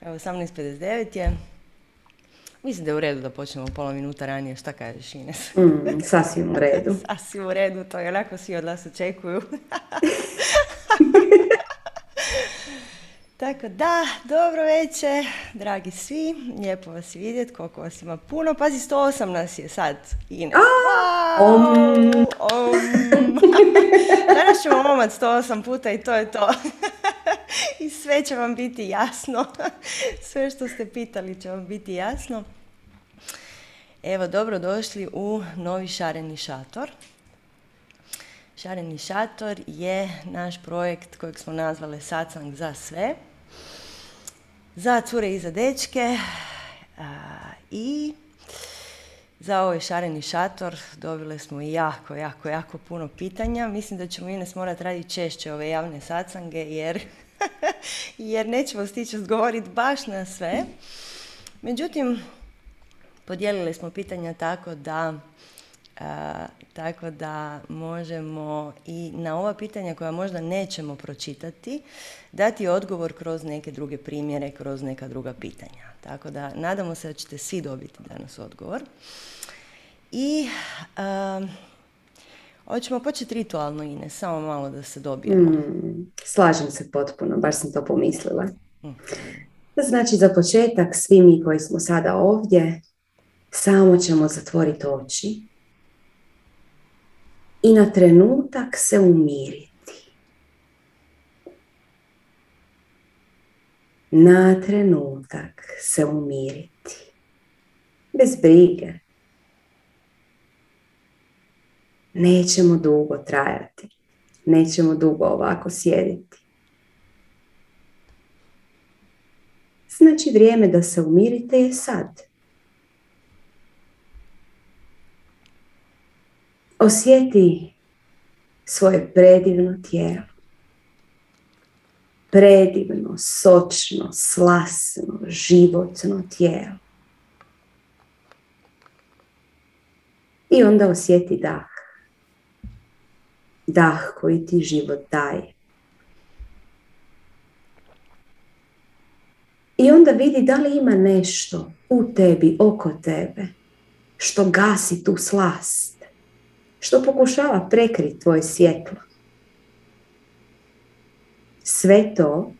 Evo, 18.59 je. Mislim da je u redu da počnemo pola minuta ranije. Šta kažeš, Ines? Mm, sasvim u redu. Sasvim u redu, to je onako svi od nas očekuju. Tako da, dobro večer, dragi svi, lijepo vas vidjeti, koliko vas ima puno. Pazi, 108 nas je sad, Ines. Wow! Danas ćemo momat 108 puta i to je to. Sve će vam biti jasno. Sve što ste pitali će vam biti jasno. Evo, dobro došli u novi šareni šator. Šareni šator je naš projekt kojeg smo nazvali Sacang za sve. Za cure i za dečke. I za ovaj šareni šator dobili smo jako, jako, jako puno pitanja. Mislim da ćemo Ines morati raditi češće ove javne sacange jer, jer nećemo stići odgovoriti baš na sve. Međutim, podijelili smo pitanja tako da tako da možemo i na ova pitanja koja možda nećemo pročitati dati odgovor kroz neke druge primjere, kroz neka druga pitanja. Tako da nadamo se da ćete svi dobiti danas odgovor. I hoćemo početi ritualno, Ine, samo malo da se dobijemo. Mm, slažem se potpuno, baš sam to pomislila. Mm. Znači, za početak, svi mi koji smo sada ovdje, samo ćemo zatvoriti oči i na trenutak se umiriti. Na trenutak se umiriti. Bez brige. Nećemo dugo trajati. Nećemo dugo ovako sjediti. Znači vrijeme da se umirite je sad. Osjeti svoje predivno tijelo. Predivno, sočno, slasno, životno tijelo. I onda osjeti dah. Dah koji ti život daje. I onda vidi da li ima nešto u tebi, oko tebe, što gasi tu slast što pokušava prekriti tvoje svjetlo. Sve to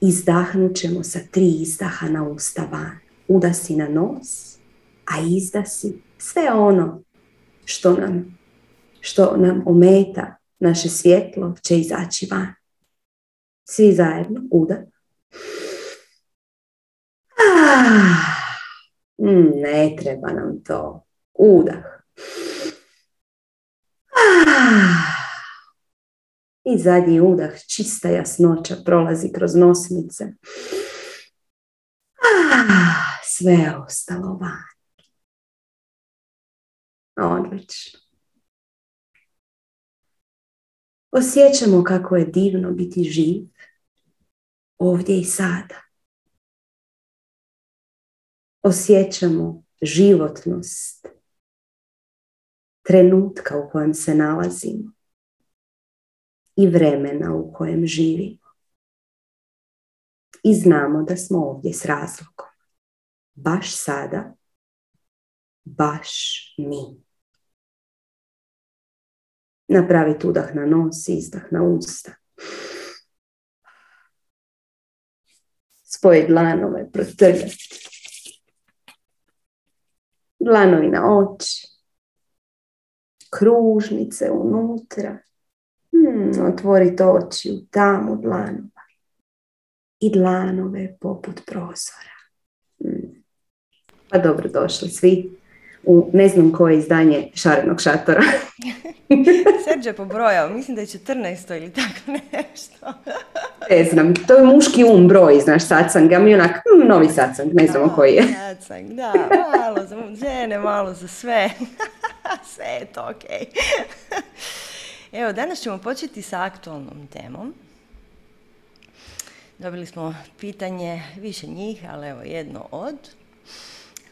izdahnut ćemo sa tri izdaha na usta van. Udasi na nos, a izdasi sve ono što nam, što nam ometa naše svjetlo će izaći van. Svi zajedno, udah. Ah, mm, ne treba nam to. Udah. I zadnji udah, čista jasnoća prolazi kroz nosnice. Sve je ostalo van. Odlično. Osjećamo kako je divno biti živ ovdje i sada. Osjećamo životnost trenutka u kojem se nalazimo i vremena u kojem živimo. I znamo da smo ovdje s razlogom. Baš sada, baš mi. Napraviti udah na nos, izdah na usta. Spoje dlanove, protrgati. Dlanovi na oči kružnice unutra. Hmm, otvoriti oči u tamu dlanova. I dlanove poput prozora. Hmm. Pa dobro došli svi u ne znam koje izdanje šarenog šatora. Serđe pobrojao, mislim da je 14 ili tako nešto. ne znam, to je muški um broj, znaš, sacang, a mi onak, hm, novi sacang, ne znamo koji je. Sacang, da, malo za žene, malo za sve. sve je to ok. Evo, danas ćemo početi sa aktualnom temom. Dobili smo pitanje, više njih, ali evo jedno od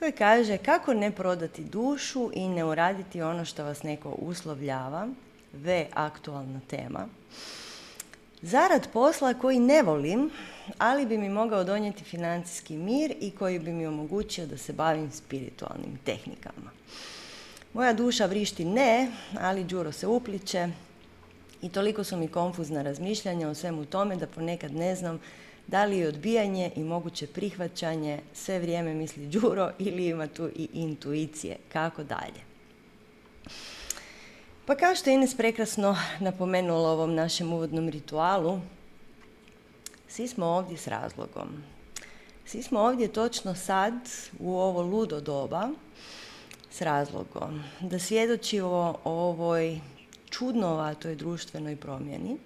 koji kaže kako ne prodati dušu i ne uraditi ono što vas neko uslovljava, ve aktualna tema. zarad posla koji ne volim, ali bi mi mogao donijeti financijski mir i koji bi mi omogućio da se bavim spiritualnim tehnikama. Moja duša vrišti ne, ali Đuro se upliče i toliko su mi konfuzna razmišljanja o svemu tome da ponekad ne znam da li je odbijanje i moguće prihvaćanje sve vrijeme misli Đuro ili ima tu i intuicije, kako dalje. Pa kao što je Ines prekrasno napomenula ovom našem uvodnom ritualu, svi smo ovdje s razlogom. Svi smo ovdje točno sad, u ovo ludo doba, s razlogom. Da svjedoči o ovoj čudnovatoj društvenoj promjeni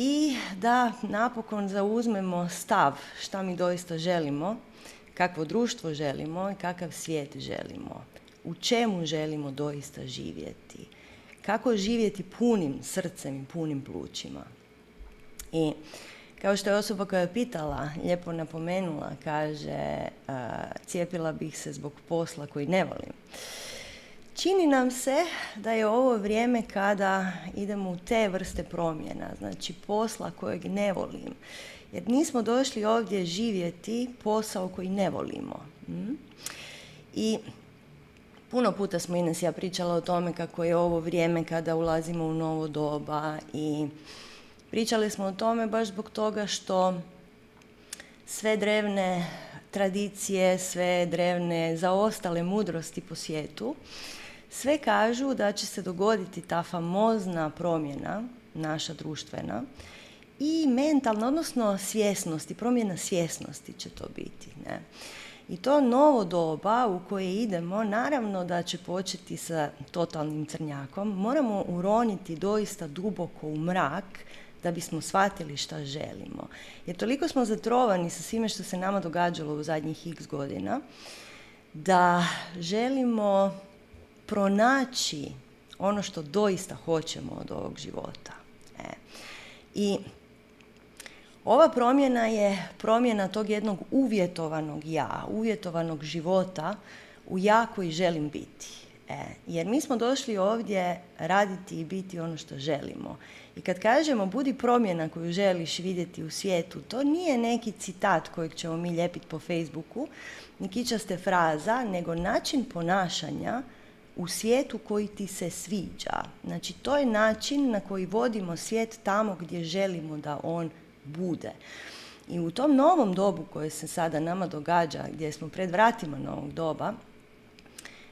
i da napokon zauzmemo stav šta mi doista želimo, kakvo društvo želimo i kakav svijet želimo, u čemu želimo doista živjeti, kako živjeti punim srcem i punim plućima. I kao što je osoba koja je pitala, lijepo napomenula, kaže, cijepila bih se zbog posla koji ne volim. Čini nam se da je ovo vrijeme kada idemo u te vrste promjena, znači posla kojeg ne volim. Jer nismo došli ovdje živjeti posao koji ne volimo. I puno puta smo Ines ja pričala o tome kako je ovo vrijeme kada ulazimo u novo doba i pričali smo o tome baš zbog toga što sve drevne tradicije, sve drevne zaostale mudrosti po svijetu sve kažu da će se dogoditi ta famozna promjena, naša društvena, i mentalna, odnosno svjesnosti, promjena svjesnosti će to biti. Ne? I to novo doba u koje idemo, naravno da će početi sa totalnim crnjakom, moramo uroniti doista duboko u mrak da bismo shvatili šta želimo. Jer toliko smo zatrovani sa svime što se nama događalo u zadnjih x godina, da želimo pronaći ono što doista hoćemo od ovog života. E. I ova promjena je promjena tog jednog uvjetovanog ja, uvjetovanog života u ja koji želim biti. E, jer mi smo došli ovdje raditi i biti ono što želimo. I kad kažemo budi promjena koju želiš vidjeti u svijetu, to nije neki citat kojeg ćemo mi lijepiti po Facebooku, ni kičaste fraza, nego način ponašanja u svijetu koji ti se sviđa. Znači, to je način na koji vodimo svijet tamo gdje želimo da on bude. I u tom novom dobu koje se sada nama događa, gdje smo pred vratima novog doba,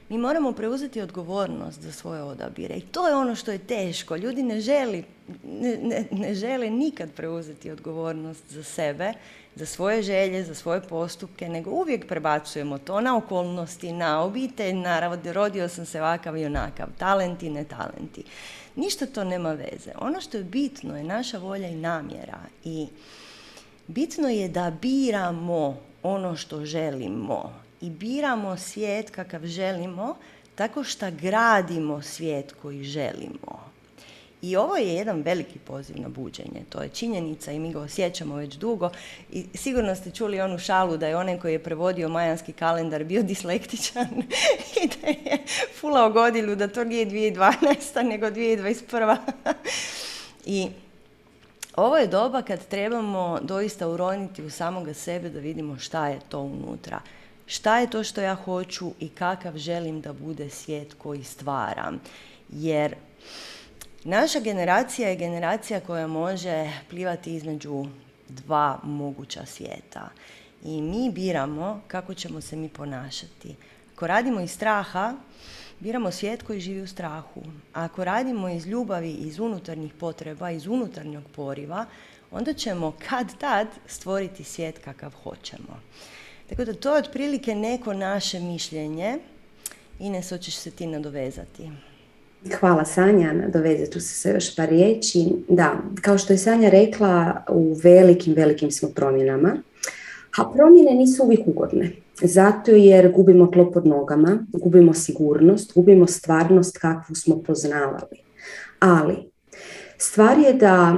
mi moramo preuzeti odgovornost za svoje odabire. I to je ono što je teško. Ljudi ne, želi, ne, ne, ne žele nikad preuzeti odgovornost za sebe, za svoje želje, za svoje postupke, nego uvijek prebacujemo to na okolnosti, na obitelj, na rodio sam se ovakav i onakav, talenti, ne talenti. Ništa to nema veze. Ono što je bitno je naša volja i namjera i bitno je da biramo ono što želimo i biramo svijet kakav želimo tako što gradimo svijet koji želimo. I ovo je jedan veliki poziv na buđenje. To je činjenica i mi ga osjećamo već dugo. I sigurno ste čuli onu šalu da je onaj koji je prevodio majanski kalendar bio dislektičan i da je fulao godinu da to nije 2012. nego 2021. I ovo je doba kad trebamo doista uroniti u samoga sebe da vidimo šta je to unutra. Šta je to što ja hoću i kakav želim da bude svijet koji stvaram. Jer Naša generacija je generacija koja može plivati između dva moguća svijeta. I mi biramo kako ćemo se mi ponašati. Ako radimo iz straha, biramo svijet koji živi u strahu. A ako radimo iz ljubavi, iz unutarnjih potreba, iz unutarnjeg poriva, onda ćemo kad tad stvoriti svijet kakav hoćemo. Tako da to je otprilike neko naše mišljenje. Ines, hoćeš se ti nadovezati. Hvala Sanja, dovezat ću se sa još par riječi. Da, kao što je Sanja rekla, u velikim, velikim smo promjenama, a promjene nisu uvijek ugodne. Zato jer gubimo tlo pod nogama, gubimo sigurnost, gubimo stvarnost kakvu smo poznavali. Ali, stvar je da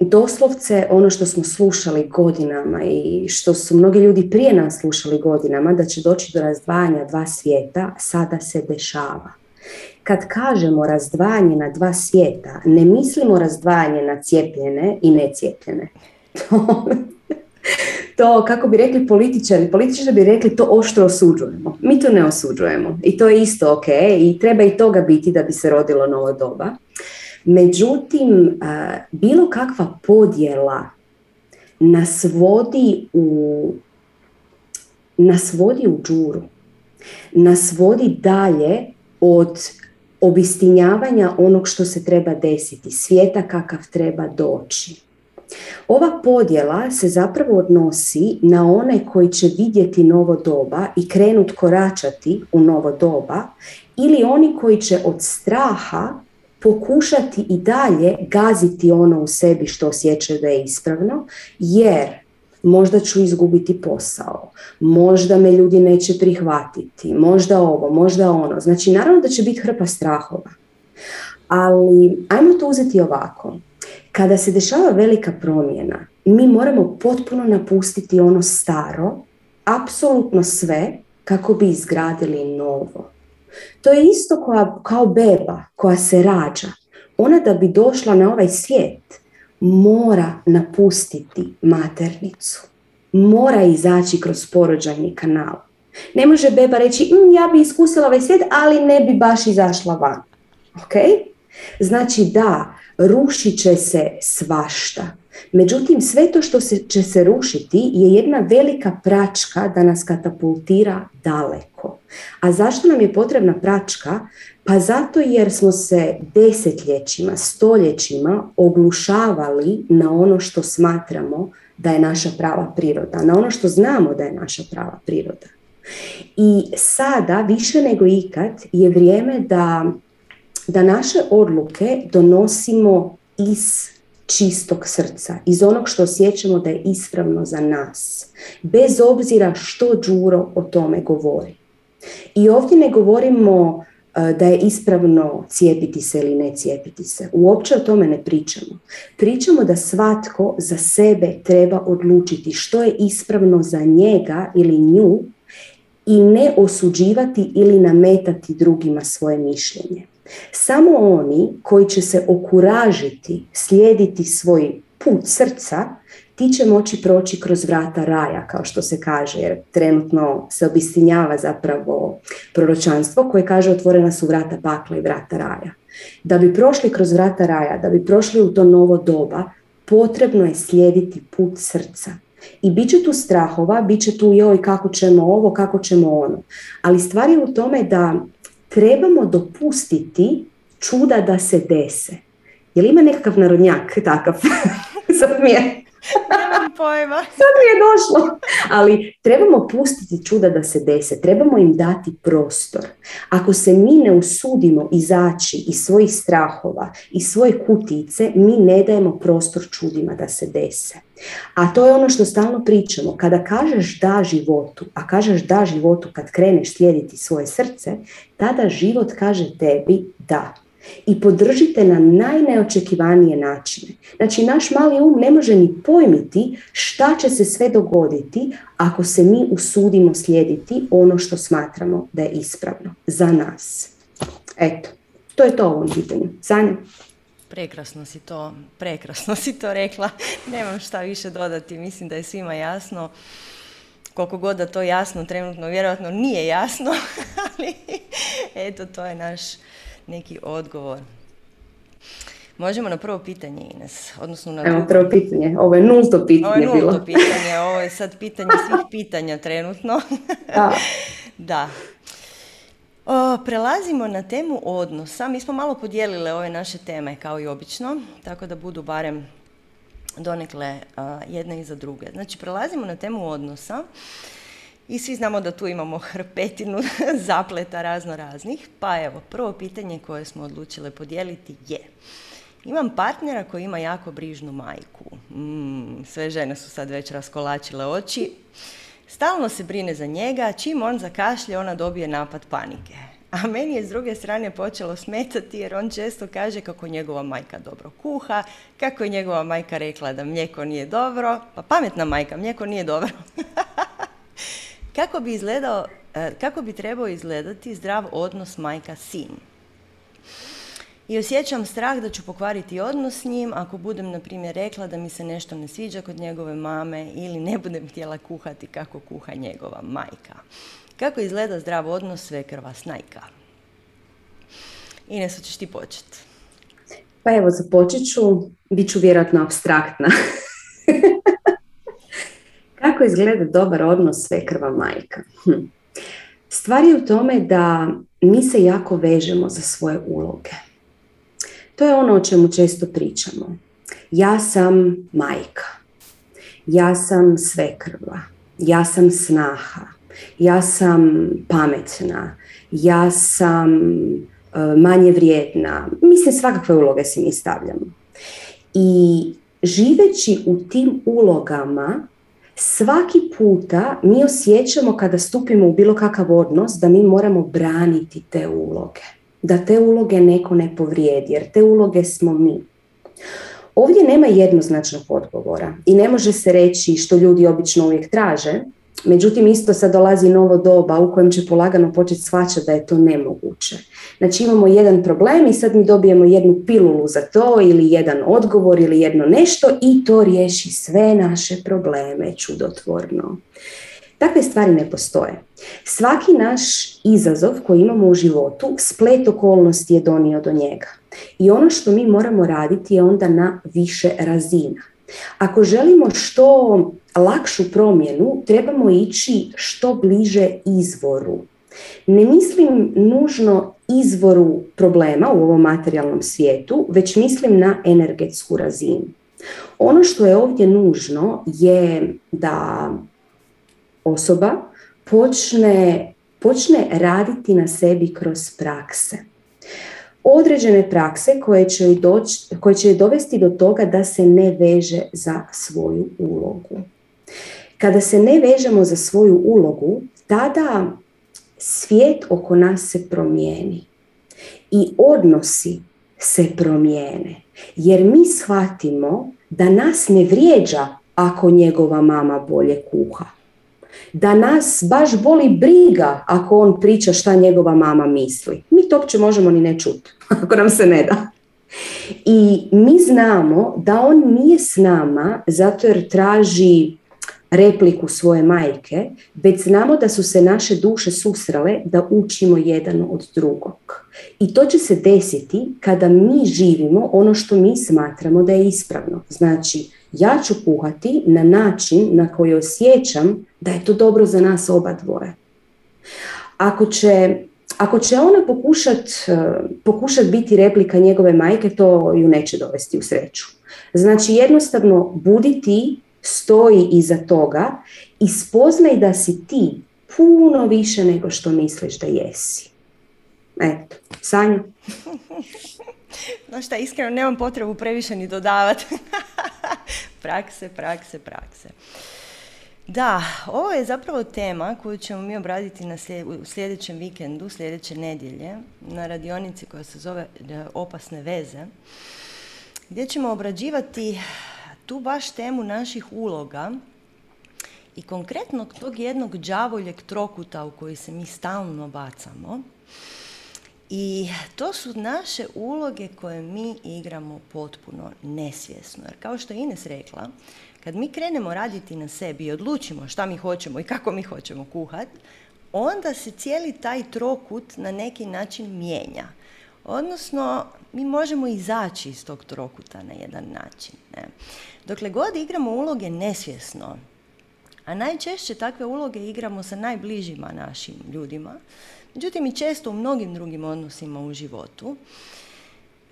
doslovce ono što smo slušali godinama i što su mnogi ljudi prije nas slušali godinama, da će doći do razdvajanja dva svijeta, sada se dešava. Kad kažemo razdvajanje na dva svijeta, ne mislimo razdvajanje na cijepljene i necijepljene. to, kako bi rekli političari, političari bi rekli to oštro osuđujemo. Mi to ne osuđujemo i to je isto ok i treba i toga biti da bi se rodilo novo doba. Međutim, bilo kakva podjela nas u, nas vodi u džuru, nas vodi dalje od obistinjavanja onog što se treba desiti, svijeta kakav treba doći. Ova podjela se zapravo odnosi na one koji će vidjeti novo doba i krenut koračati u novo doba ili oni koji će od straha pokušati i dalje gaziti ono u sebi što osjećaju da je ispravno, jer možda ću izgubiti posao, možda me ljudi neće prihvatiti, možda ovo, možda ono. Znači, naravno da će biti hrpa strahova. Ali, ajmo to uzeti ovako. Kada se dešava velika promjena, mi moramo potpuno napustiti ono staro, apsolutno sve, kako bi izgradili novo. To je isto kao beba koja se rađa. Ona da bi došla na ovaj svijet mora napustiti maternicu. Mora izaći kroz porođajni kanal. Ne može beba reći mm, ja bi iskusila ovaj svijet, ali ne bi baš izašla van. Ok? Znači da, rušit će se svašta. Međutim, sve to što se, će se rušiti je jedna velika pračka da nas katapultira daleko. A zašto nam je potrebna pračka? Pa zato jer smo se desetljećima, stoljećima oglušavali na ono što smatramo da je naša prava priroda, na ono što znamo da je naša prava priroda. I sada, više nego ikad, je vrijeme da, da naše odluke donosimo iz čistog srca, iz onog što osjećamo da je ispravno za nas, bez obzira što Đuro o tome govori. I ovdje ne govorimo da je ispravno cijepiti se ili ne cijepiti se. Uopće o tome ne pričamo. Pričamo da svatko za sebe treba odlučiti što je ispravno za njega ili nju i ne osuđivati ili nametati drugima svoje mišljenje. Samo oni koji će se okuražiti, slijediti svoj put srca, ti će moći proći kroz vrata raja, kao što se kaže, jer trenutno se obistinjava zapravo proročanstvo koje kaže otvorena su vrata pakla i vrata raja. Da bi prošli kroz vrata raja, da bi prošli u to novo doba, potrebno je slijediti put srca. I bit će tu strahova, bit će tu joj kako ćemo ovo, kako ćemo ono. Ali stvar je u tome da trebamo dopustiti čuda da se dese. Je li ima nekakav narodnjak takav? Sad mi je Nemam pojma. Sad je došlo. Ali trebamo pustiti čuda da se dese. Trebamo im dati prostor. Ako se mi ne usudimo izaći iz svojih strahova, i svoje kutice, mi ne dajemo prostor čudima da se dese. A to je ono što stalno pričamo. Kada kažeš da životu, a kažeš da životu kad kreneš slijediti svoje srce, tada život kaže tebi da i podržite na najneočekivanije načine. Znači, naš mali um ne može ni pojmiti šta će se sve dogoditi ako se mi usudimo slijediti ono što smatramo da je ispravno za nas. Eto, to je to u ovom pitanju. Sanja? Prekrasno si to, prekrasno si to rekla. Nemam šta više dodati, mislim da je svima jasno. Koliko god da to jasno trenutno vjerojatno nije jasno, ali eto to je naš neki odgovor. Možemo na prvo pitanje, Ines. Odnosno na Evo, prvo pitanje. Ovo je nulto pitanje Ovo je nulto pitanje. Ovo je sad pitanje svih pitanja trenutno. Da. da. O, prelazimo na temu odnosa. Mi smo malo podijelile ove naše teme kao i obično, tako da budu barem donekle jedne iza druge. Znači, prelazimo na temu odnosa. I svi znamo da tu imamo hrpetinu zapleta razno raznih. Pa evo, prvo pitanje koje smo odlučile podijeliti je imam partnera koji ima jako brižnu majku. Mm, sve žene su sad već raskolačile oči. Stalno se brine za njega, čim on zakašlje, ona dobije napad panike. A meni je s druge strane počelo smetati jer on često kaže kako njegova majka dobro kuha, kako je njegova majka rekla da mlijeko nije dobro, pa pametna majka, mlijeko nije dobro. Kako bi, izgledao, e, kako bi trebao izgledati zdrav odnos majka-sin? I osjećam strah da ću pokvariti odnos s njim ako budem, na primjer, rekla da mi se nešto ne sviđa kod njegove mame ili ne budem htjela kuhati kako kuha njegova majka. Kako izgleda zdrav odnos sve krva snajka? Ines, ćeš ti početi? Pa evo, započet ću, bit ću vjerojatno abstraktna. Kako izgleda dobar odnos sve krva majka? Hm. Stvar je u tome da mi se jako vežemo za svoje uloge. To je ono o čemu često pričamo. Ja sam majka. Ja sam svekrva. Ja sam snaha. Ja sam pametna. Ja sam E, manje vrijedna. Mislim, svakakve uloge si mi stavljamo. I živeći u tim ulogama, svaki puta mi osjećamo kada stupimo u bilo kakav odnos da mi moramo braniti te uloge. Da te uloge neko ne povrijedi, jer te uloge smo mi. Ovdje nema jednoznačnog odgovora i ne može se reći što ljudi obično uvijek traže, Međutim, isto sad dolazi novo doba u kojem će polagano početi shvaćati da je to nemoguće. Znači imamo jedan problem i sad mi dobijemo jednu pilulu za to ili jedan odgovor ili jedno nešto i to riješi sve naše probleme čudotvorno. Takve stvari ne postoje. Svaki naš izazov koji imamo u životu, splet okolnosti je donio do njega. I ono što mi moramo raditi je onda na više razina. Ako želimo što lakšu promjenu, trebamo ići što bliže izvoru. Ne mislim nužno izvoru problema u ovom materijalnom svijetu, već mislim na energetsku razinu. Ono što je ovdje nužno je da osoba počne, počne raditi na sebi kroz prakse određene prakse koje će, doć, koje će dovesti do toga da se ne veže za svoju ulogu. Kada se ne vežemo za svoju ulogu, tada svijet oko nas se promijeni i odnosi se promijene. Jer mi shvatimo da nas ne vrijeđa ako njegova mama bolje kuha da nas baš boli briga ako on priča šta njegova mama misli. Mi to uopće možemo ni ne čuti, ako nam se ne da. I mi znamo da on nije s nama zato jer traži repliku svoje majke, već znamo da su se naše duše susrale da učimo jedan od drugog. I to će se desiti kada mi živimo ono što mi smatramo da je ispravno. Znači, ja ću kuhati na način na koji osjećam da je to dobro za nas oba dvoje. Ako će, ako će ona pokušat, e, pokušat biti replika njegove majke, to ju neće dovesti u sreću. Znači jednostavno budi ti, stoji iza toga i spoznaj da si ti puno više nego što misliš da jesi. Eto, Sanja. No šta, iskreno nemam potrebu previše ni dodavati. prakse, prakse, prakse. Da, ovo je zapravo tema koju ćemo mi obraditi na u sljedećem vikendu, sljedeće nedjelje, na radionici koja se zove e, Opasne veze, gdje ćemo obrađivati tu baš temu naših uloga i konkretno tog jednog đavoljeg trokuta u koji se mi stalno bacamo. I to su naše uloge koje mi igramo potpuno nesvjesno. Jer kao što je Ines rekla, kad mi krenemo raditi na sebi i odlučimo šta mi hoćemo i kako mi hoćemo kuhat, onda se cijeli taj trokut na neki način mijenja. Odnosno, mi možemo izaći iz tog trokuta na jedan način. Ne? Dokle god igramo uloge nesvjesno, a najčešće takve uloge igramo sa najbližima našim ljudima, međutim i često u mnogim drugim odnosima u životu,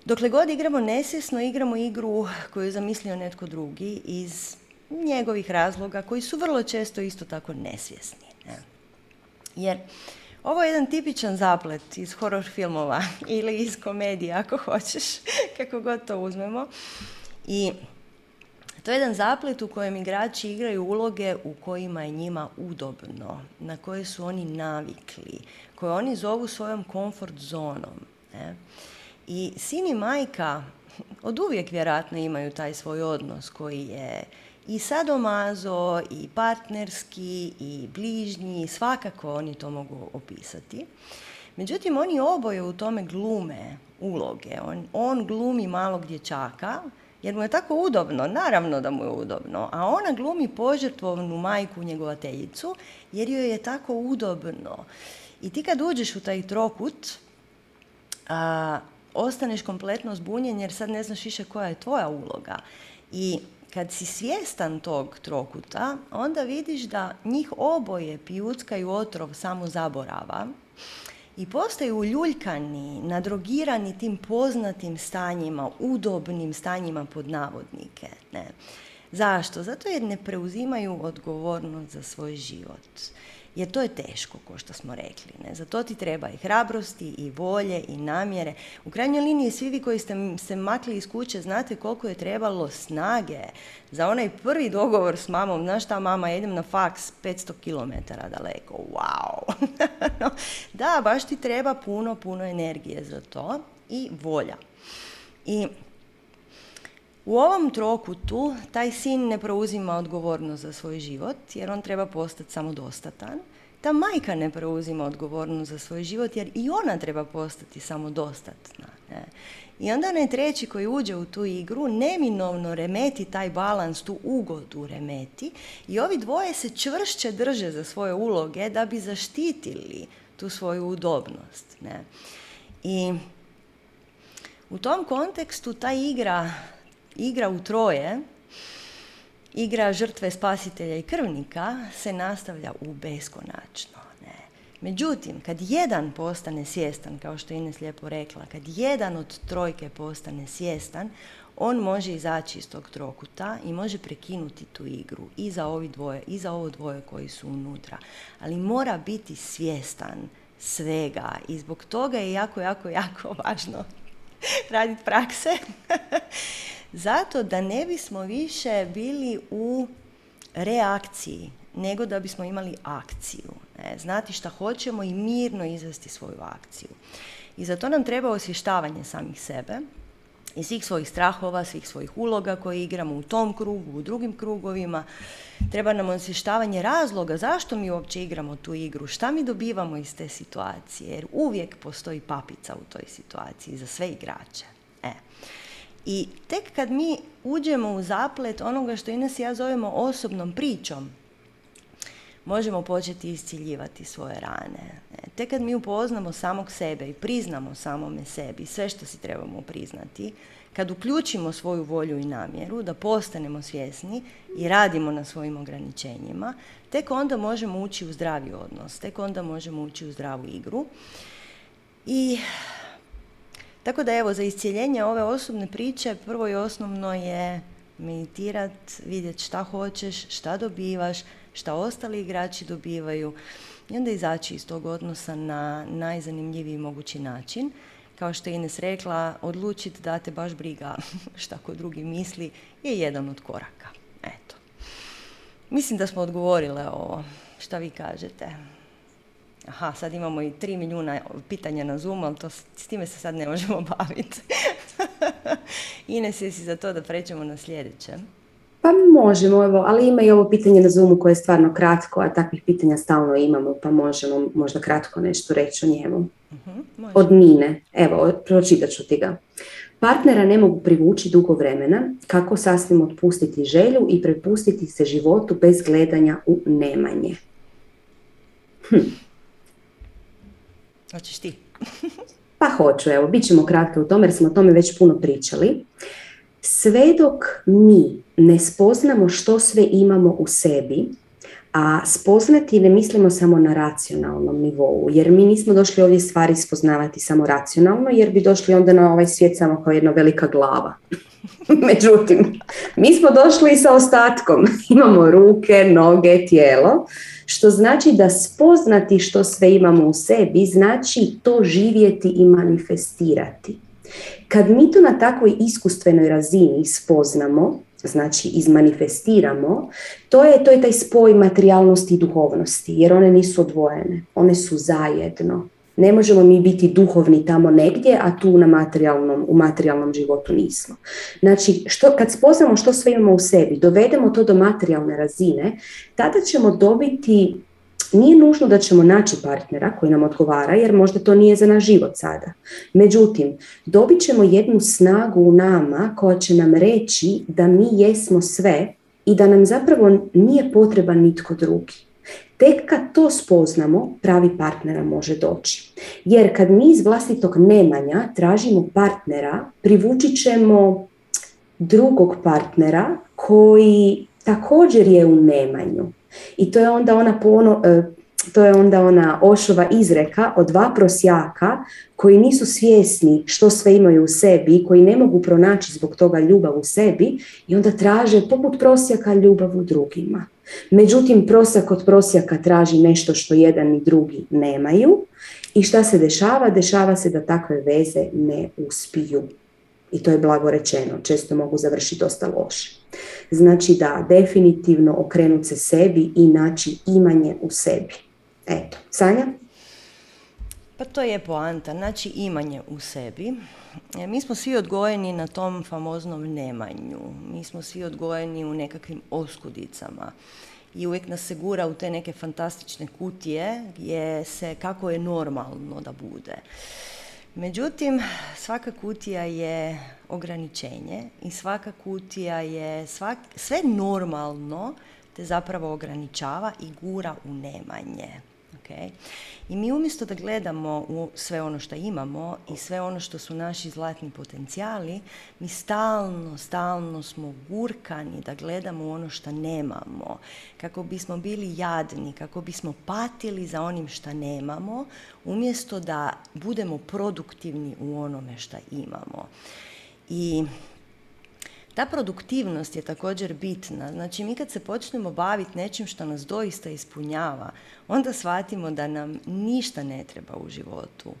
Dokle god igramo nesvjesno, igramo igru koju je zamislio netko drugi iz njegovih razloga koji su vrlo često isto tako nesvjesni. Ne? Jer ovo je jedan tipičan zaplet iz horror filmova ili iz komedije, ako hoćeš, kako god to uzmemo. I to je jedan zaplet u kojem igrači igraju uloge u kojima je njima udobno, na koje su oni navikli, koje oni zovu svojom komfort zonom. Ne? I sin i majka od uvijek vjerojatno imaju taj svoj odnos koji je i sadomazo, i partnerski, i bližnji, svakako oni to mogu opisati. Međutim, oni oboje u tome glume uloge. On, on glumi malog dječaka, jer mu je tako udobno, naravno da mu je udobno, a ona glumi požrtvovnu majku njegovateljicu, jer joj je tako udobno. I ti kad uđeš u taj trokut, a, ostaneš kompletno zbunjen jer sad ne znaš više koja je tvoja uloga. I kad si svjestan tog trokuta, onda vidiš da njih oboje pijuckaju otrov samo zaborava i postaju uljuljkani, nadrogirani tim poznatim stanjima, udobnim stanjima pod navodnike. Ne. Zašto? Zato jer ne preuzimaju odgovornost za svoj život jer to je teško, ko što smo rekli. Ne? Za to ti treba i hrabrosti, i volje, i namjere. U krajnjoj liniji svi vi koji ste se makli iz kuće znate koliko je trebalo snage za onaj prvi dogovor s mamom. Znaš šta mama, idem na faks 500 km daleko. Wow! da, baš ti treba puno, puno energije za to i volja. I u ovom trokutu taj sin ne preuzima odgovornost za svoj život jer on treba postati samodostatan. Ta majka ne preuzima odgovornost za svoj život jer i ona treba postati samodostatna. Ne? I onda onaj treći koji uđe u tu igru neminovno remeti taj balans, tu ugodu remeti i ovi dvoje se čvršće drže za svoje uloge da bi zaštitili tu svoju udobnost. Ne? I u tom kontekstu ta igra igra u troje, igra žrtve spasitelja i krvnika se nastavlja u beskonačno. Ne. Međutim, kad jedan postane svjestan, kao što je Ines lijepo rekla, kad jedan od trojke postane svjestan, on može izaći iz tog trokuta i može prekinuti tu igru i za, ovi dvoje, i za ovo dvoje koji su unutra. Ali mora biti svjestan svega i zbog toga je jako, jako, jako važno raditi prakse zato da ne bismo više bili u reakciji, nego da bismo imali akciju. Ne? Znati šta hoćemo i mirno izvesti svoju akciju. I za to nam treba osvještavanje samih sebe i svih svojih strahova, svih svojih uloga koje igramo u tom krugu, u drugim krugovima. Treba nam osvještavanje razloga zašto mi uopće igramo tu igru, šta mi dobivamo iz te situacije, jer uvijek postoji papica u toj situaciji za sve igrače. I tek kad mi uđemo u zaplet onoga što Ines i ja zovemo osobnom pričom, možemo početi isciljivati svoje rane. E, tek kad mi upoznamo samog sebe i priznamo samome sebi sve što si trebamo priznati, kad uključimo svoju volju i namjeru, da postanemo svjesni i radimo na svojim ograničenjima, tek onda možemo ući u zdravi odnos, tek onda možemo ući u zdravu igru. I tako da evo, za iscijeljenje ove osobne priče prvo i osnovno je meditirat, vidjeti šta hoćeš, šta dobivaš, šta ostali igrači dobivaju i onda izaći iz tog odnosa na najzanimljiviji mogući način. Kao što je Ines rekla, odlučiti da te baš briga šta ko drugi misli je jedan od koraka. Eto. Mislim da smo odgovorile ovo. Šta vi kažete? Aha, sad imamo i tri milijuna pitanja na Zoom, ali to, s time se sad ne možemo baviti. Ines, jesi za to da pređemo na sljedeće? Pa možemo, evo, ali ima i ovo pitanje na Zoomu koje je stvarno kratko, a takvih pitanja stalno imamo, pa možemo možda kratko nešto reći o njemu. Uh-huh, Od Mine, evo, pročitat ću ti ga. Partnera ne mogu privući dugo vremena, kako sasvim otpustiti želju i prepustiti se životu bez gledanja u nemanje. Hm. Hoćeš ti? pa hoću, evo, bit ćemo kratko u tome jer smo o tome već puno pričali. Sve dok mi ne spoznamo što sve imamo u sebi, a spoznati ne mislimo samo na racionalnom nivou, jer mi nismo došli ovdje stvari spoznavati samo racionalno, jer bi došli onda na ovaj svijet samo kao jedna velika glava. Međutim, mi smo došli sa ostatkom. Imamo ruke, noge, tijelo, što znači da spoznati što sve imamo u sebi, znači to živjeti i manifestirati. Kad mi to na takvoj iskustvenoj razini spoznamo, znači izmanifestiramo, to je, to je taj spoj materijalnosti i duhovnosti, jer one nisu odvojene, one su zajedno. Ne možemo mi biti duhovni tamo negdje, a tu na materijalnom, u materijalnom životu nismo. Znači, što, kad spoznamo što sve imamo u sebi, dovedemo to do materijalne razine, tada ćemo dobiti nije nužno da ćemo naći partnera koji nam odgovara jer možda to nije za naš život sada. Međutim, dobit ćemo jednu snagu u nama koja će nam reći da mi jesmo sve i da nam zapravo nije potreban nitko drugi. Tek kad to spoznamo, pravi partnera može doći. Jer kad mi iz vlastitog nemanja tražimo partnera, privući ćemo drugog partnera koji također je u nemanju. I to je onda ona pono, e, to je onda ona ošova izreka od dva prosjaka koji nisu svjesni što sve imaju u sebi i koji ne mogu pronaći zbog toga ljubav u sebi i onda traže poput prosjaka ljubav u drugima. Međutim, prosjak od prosjaka traži nešto što jedan i drugi nemaju i šta se dešava? Dešava se da takve veze ne uspiju. I to je blago rečeno, često mogu završiti dosta loše. Znači da definitivno okrenut se sebi i naći imanje u sebi. Eto, Sanja? Pa to je poanta, znači imanje u sebi. E, mi smo svi odgojeni na tom famoznom nemanju. Mi smo svi odgojeni u nekakvim oskudicama. I uvijek nas se gura u te neke fantastične kutije gdje se kako je normalno da bude. Međutim, svaka kutija je ograničenje i svaka kutija je svak, sve normalno te zapravo ograničava i gura u nemanje. Okay? I mi umjesto da gledamo u sve ono što imamo i sve ono što su naši zlatni potencijali, mi stalno, stalno smo gurkani da gledamo ono što nemamo. Kako bismo bili jadni, kako bismo patili za onim što nemamo, umjesto da budemo produktivni u onome što imamo. I ta produktivnost je također bitna. Znači mi kad se počnemo baviti nečim što nas doista ispunjava, onda shvatimo da nam ništa ne treba u životu.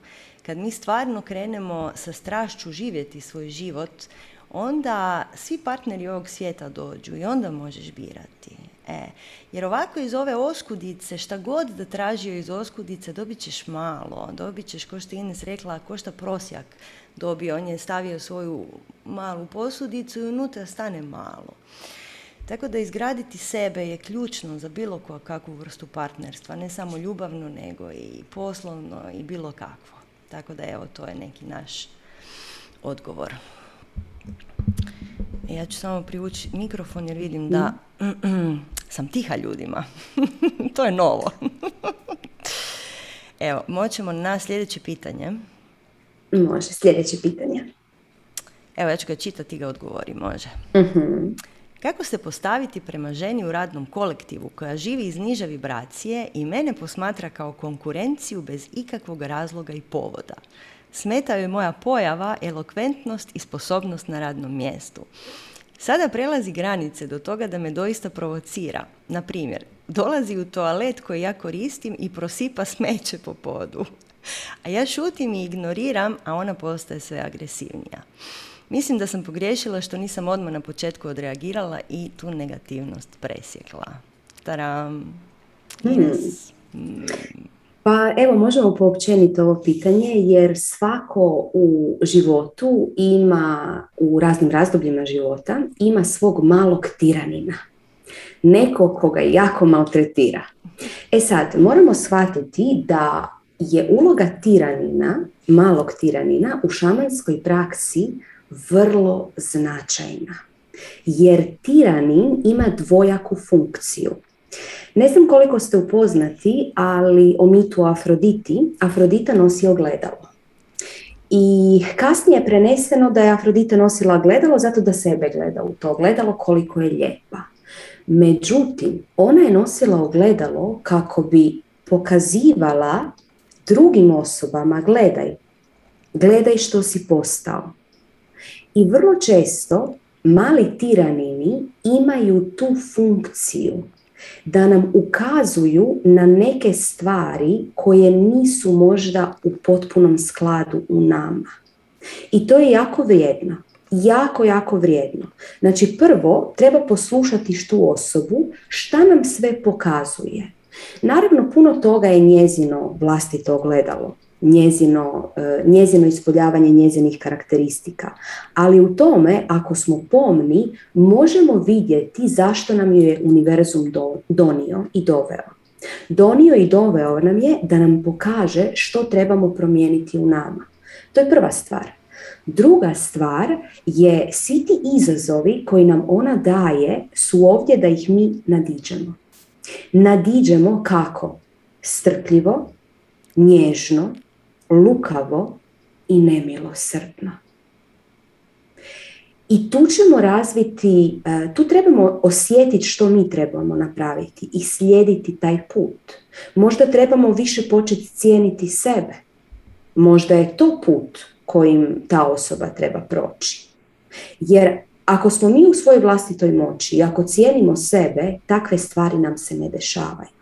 Kad mi stvarno krenemo sa strašću živjeti svoj život, onda svi partneri ovog svijeta dođu i onda možeš birati. E, jer ovako iz ove oskudice, šta god da tražio iz oskudice, dobit ćeš malo. Dobit ćeš, ko što je Ines rekla, ko što prosjak dobio. On je stavio svoju malu posudicu i unutra stane malo. Tako da izgraditi sebe je ključno za bilo kakvu vrstu partnerstva, ne samo ljubavno, nego i poslovno i bilo kakvo. Tako da evo, to je neki naš odgovor. Ja ću samo privući mikrofon jer vidim da sam tiha ljudima. to je novo. evo, moćemo na sljedeće pitanje. Može, sljedeće pitanje. Evo, ja ću ga čitati i ga odgovori, može. uh Kako se postaviti prema ženi u radnom kolektivu koja živi iz niže vibracije i mene posmatra kao konkurenciju bez ikakvog razloga i povoda? Smeta joj moja pojava, elokventnost i sposobnost na radnom mjestu. Sada prelazi granice do toga da me doista provocira. Na primjer, dolazi u toalet koji ja koristim i prosipa smeće po podu. A ja šutim i ignoriram, a ona postaje sve agresivnija. Mislim da sam pogriješila što nisam odmah na početku odreagirala i tu negativnost presjekla. Taram. Hmm. Pa evo možemo poopćeniti ovo pitanje jer svako u životu ima u raznim razdobljima života ima svog malog tiranina. Neko koga jako maltretira. E sad, moramo shvatiti da je uloga tiranina, malog tiranina u šamanskoj praksi vrlo značajna. Jer tiranin ima dvojaku funkciju. Ne znam koliko ste upoznati, ali o mitu Afroditi, Afrodita nosi ogledalo. I kasnije je preneseno da je Afrodita nosila gledalo zato da sebe gleda u to ogledalo koliko je lijepa. Međutim, ona je nosila ogledalo kako bi pokazivala drugim osobama, gledaj, gledaj što si postao. I vrlo često mali tiranini imaju tu funkciju da nam ukazuju na neke stvari koje nisu možda u potpunom skladu u nama. I to je jako vrijedno. Jako, jako vrijedno. Znači prvo treba poslušati tu osobu šta nam sve pokazuje. Naravno, puno toga je njezino vlastito gledalo njezino, e, njezino ispoljavanje njezinih karakteristika. Ali u tome, ako smo pomni, možemo vidjeti zašto nam je univerzum donio i doveo. Donio i doveo nam je da nam pokaže što trebamo promijeniti u nama. To je prva stvar. Druga stvar je svi ti izazovi koji nam ona daje su ovdje da ih mi nadiđemo. Nadiđemo kako? Strpljivo, nježno, lukavo i nemilosrdno. I tu ćemo razviti, e, tu trebamo osjetiti što mi trebamo napraviti i slijediti taj put. Možda trebamo više početi cijeniti sebe. Možda je to put kojim ta osoba treba proći. Jer ako smo mi u svojoj vlastitoj moći i ako cijenimo sebe, takve stvari nam se ne dešavaju.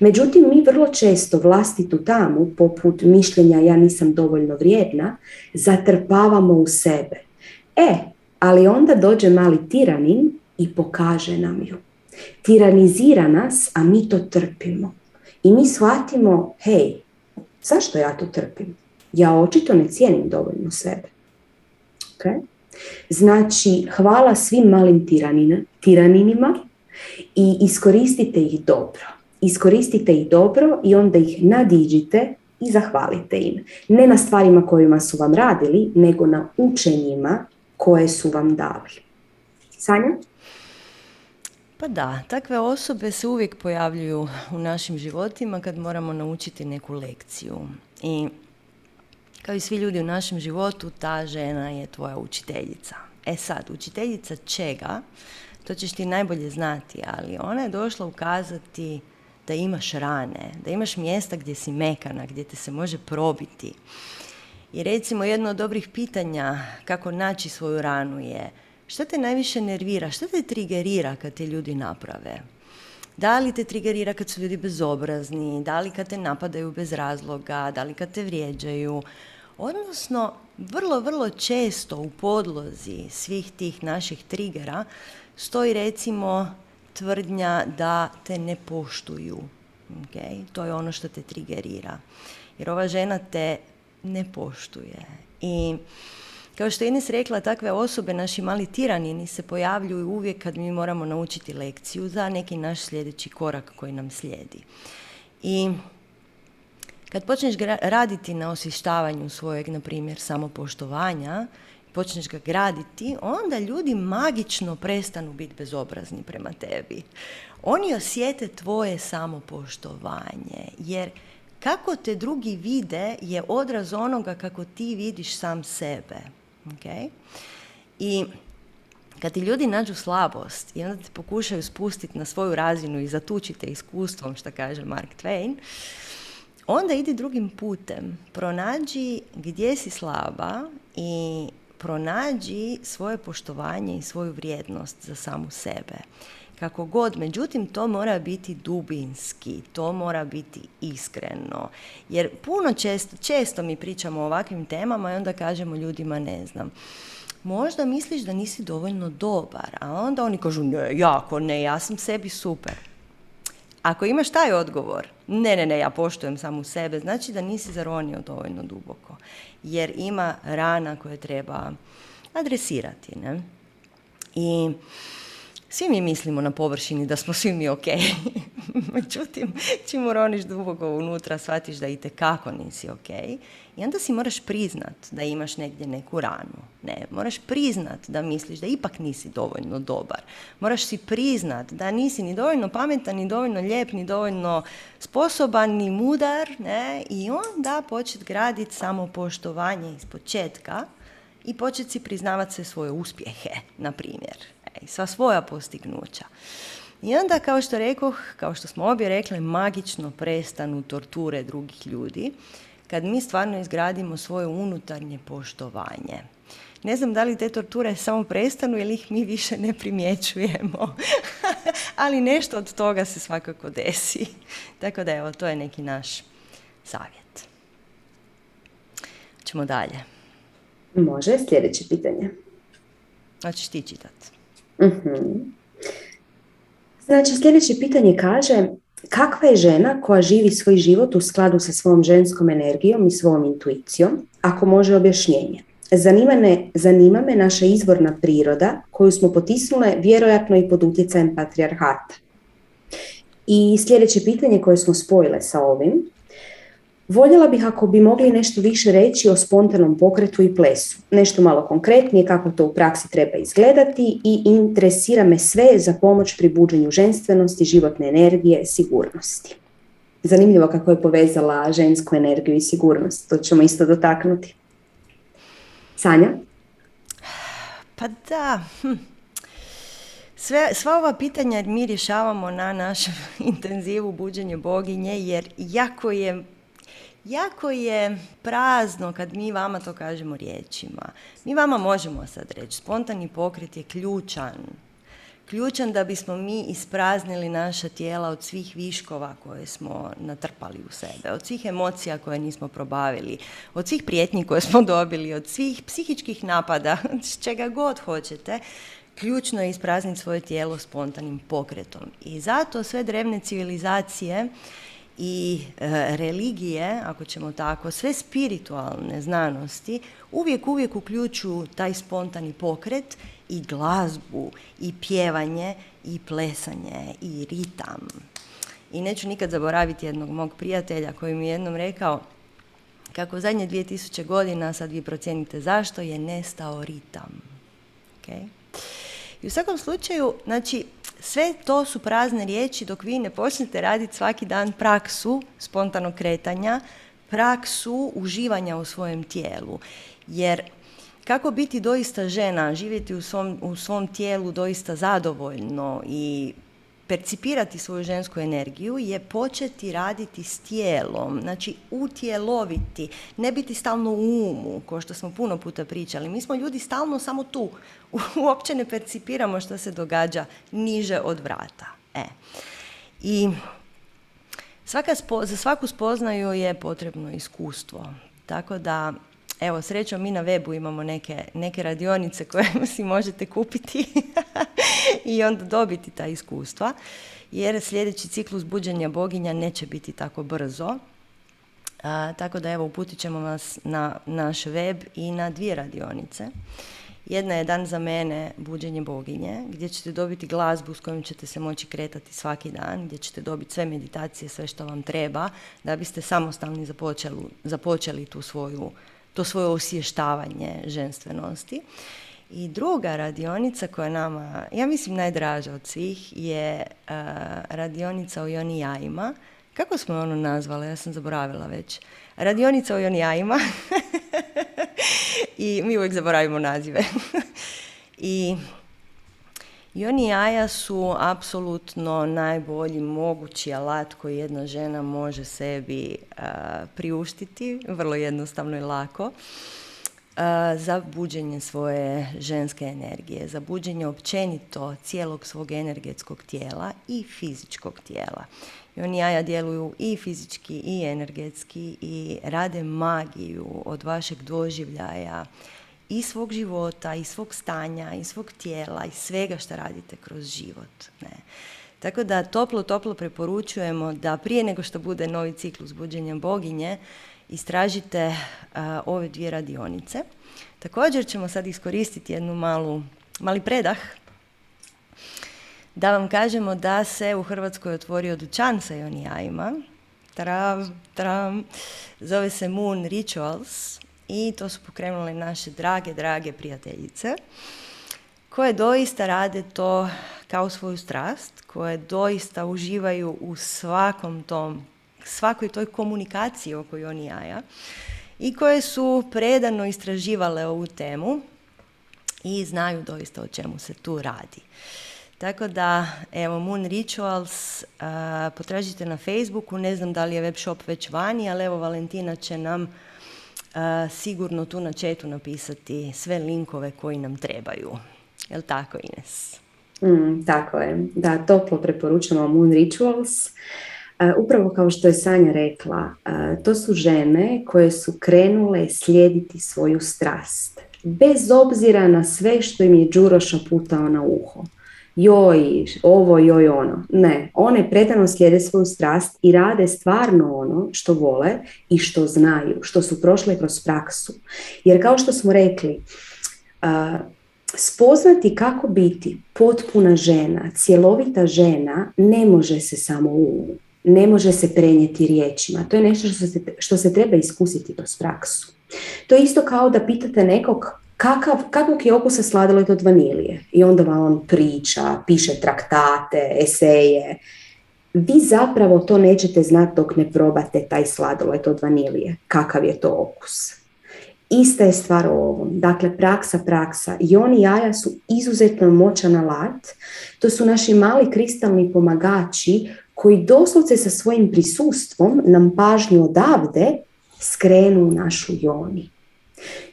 Međutim, mi vrlo često vlastitu tamu, poput mišljenja ja nisam dovoljno vrijedna, zatrpavamo u sebe. E, ali onda dođe mali tiranin i pokaže nam ju. Tiranizira nas, a mi to trpimo. I mi shvatimo, hej, zašto ja to trpim? Ja očito ne cijenim dovoljno sebe. Okay? Znači, hvala svim malim tiraninima i iskoristite ih dobro. Iskoristite ih dobro i onda ih nadiđite i zahvalite im. Ne na stvarima kojima su vam radili, nego na učenjima koje su vam dali. Sanja? Pa da, takve osobe se uvijek pojavljuju u našim životima kad moramo naučiti neku lekciju. I kao i svi ljudi u našem životu, ta žena je tvoja učiteljica. E sad, učiteljica čega? To ćeš ti najbolje znati, ali ona je došla ukazati da imaš rane, da imaš mjesta gdje si mekana, gdje te se može probiti. I recimo jedno od dobrih pitanja kako naći svoju ranu je što te najviše nervira, što te trigerira kad te ljudi naprave? Da li te trigerira kad su ljudi bezobrazni, da li kad te napadaju bez razloga, da li kad te vrijeđaju? Odnosno, vrlo, vrlo često u podlozi svih tih naših trigera stoji recimo tvrdnja da te ne poštuju. Okay? To je ono što te trigerira. Jer ova žena te ne poštuje. I kao što je Ines rekla, takve osobe, naši mali tiranini, se pojavljuju uvijek kad mi moramo naučiti lekciju za neki naš sljedeći korak koji nam slijedi. I kad počneš raditi na osvještavanju svojeg, na primjer, samopoštovanja, počneš ga graditi, onda ljudi magično prestanu biti bezobrazni prema tebi. Oni osjete tvoje samopoštovanje, jer kako te drugi vide je odraz onoga kako ti vidiš sam sebe. Okay? I kad ti ljudi nađu slabost i onda te pokušaju spustiti na svoju razinu i zatučite iskustvom, što kaže Mark Twain, onda idi drugim putem. Pronađi gdje si slaba i pronađi svoje poštovanje i svoju vrijednost za samu sebe kako god, međutim to mora biti dubinski, to mora biti iskreno. Jer puno često, često mi pričamo o ovakvim temama i onda kažemo ljudima ne znam. Možda misliš da nisi dovoljno dobar, a onda oni kažu ne, jako ne, ja sam sebi super. Ako imaš taj odgovor, ne, ne, ne, ja poštujem samu sebe, znači da nisi zaronio dovoljno duboko. Jer ima rana koje treba adresirati. Ne? I svi mi mislimo na površini da smo svi mi ok. Međutim, čim uroniš duboko unutra, shvatiš da i kako nisi ok. I onda si moraš priznat da imaš negdje neku ranu. Ne, moraš priznat da misliš da ipak nisi dovoljno dobar. Moraš si priznat da nisi ni dovoljno pametan, ni dovoljno lijep, ni dovoljno sposoban, ni mudar. Ne? I onda početi graditi samopoštovanje iz početka i početi si priznavati sve svoje uspjehe, na primjer i sva svoja postignuća. I onda, kao što rekoh, kao što smo obje rekli, magično prestanu torture drugih ljudi kad mi stvarno izgradimo svoje unutarnje poštovanje. Ne znam da li te torture samo prestanu ili ih mi više ne primjećujemo, ali nešto od toga se svakako desi. Tako da evo, to je neki naš savjet. Ćemo dalje. Može, sljedeće pitanje. Hoćeš ti čitati. Mhm. Znači, sljedeće pitanje kaže, kakva je žena koja živi svoj život u skladu sa svojom ženskom energijom i svojom intuicijom, ako može objašnjenje? Zanima zanima me naša izvorna priroda koju smo potisnule vjerojatno i pod utjecajem patrijarhata. I sljedeće pitanje koje smo spojile sa ovim, Voljela bih ako bi mogli nešto više reći o spontanom pokretu i plesu. Nešto malo konkretnije kako to u praksi treba izgledati i interesira me sve za pomoć pri buđenju ženstvenosti, životne energije, sigurnosti. Zanimljivo kako je povezala žensku energiju i sigurnost. To ćemo isto dotaknuti. Sanja? Pa da, hm. Sve, sva ova pitanja mi rješavamo na našem intenzivu buđenje boginje jer jako je jako je prazno kad mi vama to kažemo riječima. Mi vama možemo sad reći, spontani pokret je ključan. Ključan da bismo mi ispraznili naša tijela od svih viškova koje smo natrpali u sebe, od svih emocija koje nismo probavili, od svih prijetnji koje smo dobili, od svih psihičkih napada, od čega god hoćete. Ključno je isprazniti svoje tijelo spontanim pokretom. I zato sve drevne civilizacije i e, religije, ako ćemo tako, sve spiritualne znanosti uvijek, uvijek uključuju taj spontani pokret i glazbu i pjevanje i plesanje i ritam. I neću nikad zaboraviti jednog mog prijatelja koji mi je jednom rekao kako zadnje 2000 godina, sad vi procijenite zašto, je nestao ritam. Okay? I u svakom slučaju, znači, sve to su prazne riječi dok vi ne počnete raditi svaki dan praksu spontanog kretanja, praksu uživanja u svojem tijelu. Jer kako biti doista žena, živjeti u svom, u svom tijelu doista zadovoljno i percipirati svoju žensku energiju je početi raditi s tijelom, znači utjeloviti, ne biti stalno u umu, kao što smo puno puta pričali. Mi smo ljudi stalno samo tu, uopće ne percipiramo što se događa niže od vrata. E. I svaka za svaku spoznaju je potrebno iskustvo. Tako da Evo, srećom mi na webu imamo neke, neke radionice koje si možete kupiti i onda dobiti ta iskustva, jer sljedeći ciklus buđenja boginja neće biti tako brzo. A, tako da evo uputit ćemo vas na naš web i na dvije radionice. Jedna je dan za mene buđenje boginje, gdje ćete dobiti glazbu s kojom ćete se moći kretati svaki dan, gdje ćete dobiti sve meditacije, sve što vam treba, da biste samostalni započeli, započeli tu svoju to svoje osještavanje ženstvenosti. I druga radionica koja nama, ja mislim najdraža od svih, je uh, radionica o joni jajima. Kako smo je ono nazvali? Ja sam zaboravila već. Radionica o joni jajima. I mi uvijek zaboravimo nazive. I i oni jaja su apsolutno najbolji mogući alat koji jedna žena može sebi priuštiti, vrlo jednostavno i lako, za buđenje svoje ženske energije, za buđenje općenito cijelog svog energetskog tijela i fizičkog tijela. I oni jaja djeluju i fizički i energetski i rade magiju od vašeg doživljaja, i svog života, i svog stanja, i svog tijela, i svega što radite kroz život. Ne. Tako da toplo, toplo preporučujemo da prije nego što bude novi ciklus buđenja boginje, istražite ove dvije radionice. Također ćemo sad iskoristiti jednu malu, mali predah da vam kažemo da se u Hrvatskoj otvorio dućan sa jonijajima. Tram, tram. Zove se Moon Rituals i to su pokrenule naše drage, drage prijateljice koje doista rade to kao svoju strast, koje doista uživaju u svakom tom, svakoj toj komunikaciji oko oni jaja i koje su predano istraživale ovu temu i znaju doista o čemu se tu radi. Tako da, evo, Moon Rituals, potražite na Facebooku, ne znam da li je web shop već vani, ali evo Valentina će nam sigurno tu na četu napisati sve linkove koji nam trebaju. Jel tako, Ines? Mm, tako je. Da, toplo preporučamo Moon Rituals. upravo kao što je Sanja rekla, to su žene koje su krenule slijediti svoju strast. Bez obzira na sve što im je Đuroša putao na uho joj, ovo, joj, ono. Ne, one predano slijede svoju strast i rade stvarno ono što vole i što znaju, što su prošle kroz praksu. Jer kao što smo rekli, spoznati kako biti potpuna žena, cjelovita žena, ne može se samo u ne može se prenijeti riječima. To je nešto što se, što se treba iskusiti kroz praksu. To je isto kao da pitate nekog kakav, kakvog je okusa sladoled od vanilije i onda vam on priča, piše traktate, eseje. Vi zapravo to nećete znati dok ne probate taj sladoled od vanilije, kakav je to okus. Ista je stvar o ovom. Dakle, praksa, praksa. I oni jaja su izuzetno moćan alat. To su naši mali kristalni pomagači koji doslovce sa svojim prisustvom nam pažnju odavde skrenu u našu joni.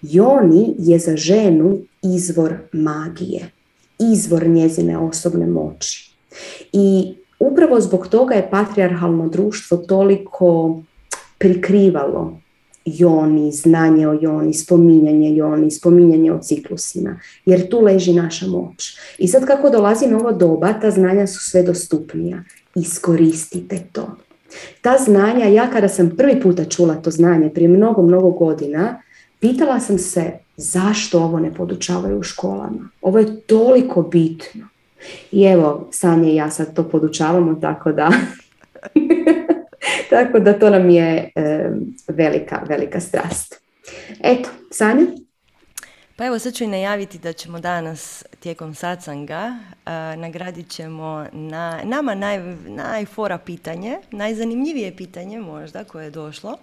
Joni je za ženu izvor magije, izvor njezine osobne moći. I upravo zbog toga je patrijarhalno društvo toliko prikrivalo joni, znanje o joni, spominjanje joni, spominjanje o ciklusima, jer tu leži naša moć. I sad kako dolazi novo doba, ta znanja su sve dostupnija. Iskoristite to. Ta znanja, ja kada sam prvi puta čula to znanje prije mnogo, mnogo godina, pitala sam se zašto ovo ne podučavaju u školama. Ovo je toliko bitno. I evo, Sanje i ja sad to podučavamo, tako da Tako da to nam je velika, velika strast. Eto, Sanja? Pa evo sad ću i najaviti da ćemo danas tijekom sacanga uh, nagradit ćemo na nama naj, najfora pitanje, najzanimljivije pitanje možda koje je došlo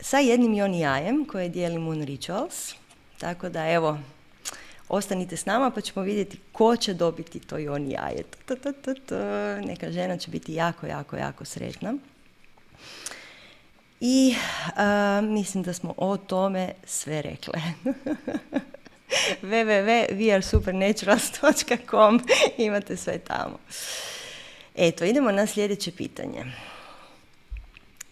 sa jednim joni jajem koje dijeli Moon Rituals. Tako da evo, ostanite s nama pa ćemo vidjeti ko će dobiti to joni jaje. Neka žena će biti jako, jako, jako sretna. I mislim da smo o tome sve rekle. www.wearesupernaturals.com imate sve tamo. Eto, idemo na sljedeće pitanje.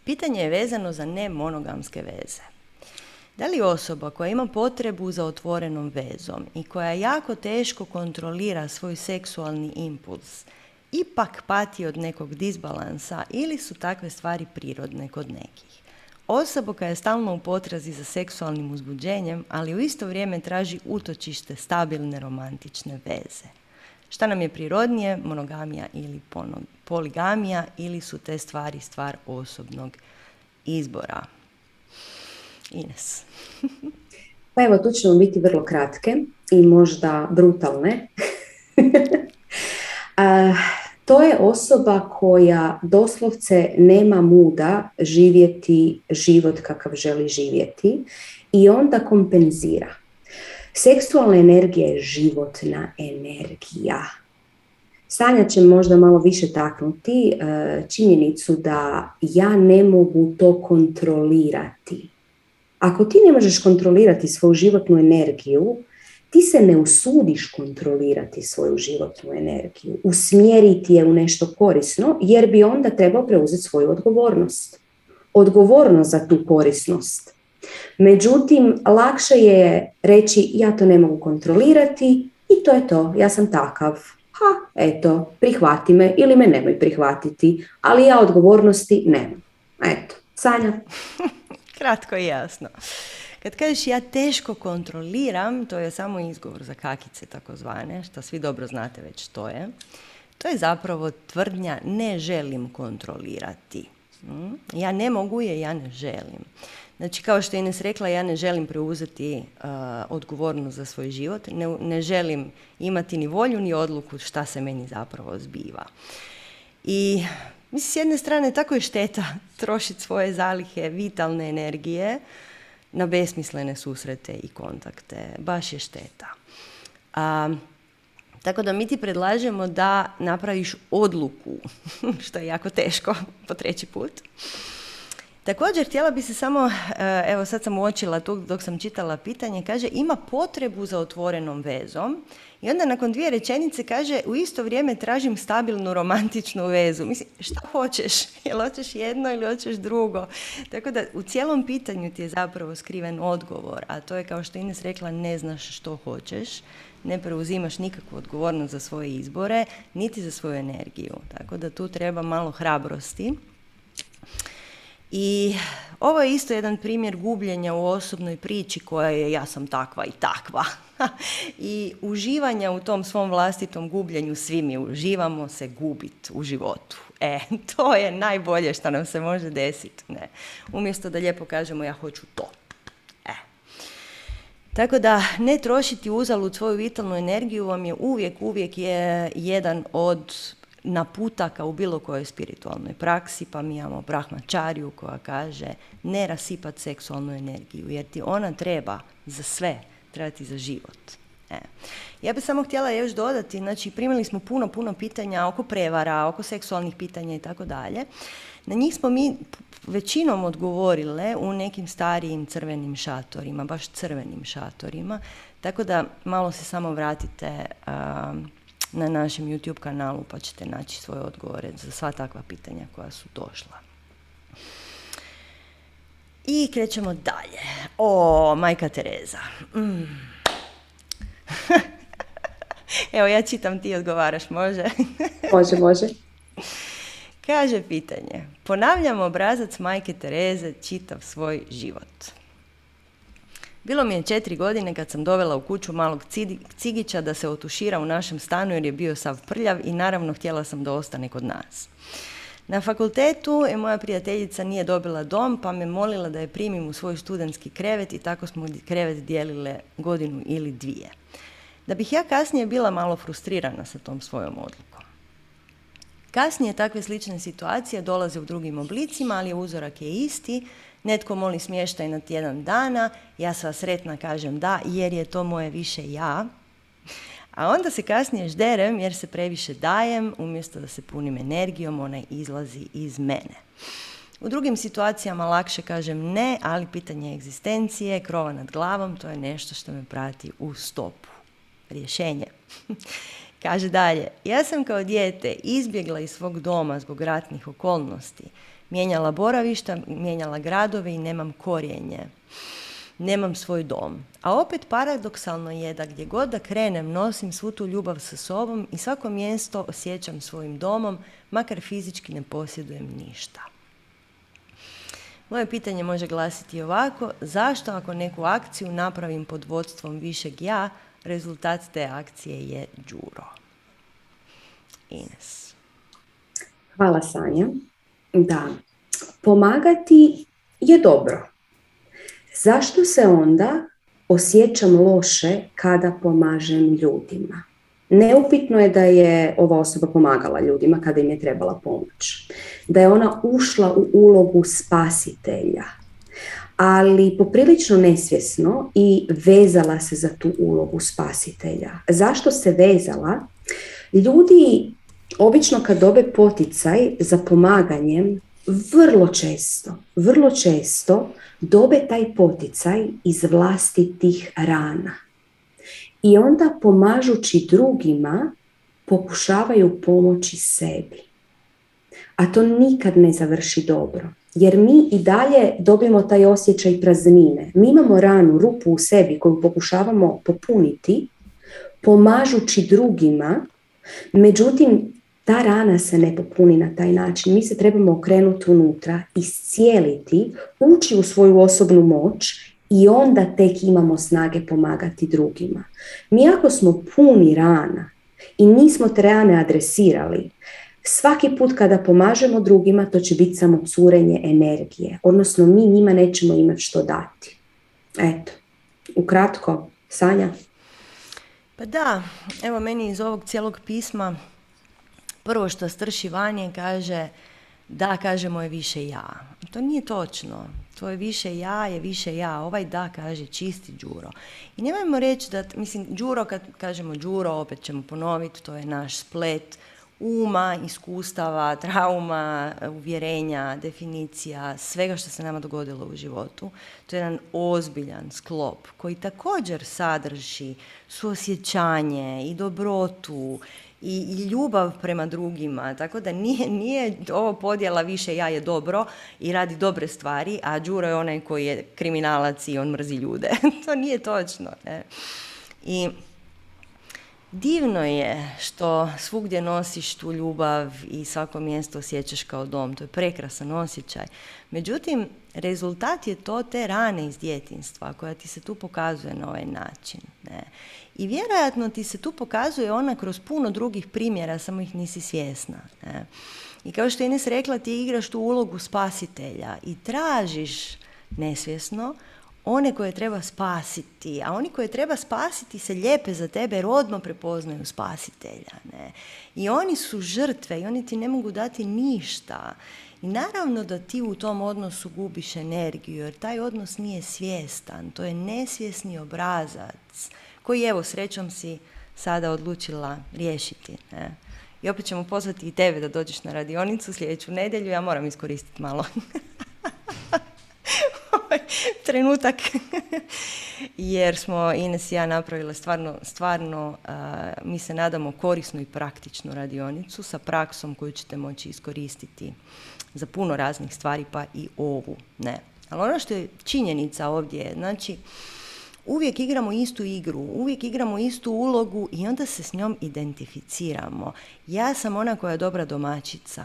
Pitanje je vezano za nemonogamske veze. Da li osoba koja ima potrebu za otvorenom vezom i koja jako teško kontrolira svoj seksualni impuls, ipak pati od nekog disbalansa ili su takve stvari prirodne kod nekih? Osoba koja je stalno u potrazi za seksualnim uzbuđenjem, ali u isto vrijeme traži utočište stabilne romantične veze. Šta nam je prirodnije, monogamija ili poligamija ili su te stvari stvar osobnog izbora? Ines. pa evo, tu ćemo biti vrlo kratke i možda brutalne. to je osoba koja doslovce nema muda živjeti život kakav želi živjeti i onda kompenzira. Seksualna energija je životna energija. Sanja će možda malo više taknuti e, činjenicu da ja ne mogu to kontrolirati. Ako ti ne možeš kontrolirati svoju životnu energiju, ti se ne usudiš kontrolirati svoju životnu energiju, usmjeriti je u nešto korisno, jer bi onda trebao preuzeti svoju odgovornost. Odgovornost za tu korisnost. Međutim, lakše je reći ja to ne mogu kontrolirati i to je to, ja sam takav. Ha, eto, prihvati me ili me nemoj prihvatiti, ali ja odgovornosti nemam. Eto, Sanja. Kratko i jasno. Kad kažeš ja teško kontroliram, to je samo izgovor za kakice takozvane, što svi dobro znate već što je. To je zapravo tvrdnja ne želim kontrolirati. Hm? Ja ne mogu je, ja ne želim. Znači, kao što je Ines rekla, ja ne želim preuzeti uh, odgovornost za svoj život, ne, ne želim imati ni volju ni odluku šta se meni zapravo zbiva. I mislim, s jedne strane, tako je šteta trošiti svoje zalihe vitalne energije na besmislene susrete i kontakte. Baš je šteta. A, tako da mi ti predlažemo da napraviš odluku, što je jako teško po treći put. Također, htjela bi se samo, e, evo sad sam uočila tu dok sam čitala pitanje, kaže ima potrebu za otvorenom vezom i onda nakon dvije rečenice kaže u isto vrijeme tražim stabilnu romantičnu vezu. Mislim, šta hoćeš? Jel hoćeš jedno ili hoćeš drugo? Tako da u cijelom pitanju ti je zapravo skriven odgovor, a to je kao što Ines rekla, ne znaš što hoćeš, ne preuzimaš nikakvu odgovornost za svoje izbore, niti za svoju energiju. Tako da tu treba malo hrabrosti. I ovo je isto jedan primjer gubljenja u osobnoj priči koja je ja sam takva i takva. I uživanja u tom svom vlastitom gubljenju, svi mi uživamo se gubit u životu. E, to je najbolje što nam se može desiti. Ne. Umjesto da lijepo kažemo ja hoću to. E. Tako da ne trošiti uzalud svoju vitalnu energiju vam je uvijek, uvijek je jedan od naputaka u bilo kojoj spiritualnoj praksi, pa mi imamo brahmačariju koja kaže ne rasipati seksualnu energiju, jer ti ona treba za sve, treba ti za život. E. Ja bih samo htjela još dodati, znači primili smo puno, puno pitanja oko prevara, oko seksualnih pitanja i tako dalje. Na njih smo mi većinom odgovorile u nekim starijim crvenim šatorima, baš crvenim šatorima, tako da malo se samo vratite na našem YouTube kanalu pa ćete naći svoje odgovore za sva takva pitanja koja su došla. I krećemo dalje. O, majka Tereza. Mm. Evo, ja čitam, ti odgovaraš, može? može, može. Kaže pitanje. Ponavljam obrazac majke Tereze čitav svoj život. Bilo mi je četiri godine kad sam dovela u kuću malog cigića da se otušira u našem stanu jer je bio sav prljav i naravno htjela sam da ostane kod nas. Na fakultetu je moja prijateljica nije dobila dom pa me molila da je primim u svoj studentski krevet i tako smo krevet dijelile godinu ili dvije. Da bih ja kasnije bila malo frustrirana sa tom svojom odlukom. Kasnije takve slične situacije dolaze u drugim oblicima, ali uzorak je isti, netko moli smještaj na tjedan dana, ja sva sretna kažem da, jer je to moje više ja. A onda se kasnije žderem jer se previše dajem, umjesto da se punim energijom, ona izlazi iz mene. U drugim situacijama lakše kažem ne, ali pitanje egzistencije, krova nad glavom, to je nešto što me prati u stopu. Rješenje. Kaže dalje, ja sam kao dijete izbjegla iz svog doma zbog ratnih okolnosti mijenjala boravišta, mijenjala gradove i nemam korijenje. Nemam svoj dom. A opet paradoksalno je da gdje god da krenem nosim svu tu ljubav sa sobom i svako mjesto osjećam svojim domom, makar fizički ne posjedujem ništa. Moje pitanje može glasiti ovako, zašto ako neku akciju napravim pod vodstvom višeg ja, rezultat te akcije je džuro. Ines. Hvala Sanja. Da, pomagati je dobro. Zašto se onda osjećam loše kada pomažem ljudima? Neupitno je da je ova osoba pomagala ljudima kada im je trebala pomoć. Da je ona ušla u ulogu spasitelja, ali poprilično nesvjesno i vezala se za tu ulogu spasitelja. Zašto se vezala? Ljudi obično kad dobe poticaj za pomaganjem, vrlo često, vrlo često dobe taj poticaj iz vlastitih rana. I onda pomažući drugima pokušavaju pomoći sebi. A to nikad ne završi dobro. Jer mi i dalje dobijemo taj osjećaj praznine. Mi imamo ranu, rupu u sebi koju pokušavamo popuniti pomažući drugima, međutim ta rana se ne popuni na taj način. Mi se trebamo okrenuti unutra, iscijeliti, ući u svoju osobnu moć i onda tek imamo snage pomagati drugima. Mi ako smo puni rana i nismo te rane adresirali, svaki put kada pomažemo drugima to će biti samo curenje energije, odnosno mi njima nećemo imati što dati. Eto, ukratko, Sanja? Pa da, evo meni iz ovog cijelog pisma prvo što strši van je kaže da, kaže je više ja. To nije točno. To je više ja, je više ja. Ovaj da kaže čisti Đuro. I nemojmo reći da, mislim, Đuro, kad kažemo Đuro, opet ćemo ponoviti, to je naš splet uma, iskustava, trauma, uvjerenja, definicija, svega što se nama dogodilo u životu. To je jedan ozbiljan sklop koji također sadrži suosjećanje i dobrotu i, i ljubav prema drugima. Tako da nije, nije ovo podjela više ja je dobro i radi dobre stvari, a Đuro je onaj koji je kriminalac i on mrzi ljude. to nije točno. Ne? I divno je što svugdje nosiš tu ljubav i svako mjesto osjećaš kao dom. To je prekrasan osjećaj. Međutim, rezultat je to te rane iz djetinstva koja ti se tu pokazuje na ovaj način. Ne? I vjerojatno ti se tu pokazuje ona kroz puno drugih primjera, samo ih nisi svjesna. Ne? I kao što je Ines rekla, ti igraš tu ulogu spasitelja i tražiš nesvjesno one koje treba spasiti, a oni koje treba spasiti se lijepe za tebe jer odmah prepoznaju spasitelja. Ne? I oni su žrtve i oni ti ne mogu dati ništa. I naravno da ti u tom odnosu gubiš energiju jer taj odnos nije svjestan, to je nesvjesni obrazac koji evo srećom si sada odlučila riješiti. Ne? I opet ćemo pozvati i tebe da dođeš na radionicu sljedeću nedjelju, ja moram iskoristiti malo trenutak jer smo Ines i ja napravile stvarno, stvarno mi se nadamo korisnu i praktičnu radionicu sa praksom koju ćete moći iskoristiti za puno raznih stvari pa i ovu. Ne. Ali ono što je činjenica ovdje znači uvijek igramo istu igru, uvijek igramo istu ulogu i onda se s njom identificiramo. Ja sam ona koja je dobra domaćica,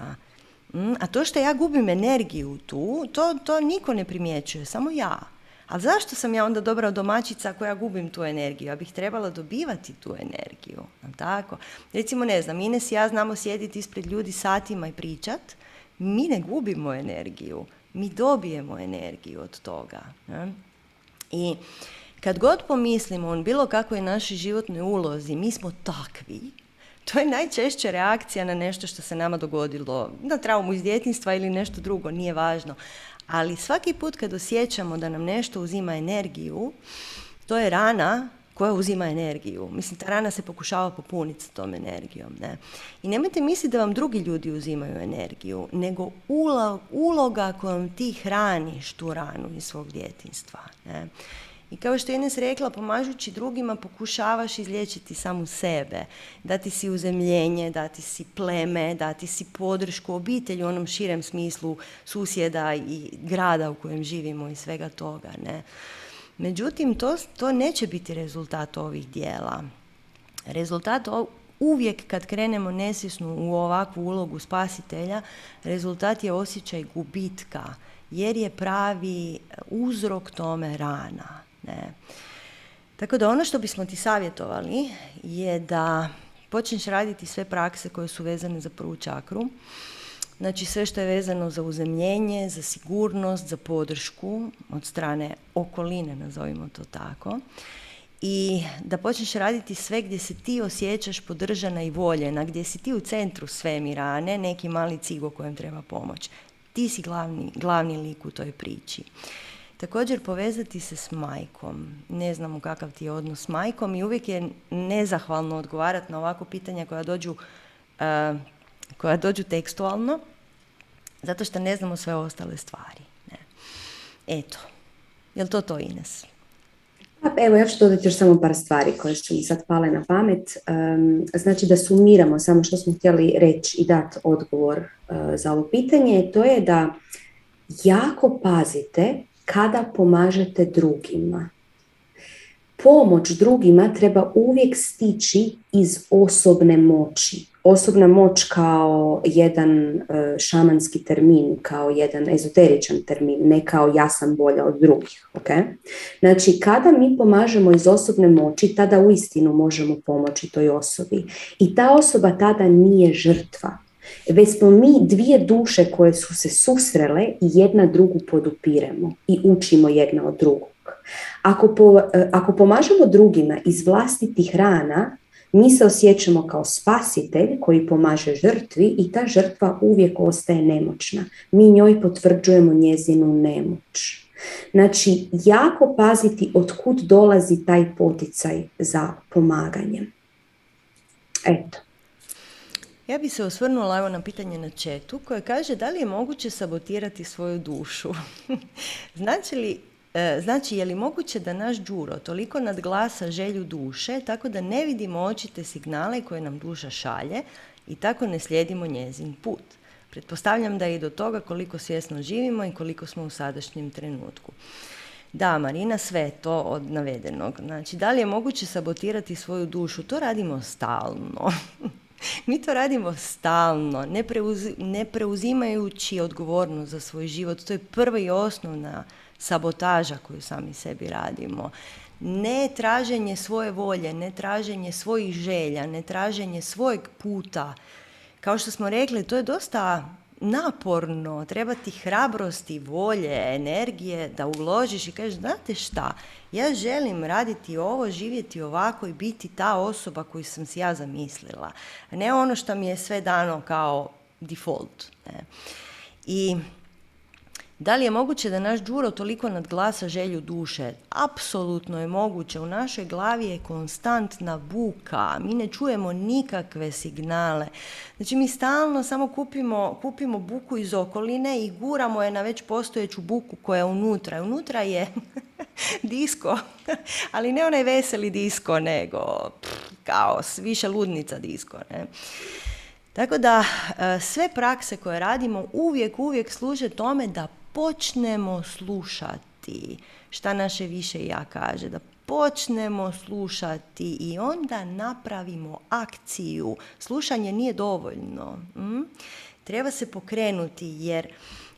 a to što ja gubim energiju tu, to, to niko ne primjećuje, samo ja. A zašto sam ja onda dobra domaćica ako ja gubim tu energiju? Ja bih trebala dobivati tu energiju. Tako? Recimo, ne znam, Ines i ja znamo sjediti ispred ljudi satima i pričat. Mi ne gubimo energiju. Mi dobijemo energiju od toga. Ne? I kad god pomislimo o bilo kakvoj našoj životnoj ulozi, mi smo takvi, to je najčešća reakcija na nešto što se nama dogodilo, na traumu iz djetinstva ili nešto drugo, nije važno. Ali svaki put kad osjećamo da nam nešto uzima energiju, to je rana koja uzima energiju. Mislim, ta rana se pokušava popuniti s tom energijom. Ne? I nemojte misliti da vam drugi ljudi uzimaju energiju, nego uloga kojom ti hraniš tu ranu iz svog djetinstva. Ne? I kao što je Ines rekla, pomažući drugima pokušavaš izliječiti samu sebe, dati si uzemljenje, dati si pleme, dati si podršku obitelji u onom širem smislu susjeda i grada u kojem živimo i svega toga. Ne? Međutim, to, to neće biti rezultat ovih dijela. Rezultat uvijek kad krenemo nesvjesno u ovakvu ulogu spasitelja, rezultat je osjećaj gubitka, jer je pravi uzrok tome rana. Ne. Tako da ono što bismo ti savjetovali je da počneš raditi sve prakse koje su vezane za prvu čakru. Znači sve što je vezano za uzemljenje, za sigurnost, za podršku od strane okoline, nazovimo to tako. I da počneš raditi sve gdje se ti osjećaš podržana i voljena, gdje si ti u centru svemira, a ne neki mali cigo kojem treba pomoć. Ti si glavni, glavni lik u toj priči. Također povezati se s majkom. Ne znamo kakav ti je odnos s majkom i uvijek je nezahvalno odgovarati na ovako pitanja koja dođu, uh, koja dođu tekstualno, zato što ne znamo sve ostale stvari. Ne. Eto, je li to to Ines? Pa, evo, ja ću dodati još samo par stvari koje su mi sad pale na pamet. Um, znači da sumiramo samo što smo htjeli reći i dati odgovor uh, za ovo pitanje. To je da jako pazite kada pomažete drugima. Pomoć drugima treba uvijek stići iz osobne moći. Osobna moć kao jedan e, šamanski termin, kao jedan ezoteričan termin, ne kao ja sam bolja od drugih. Okay? Znači, kada mi pomažemo iz osobne moći, tada uistinu možemo pomoći toj osobi. I ta osoba tada nije žrtva već smo mi dvije duše koje su se susrele i jedna drugu podupiremo i učimo jedna od drugog. Ako, po, e, ako pomažemo drugima iz vlastitih rana, mi se osjećamo kao spasitelj koji pomaže žrtvi i ta žrtva uvijek ostaje nemoćna. Mi njoj potvrđujemo njezinu nemoć. Znači, jako paziti od kud dolazi taj poticaj za pomaganjem. Eto. Ja bi se osvrnula evo na pitanje na četu koje kaže da li je moguće sabotirati svoju dušu. znači li e, Znači, je li moguće da naš đuro toliko nadglasa želju duše tako da ne vidimo očite signale koje nam duša šalje i tako ne slijedimo njezin put? Pretpostavljam da je i do toga koliko svjesno živimo i koliko smo u sadašnjem trenutku. Da, Marina, sve to od navedenog. Znači, da li je moguće sabotirati svoju dušu? To radimo stalno. Mi to radimo stalno, ne, ne preuzimajući odgovornost za svoj život. To je prva i osnovna sabotaža koju sami sebi radimo. Ne traženje svoje volje, ne traženje svojih želja, ne traženje svojeg puta. Kao što smo rekli, to je dosta naporno, treba ti hrabrosti, volje, energije da uložiš i kažeš, znate šta, ja želim raditi ovo, živjeti ovako i biti ta osoba koju sam si ja zamislila. Ne ono što mi je sve dano kao default. Ne. I da li je moguće da naš đuro toliko nadglasa želju duše? Apsolutno je moguće. U našoj glavi je konstantna buka. Mi ne čujemo nikakve signale. Znači mi stalno samo kupimo, kupimo buku iz okoline i guramo je na već postojeću buku koja je unutra. Unutra je disko, ali ne onaj veseli disko, nego pff, kaos, više ludnica disko. Ne? Tako da e, sve prakse koje radimo uvijek, uvijek služe tome da počnemo slušati šta naše više ja kaže, da počnemo slušati i onda napravimo akciju. Slušanje nije dovoljno. Hm? Treba se pokrenuti jer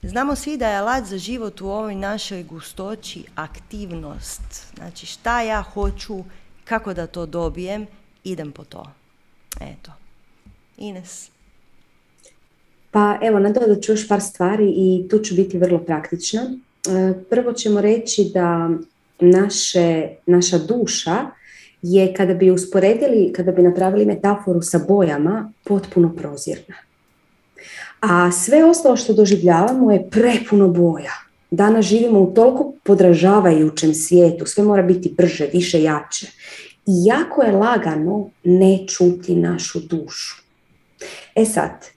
znamo svi da je alat za život u ovoj našoj gustoći aktivnost. Znači šta ja hoću, kako da to dobijem, idem po to. Eto. Ines. Pa evo, nadodat ću još par stvari i tu ću biti vrlo praktična. E, prvo ćemo reći da naše, naša duša je, kada bi usporedili, kada bi napravili metaforu sa bojama, potpuno prozirna. A sve ostalo što doživljavamo je prepuno boja. Danas živimo u toliko podražavajućem svijetu, sve mora biti brže, više, jače. I jako je lagano ne čuti našu dušu. E sad,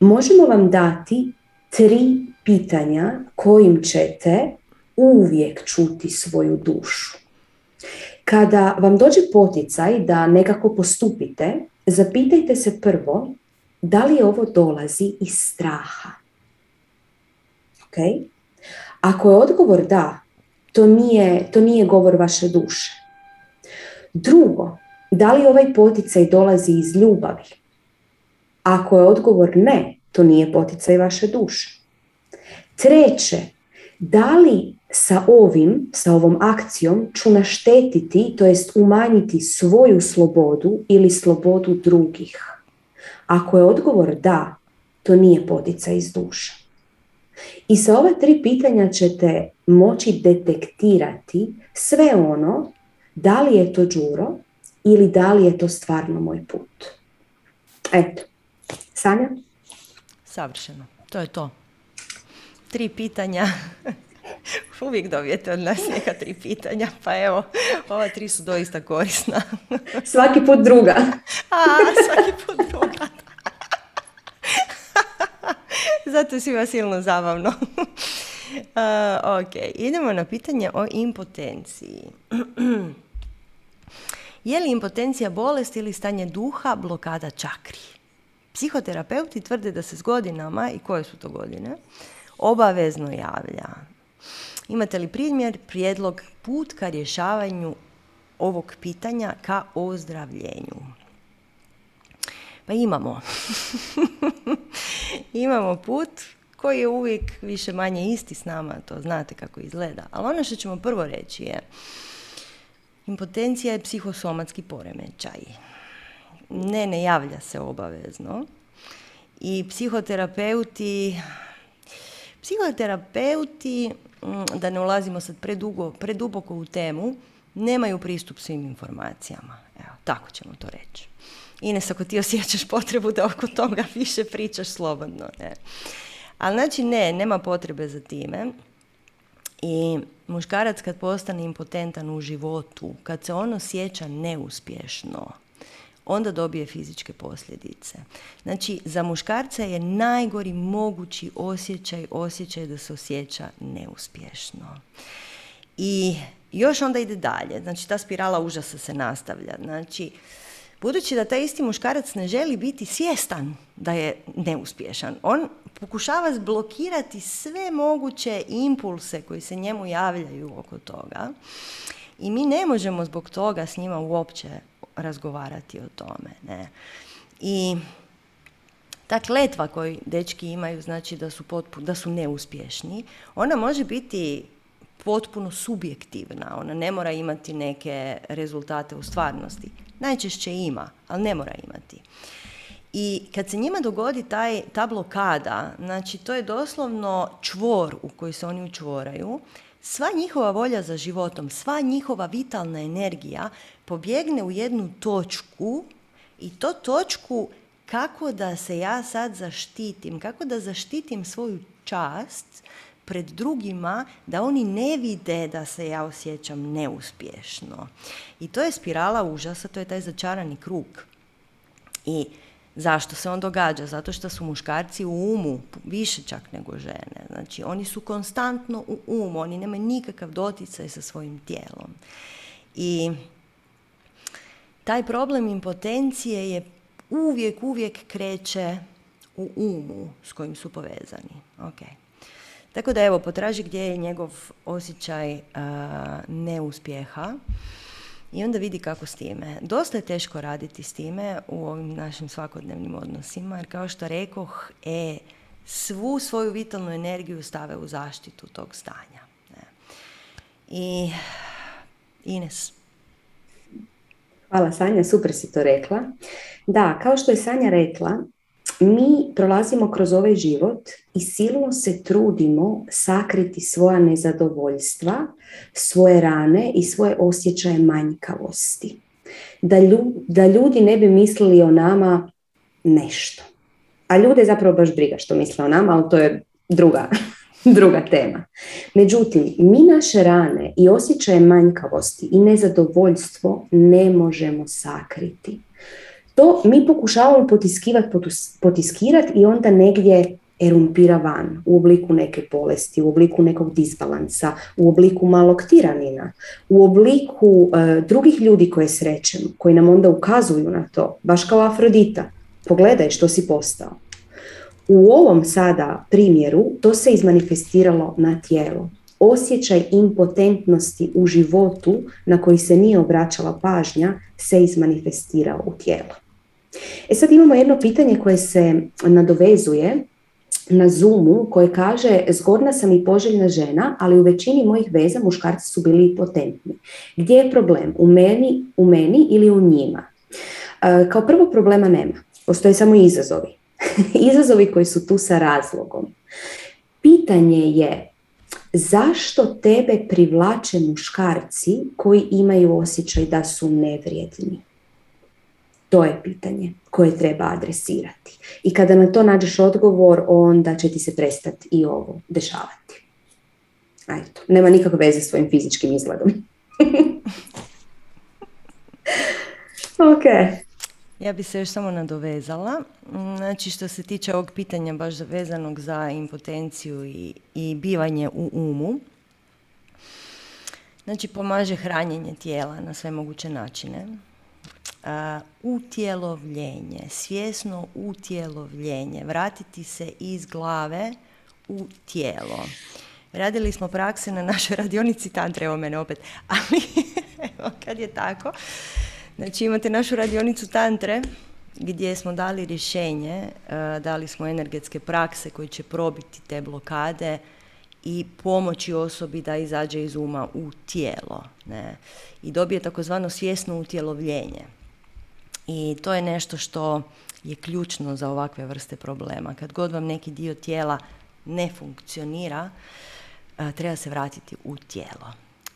možemo vam dati tri pitanja kojim ćete uvijek čuti svoju dušu. Kada vam dođe poticaj da nekako postupite, zapitajte se prvo da li ovo dolazi iz straha. Okay? Ako je odgovor da, to nije, to nije govor vaše duše. Drugo, da li ovaj poticaj dolazi iz ljubavi? Ako je odgovor ne, to nije poticaj vaše duše. Treće, da li sa ovim, sa ovom akcijom ću naštetiti, to jest umanjiti svoju slobodu ili slobodu drugih? Ako je odgovor da, to nije poticaj iz duše. I sa ova tri pitanja ćete moći detektirati sve ono da li je to džuro ili da li je to stvarno moj put. Eto, Sanja? Savršeno, to je to. Tri pitanja. Uvijek dobijete od nas neka tri pitanja, pa evo, ova tri su doista korisna. Svaki put druga. A, svaki put druga. Zato je svima silno zabavno. Uh, ok, idemo na pitanje o impotenciji. je li impotencija bolest ili stanje duha, blokada čakri? Psihoterapeuti tvrde da se s godinama, i koje su to godine, obavezno javlja. Imate li primjer, prijedlog, put ka rješavanju ovog pitanja ka ozdravljenju? Pa imamo. imamo put koji je uvijek više manje isti s nama, to znate kako izgleda. Ali ono što ćemo prvo reći je, impotencija je psihosomatski poremećaj ne, ne javlja se obavezno. I psihoterapeuti, psihoterapeuti, mm, da ne ulazimo sad predugo, preduboko u temu, nemaju pristup svim informacijama. Evo, tako ćemo to reći. Ines, ako ti osjećaš potrebu da oko toga više pričaš slobodno. Ne. Ali znači ne, nema potrebe za time. I muškarac kad postane impotentan u životu, kad se on osjeća neuspješno, onda dobije fizičke posljedice. Znači, za muškarca je najgori mogući osjećaj, osjećaj da se osjeća neuspješno. I još onda ide dalje. Znači, ta spirala užasa se nastavlja. Znači, Budući da taj isti muškarac ne želi biti svjestan da je neuspješan, on pokušava zblokirati sve moguće impulse koji se njemu javljaju oko toga i mi ne možemo zbog toga s njima uopće razgovarati o tome. Ne? I ta kletva koju dečki imaju, znači da su, da su neuspješni, ona može biti potpuno subjektivna, ona ne mora imati neke rezultate u stvarnosti. Najčešće ima, ali ne mora imati. I kad se njima dogodi taj, ta blokada, znači to je doslovno čvor u koji se oni učvoraju, sva njihova volja za životom, sva njihova vitalna energija pobjegne u jednu točku i to točku kako da se ja sad zaštitim, kako da zaštitim svoju čast pred drugima, da oni ne vide da se ja osjećam neuspješno. I to je spirala užasa, to je taj začarani krug. I Zašto se on događa? Zato što su muškarci u umu, više čak nego žene. Znači, oni su konstantno u umu, oni nemaju nikakav doticaj sa svojim tijelom. I taj problem impotencije je uvijek, uvijek kreće u umu s kojim su povezani. Ok. Tako da evo, potraži gdje je njegov osjećaj neuspjeha i onda vidi kako s time. Dosta je teško raditi s time u ovim našim svakodnevnim odnosima, jer kao što rekoh, e, svu svoju vitalnu energiju stave u zaštitu tog stanja. Ne. I Ines. Hvala Sanja, super si to rekla. Da, kao što je Sanja rekla, mi prolazimo kroz ovaj život i silno se trudimo sakriti svoja nezadovoljstva, svoje rane i svoje osjećaje manjkavosti. Da, da ljudi ne bi mislili o nama nešto. A ljude zapravo baš briga što misle o nama, ali to je druga, druga tema. Međutim, mi naše rane i osjećaje manjkavosti i nezadovoljstvo ne možemo sakriti to mi pokušavamo potiskivati, potiskirati i onda negdje erumpira van u obliku neke bolesti, u obliku nekog disbalansa, u obliku malog tiranina, u obliku e, drugih ljudi koje srećemo, koji nam onda ukazuju na to, baš kao Afrodita, pogledaj što si postao. U ovom sada primjeru to se izmanifestiralo na tijelo. Osjećaj impotentnosti u životu na koji se nije obraćala pažnja se izmanifestirao u tijelo. E sad imamo jedno pitanje koje se nadovezuje na Zoomu koje kaže zgodna sam i poželjna žena, ali u većini mojih veza muškarci su bili potentni. Gdje je problem? U meni, u meni ili u njima? E, kao prvo problema nema. Postoje samo izazovi. izazovi koji su tu sa razlogom. Pitanje je zašto tebe privlače muškarci koji imaju osjećaj da su nevrijedni? To je pitanje koje treba adresirati. I kada na to nađeš odgovor, onda će ti se prestati i ovo dešavati. Ajde, nema nikakve veze s svojim fizičkim izgledom. ok. Ja bi se još samo nadovezala. Znači što se tiče ovog pitanja baš vezanog za impotenciju i, i bivanje u umu. Znači pomaže hranjenje tijela na sve moguće načine utjelovljenje, svjesno utjelovljenje, vratiti se iz glave u tijelo. Radili smo prakse na našoj radionici tantre, evo mene opet, ali evo, kad je tako, znači imate našu radionicu tantre gdje smo dali rješenje, dali smo energetske prakse koji će probiti te blokade i pomoći osobi da izađe iz uma u tijelo ne? i dobije takozvano svjesno utjelovljenje. I to je nešto što je ključno za ovakve vrste problema. Kad god vam neki dio tijela ne funkcionira, treba se vratiti u tijelo.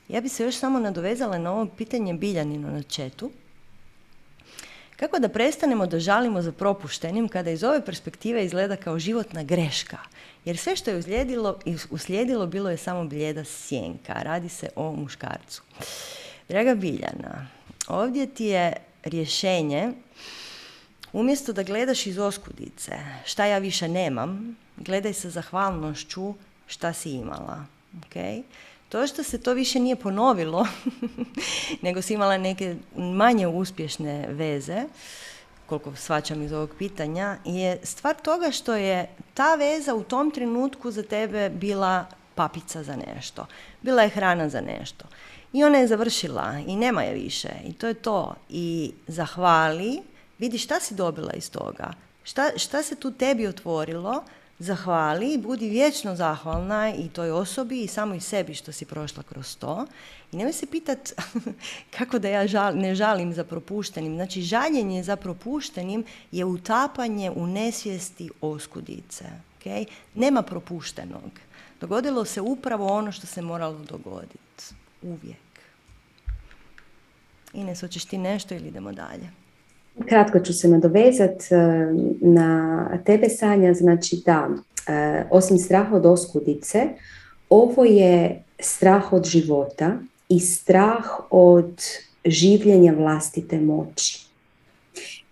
Ja bi se još samo nadovezala na ovo pitanje Biljanino na četu. Kako da prestanemo da žalimo za propuštenim kada iz ove perspektive izgleda kao životna greška? Jer sve što je uslijedilo bilo je samo bljeda sjenka. Radi se o muškarcu. Draga Biljana, ovdje ti je rješenje, umjesto da gledaš iz oskudice šta ja više nemam, gledaj sa zahvalnošću šta si imala. Okay? To što se to više nije ponovilo, nego si imala neke manje uspješne veze, koliko svačam iz ovog pitanja, je stvar toga što je ta veza u tom trenutku za tebe bila papica za nešto. Bila je hrana za nešto. I ona je završila i nema je više. I to je to. I zahvali, vidi šta si dobila iz toga. Šta, šta se tu tebi otvorilo, zahvali, budi vječno zahvalna i toj osobi i samo i sebi što si prošla kroz to. I nemoj se pitat kako da ja ne žalim za propuštenim. Znači, žaljenje za propuštenim je utapanje u nesvijesti oskudice. Okay? Nema propuštenog. Dogodilo se upravo ono što se moralo dogoditi. Uvijek. Ines, hoćeš ti nešto ili idemo dalje? Kratko ću se nadovezati eh, na tebe, Sanja. Znači da, eh, osim straha od oskudice, ovo je strah od života i strah od življenja vlastite moći.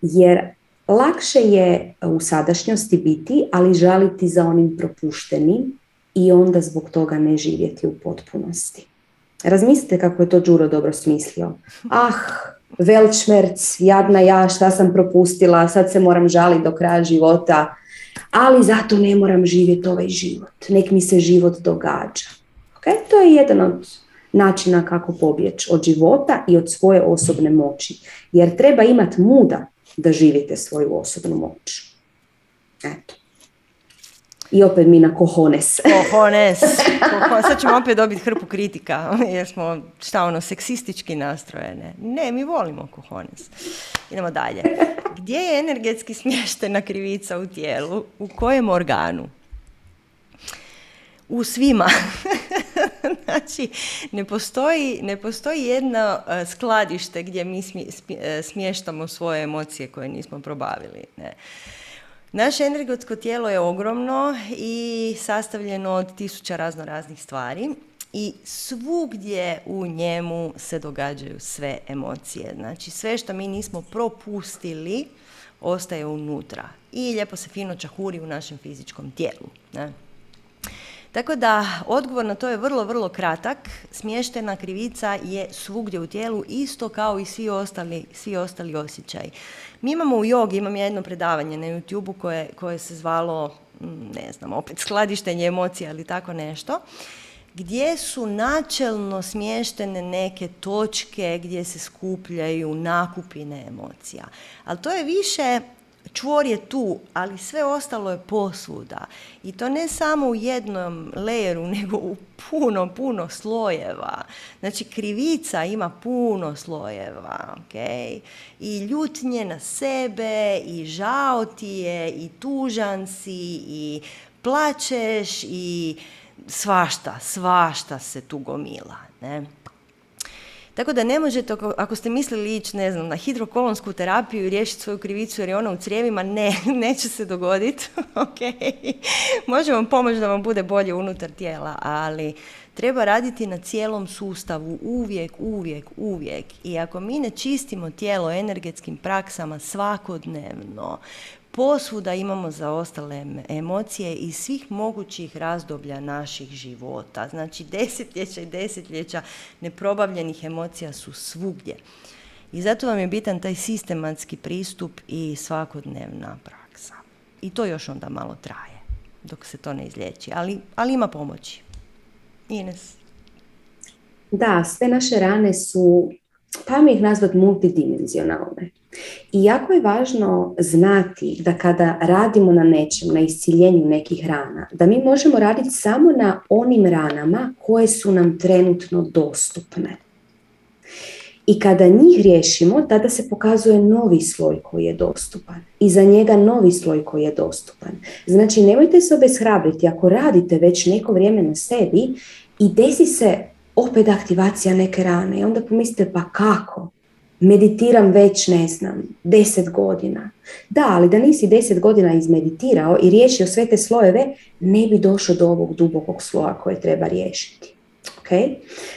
Jer lakše je u sadašnjosti biti, ali žaliti za onim propuštenim i onda zbog toga ne živjeti u potpunosti. Razmislite kako je to Đuro dobro smislio. Ah, velčmerc, jadna ja, šta sam propustila, sad se moram žaliti do kraja života, ali zato ne moram živjeti ovaj život. Nek mi se život događa. Okay? To je jedan od načina kako pobjeći od života i od svoje osobne moći. Jer treba imati muda da živite svoju osobnu moć. Eto. I opet mi na kohones. Kohones. Sad ćemo opet dobiti hrpu kritika, jer smo, šta ono, seksistički nastrojene. Ne, mi volimo kohones. Idemo dalje. Gdje je energetski smještena krivica u tijelu? U kojem organu? U svima. znači, ne postoji, ne postoji jedno e, skladište gdje mi smještamo svoje emocije koje nismo probavili. Ne. Naše energetsko tijelo je ogromno i sastavljeno od tisuća razno raznih stvari i svugdje u njemu se događaju sve emocije. Znači sve što mi nismo propustili ostaje unutra i lijepo se fino čahuri u našem fizičkom tijelu. Ne? Tako da odgovor na to je vrlo, vrlo kratak. Smještena krivica je svugdje u tijelu isto kao i svi ostali, svi ostali osjećaji. Mi imamo u jogi, imam jedno predavanje na youtube koje, koje se zvalo, mm, ne znam, opet skladištenje emocija ili tako nešto, gdje su načelno smještene neke točke gdje se skupljaju nakupine emocija. Ali to je više čvor je tu, ali sve ostalo je posvuda. I to ne samo u jednom lejeru, nego u puno, puno slojeva. Znači, krivica ima puno slojeva, ok? I ljutnje na sebe, i žao ti je, i tužan si, i plačeš, i svašta, svašta se tu gomila, ne? Tako da ne možete, ako ste mislili ići, ne znam, na hidrokolonsku terapiju i riješiti svoju krivicu jer je ona u crijevima, ne, neće se dogoditi. ok, može vam pomoći da vam bude bolje unutar tijela, ali treba raditi na cijelom sustavu uvijek, uvijek, uvijek. I ako mi ne čistimo tijelo energetskim praksama svakodnevno, posvuda imamo za ostale emocije iz svih mogućih razdoblja naših života. Znači desetljeća i desetljeća neprobavljenih emocija su svugdje. I zato vam je bitan taj sistematski pristup i svakodnevna praksa. I to još onda malo traje dok se to ne izliječi, ali, ali ima pomoći. Ines. Da, sve naše rane su, pa mi ih nazvat multidimenzionalne. I jako je važno znati da kada radimo na nečem, na isciljenju nekih rana, da mi možemo raditi samo na onim ranama koje su nam trenutno dostupne. I kada njih riješimo, tada se pokazuje novi sloj koji je dostupan. I za njega novi sloj koji je dostupan. Znači, nemojte se obeshrabriti. Ako radite već neko vrijeme na sebi i desi se opet aktivacija neke rane i onda pomislite pa kako? Meditiram već, ne znam, deset godina. Da, ali da nisi deset godina izmeditirao i riješio sve te slojeve, ne bi došao do ovog dubokog sloja koje treba riješiti. Okay?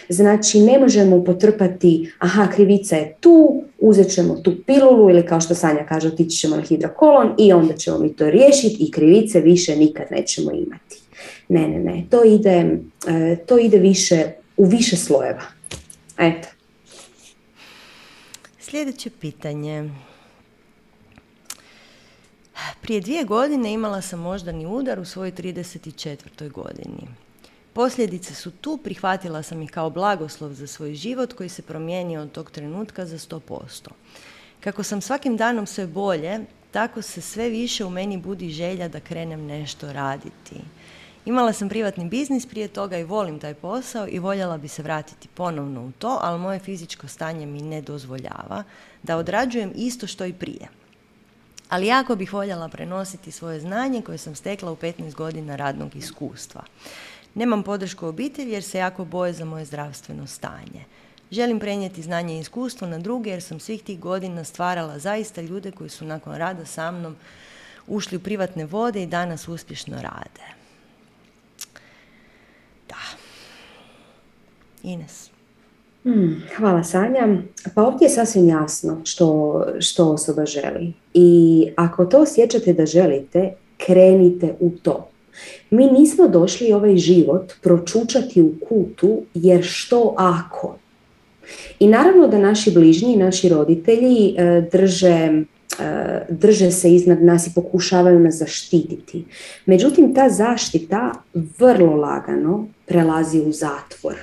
Znači, ne možemo potrpati, aha, krivica je tu, uzet ćemo tu pilulu ili kao što Sanja kaže, otići ćemo na hidrokolon i onda ćemo mi to riješiti i krivice više nikad nećemo imati. Ne, ne, ne, to ide, e, to ide više u više slojeva. Eto. Sljedeće pitanje. Prije dvije godine imala sam moždani udar u svojoj 34. godini. Posljedice su tu, prihvatila sam ih kao blagoslov za svoj život koji se promijenio od tog trenutka za 100%. Kako sam svakim danom sve bolje, tako se sve više u meni budi želja da krenem nešto raditi. Imala sam privatni biznis prije toga i volim taj posao i voljela bi se vratiti ponovno u to, ali moje fizičko stanje mi ne dozvoljava da odrađujem isto što i prije. Ali jako bih voljela prenositi svoje znanje koje sam stekla u 15 godina radnog iskustva. Nemam podršku obitelji jer se jako boje za moje zdravstveno stanje. Želim prenijeti znanje i iskustvo na druge jer sam svih tih godina stvarala zaista ljude koji su nakon rada sa mnom ušli u privatne vode i danas uspješno rade. Da. Ines. Hmm, hvala Sanja. Pa ovdje je sasvim jasno što, što osoba želi. I ako to osjećate da želite, krenite u to. Mi nismo došli ovaj život pročučati u kutu jer što ako? I naravno da naši bližnji naši roditelji e, drže drže se iznad nas i pokušavaju nas zaštititi. Međutim, ta zaštita vrlo lagano prelazi u zatvor.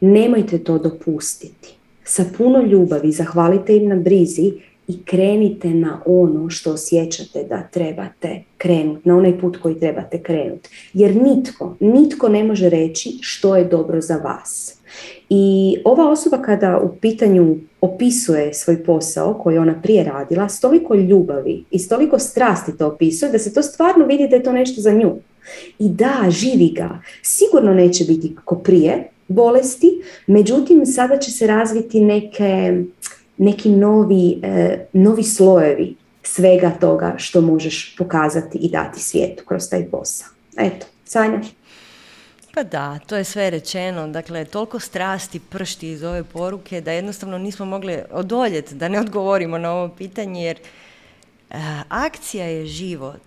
Nemojte to dopustiti. Sa puno ljubavi zahvalite im na brizi i krenite na ono što osjećate da trebate krenuti, na onaj put koji trebate krenuti. Jer nitko, nitko ne može reći što je dobro za vas. I ova osoba kada u pitanju opisuje svoj posao koji ona prije radila, s toliko ljubavi i s toliko strasti to opisuje da se to stvarno vidi da je to nešto za nju. I da, živi ga. Sigurno neće biti kako prije bolesti, međutim sada će se razviti neke neki novi, e, novi slojevi svega toga što možeš pokazati i dati svijetu kroz taj posao. Eto, Sanja. Pa da, to je sve rečeno. Dakle, toliko strasti pršti iz ove poruke da jednostavno nismo mogli odoljeti da ne odgovorimo na ovo pitanje jer e, akcija je život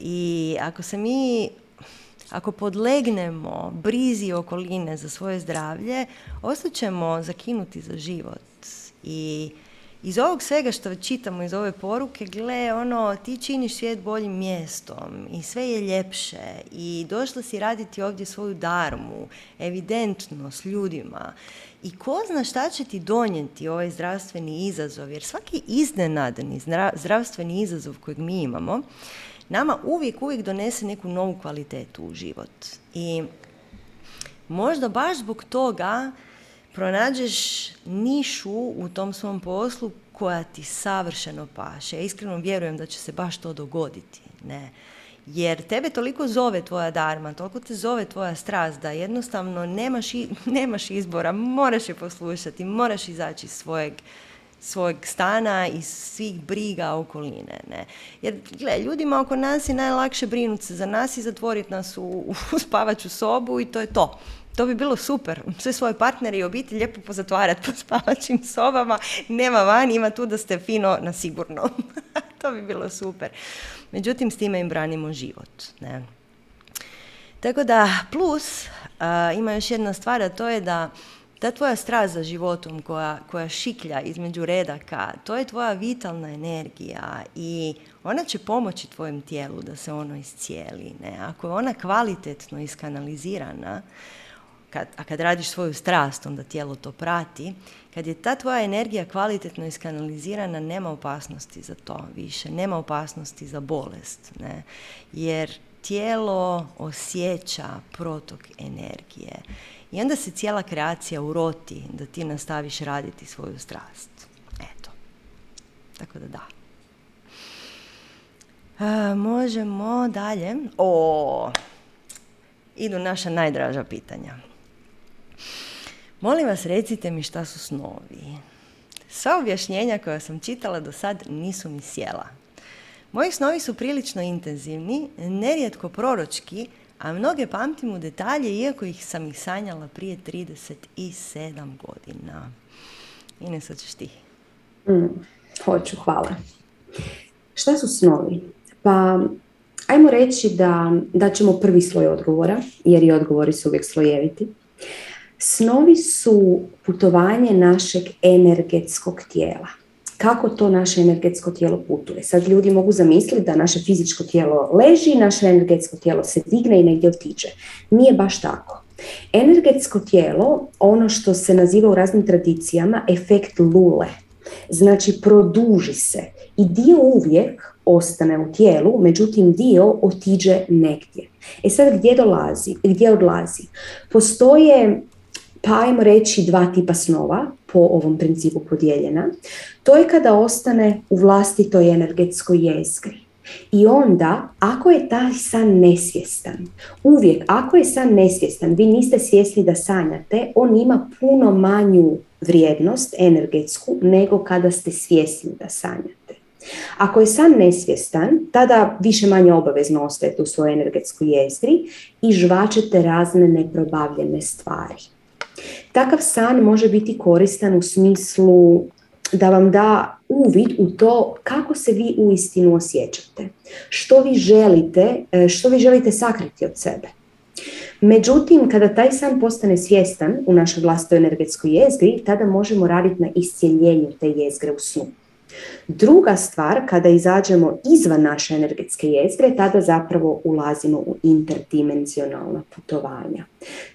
i ako se mi ako podlegnemo brizi okoline za svoje zdravlje, ostaćemo zakinuti za život. I iz ovog svega što čitamo iz ove poruke, gle, ono, ti činiš svijet boljim mjestom i sve je ljepše i došla si raditi ovdje svoju darmu, evidentno, s ljudima. I ko zna šta će ti donijeti ovaj zdravstveni izazov, jer svaki iznenadni zdravstveni izazov kojeg mi imamo, nama uvijek, uvijek donese neku novu kvalitetu u život. I možda baš zbog toga pronađeš nišu u tom svom poslu koja ti savršeno paše. Ja iskreno vjerujem da će se baš to dogoditi. Ne? Jer tebe toliko zove tvoja darma, toliko te zove tvoja strast da jednostavno nemaš, nemaš izbora, moraš je poslušati, moraš izaći iz svojeg, svojeg stana i svih briga okoline. Ne? Jer, gle, ljudima oko nas je najlakše brinuti se za nas i zatvoriti nas u, u spavaću sobu i to je to. To bi bilo super. Sve svoje partnere i obitelj lijepo pozatvarati po spavačim sobama. Nema van, ima tu da ste fino na sigurno. to bi bilo super. Međutim, s time im branimo život. Ne? Tako da, plus, ima još jedna stvar, a to je da ta tvoja strast za životom koja, koja šiklja između redaka, to je tvoja vitalna energija i ona će pomoći tvojem tijelu da se ono iscijeli. Ne? Ako je ona kvalitetno iskanalizirana, kad, a kad radiš svoju strast, onda tijelo to prati, kad je ta tvoja energija kvalitetno iskanalizirana, nema opasnosti za to više, nema opasnosti za bolest, ne? jer tijelo osjeća protok energije i onda se cijela kreacija uroti da ti nastaviš raditi svoju strast. Eto. Tako da da. E, možemo dalje. O, idu naša najdraža pitanja. Molim vas recite mi šta su snovi. Sva objašnjenja koja sam čitala do sad nisu mi sjela. Moji snovi su prilično intenzivni, nerijetko proročki, a mnoge pamtim u detalje, iako ih sam ih sanjala prije 37 godina. Ines, hoćeš ti? Mm, hoću, hvala. Šta su snovi? Pa, ajmo reći da, da ćemo prvi sloj odgovora, jer i odgovori su uvijek slojeviti. Snovi su putovanje našeg energetskog tijela. Kako to naše energetsko tijelo putuje? Sad ljudi mogu zamisliti da naše fizičko tijelo leži, naše energetsko tijelo se digne i negdje otiče. Nije baš tako. Energetsko tijelo, ono što se naziva u raznim tradicijama efekt lule, znači produži se i dio uvijek ostane u tijelu, međutim dio otiđe negdje. E sad gdje dolazi, gdje odlazi? Postoje pa ajmo reći dva tipa snova po ovom principu podijeljena. To je kada ostane u vlastitoj energetskoj jezgri. I onda, ako je taj san nesvjestan, uvijek, ako je san nesvjestan, vi niste svjesni da sanjate, on ima puno manju vrijednost energetsku nego kada ste svjesni da sanjate. Ako je san nesvjestan, tada više manje obavezno ostajete u svojoj energetskoj jezgri i žvačete razne neprobavljene stvari. Takav san može biti koristan u smislu da vam da uvid u to kako se vi uistinu osjećate. Što vi želite, e, što vi želite sakriti od sebe. Međutim, kada taj san postane svjestan u našoj vlastoj energetskoj jezgri, tada možemo raditi na iscijeljenju te jezgre u snu. Druga stvar, kada izađemo izvan naše energetske jezgre, tada zapravo ulazimo u interdimenzionalna putovanja.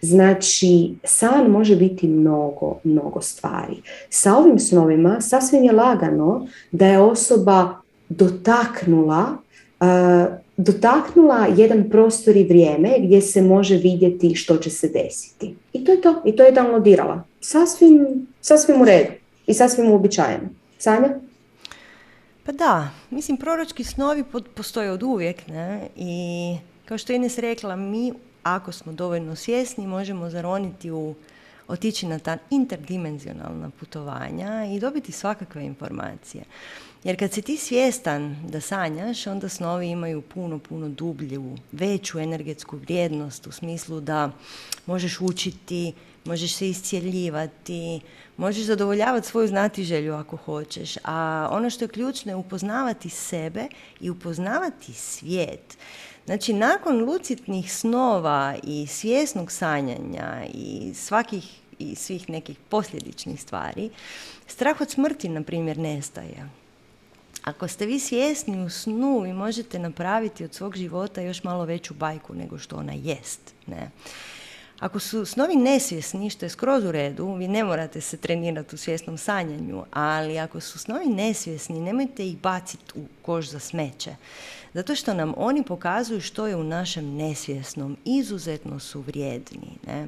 Znači, san može biti mnogo, mnogo stvari. Sa ovim snovima sasvim je lagano da je osoba dotaknula uh, dotaknula jedan prostor i vrijeme gdje se može vidjeti što će se desiti. I to je to. I to je downloadirala. Sasvim, sasvim u redu. I sasvim uobičajeno. Sanja? Pa da, mislim proročki snovi postoje od uvijek ne? i kao što je Ines rekla, mi ako smo dovoljno svjesni možemo zaroniti u otići na ta interdimenzionalna putovanja i dobiti svakakve informacije. Jer kad si ti svjestan da sanjaš, onda snovi imaju puno, puno dublju, veću energetsku vrijednost u smislu da možeš učiti, možeš se iscjeljivati, možeš zadovoljavati svoju znatiželju ako hoćeš. A ono što je ključno je upoznavati sebe i upoznavati svijet. Znači, nakon lucitnih snova i svjesnog sanjanja i svakih i svih nekih posljedičnih stvari, strah od smrti, na primjer, nestaje. Ako ste vi svjesni u snu, vi možete napraviti od svog života još malo veću bajku nego što ona jest. Ne? Ako su snovi nesvjesni, što je skroz u redu, vi ne morate se trenirati u svjesnom sanjanju, ali ako su snovi nesvjesni, nemojte ih baciti u koš za smeće. Zato što nam oni pokazuju što je u našem nesvjesnom, izuzetno su vrijedni. Ne?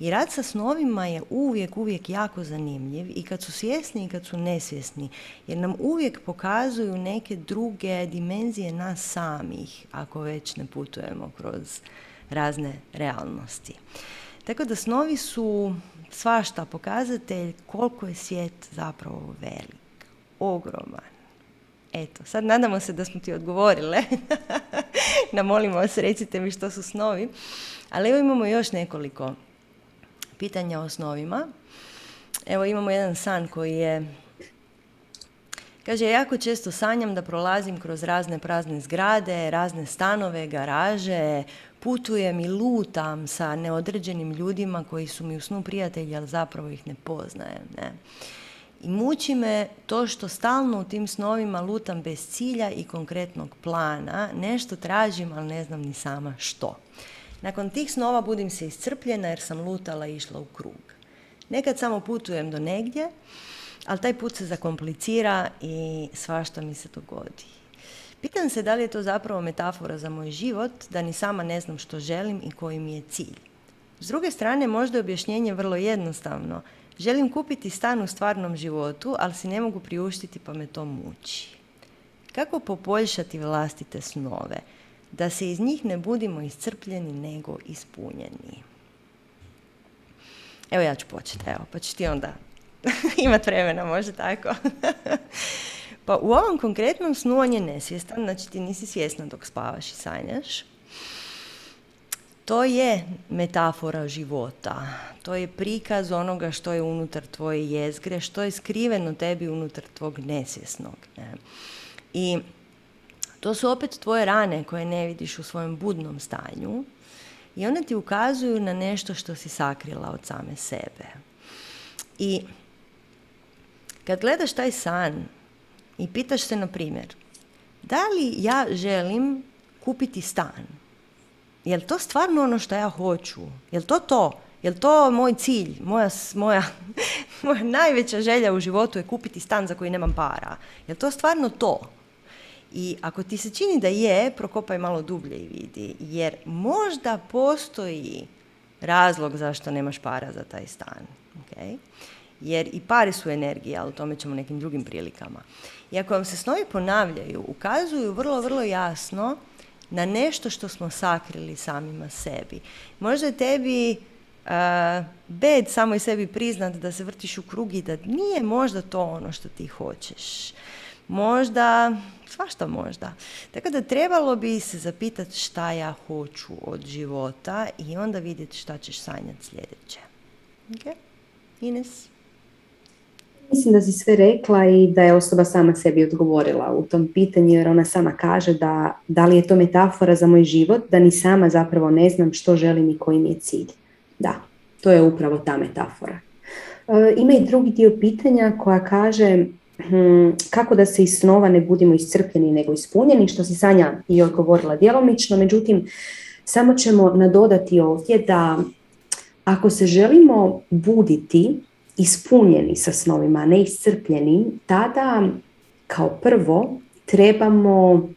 I rad sa snovima je uvijek, uvijek jako zanimljiv i kad su svjesni i kad su nesvjesni, jer nam uvijek pokazuju neke druge dimenzije nas samih, ako već ne putujemo kroz razne realnosti. Tako da snovi su svašta pokazatelj koliko je svijet zapravo velik, ogroman. Eto, sad nadamo se da smo ti odgovorile. Namolimo vas, recite mi što su snovi. Ali evo imamo još nekoliko pitanja o snovima. Evo imamo jedan san koji je Kaže, jako često sanjam da prolazim kroz razne prazne zgrade, razne stanove, garaže, putujem i lutam sa neodređenim ljudima koji su mi u snu prijatelji, ali zapravo ih ne poznajem. Ne? I muči me to što stalno u tim snovima lutam bez cilja i konkretnog plana, nešto tražim, ali ne znam ni sama što. Nakon tih snova budim se iscrpljena jer sam lutala i išla u krug. Nekad samo putujem do negdje, ali taj put se zakomplicira i svašta mi se dogodi. Pitam se da li je to zapravo metafora za moj život, da ni sama ne znam što želim i koji mi je cilj. S druge strane, možda je objašnjenje vrlo jednostavno. Želim kupiti stan u stvarnom životu, ali si ne mogu priuštiti pa me to muči. Kako poboljšati vlastite snove? Da se iz njih ne budimo iscrpljeni nego ispunjeni. Evo ja ću početi, evo, pa ću ti onda imat vremena, može tako. pa u ovom konkretnom snu on je nesvjestan, znači ti nisi svjesna dok spavaš i sanjaš. To je metafora života. To je prikaz onoga što je unutar tvoje jezgre, što je skriveno tebi unutar tvog nesvjesnog. Ne? I to su opet tvoje rane koje ne vidiš u svojem budnom stanju i one ti ukazuju na nešto što si sakrila od same sebe. I kad gledaš taj san i pitaš se, na primjer, da li ja želim kupiti stan? Je to stvarno ono što ja hoću? Je to to? Je to moj cilj? Moja, moja, moja najveća želja u životu je kupiti stan za koji nemam para. Je to stvarno to? I ako ti se čini da je, prokopaj malo dublje i vidi. Jer možda postoji razlog zašto nemaš para za taj stan. Okay? Jer i pare su energija, ali o tome ćemo nekim drugim prilikama. I ako vam se snovi ponavljaju, ukazuju vrlo, vrlo jasno na nešto što smo sakrili samima sebi. Možda je tebi uh, bed samo i sebi priznat da se vrtiš u krug i da nije možda to ono što ti hoćeš. Možda, svašta možda. Tako da trebalo bi se zapitati šta ja hoću od života i onda vidjeti šta ćeš sanjati sljedeće. Ok? Ines? Mislim da si sve rekla i da je osoba sama sebi odgovorila u tom pitanju jer ona sama kaže da da li je to metafora za moj život, da ni sama zapravo ne znam što želim i koji mi je cilj. Da, to je upravo ta metafora. E, ima i drugi dio pitanja koja kaže hm, kako da se iz snova ne budemo iscrpljeni nego ispunjeni, što si Sanja i odgovorila djelomično, međutim samo ćemo nadodati ovdje da ako se želimo buditi ispunjeni sa snovima, ne iscrpljeni, tada kao prvo trebamo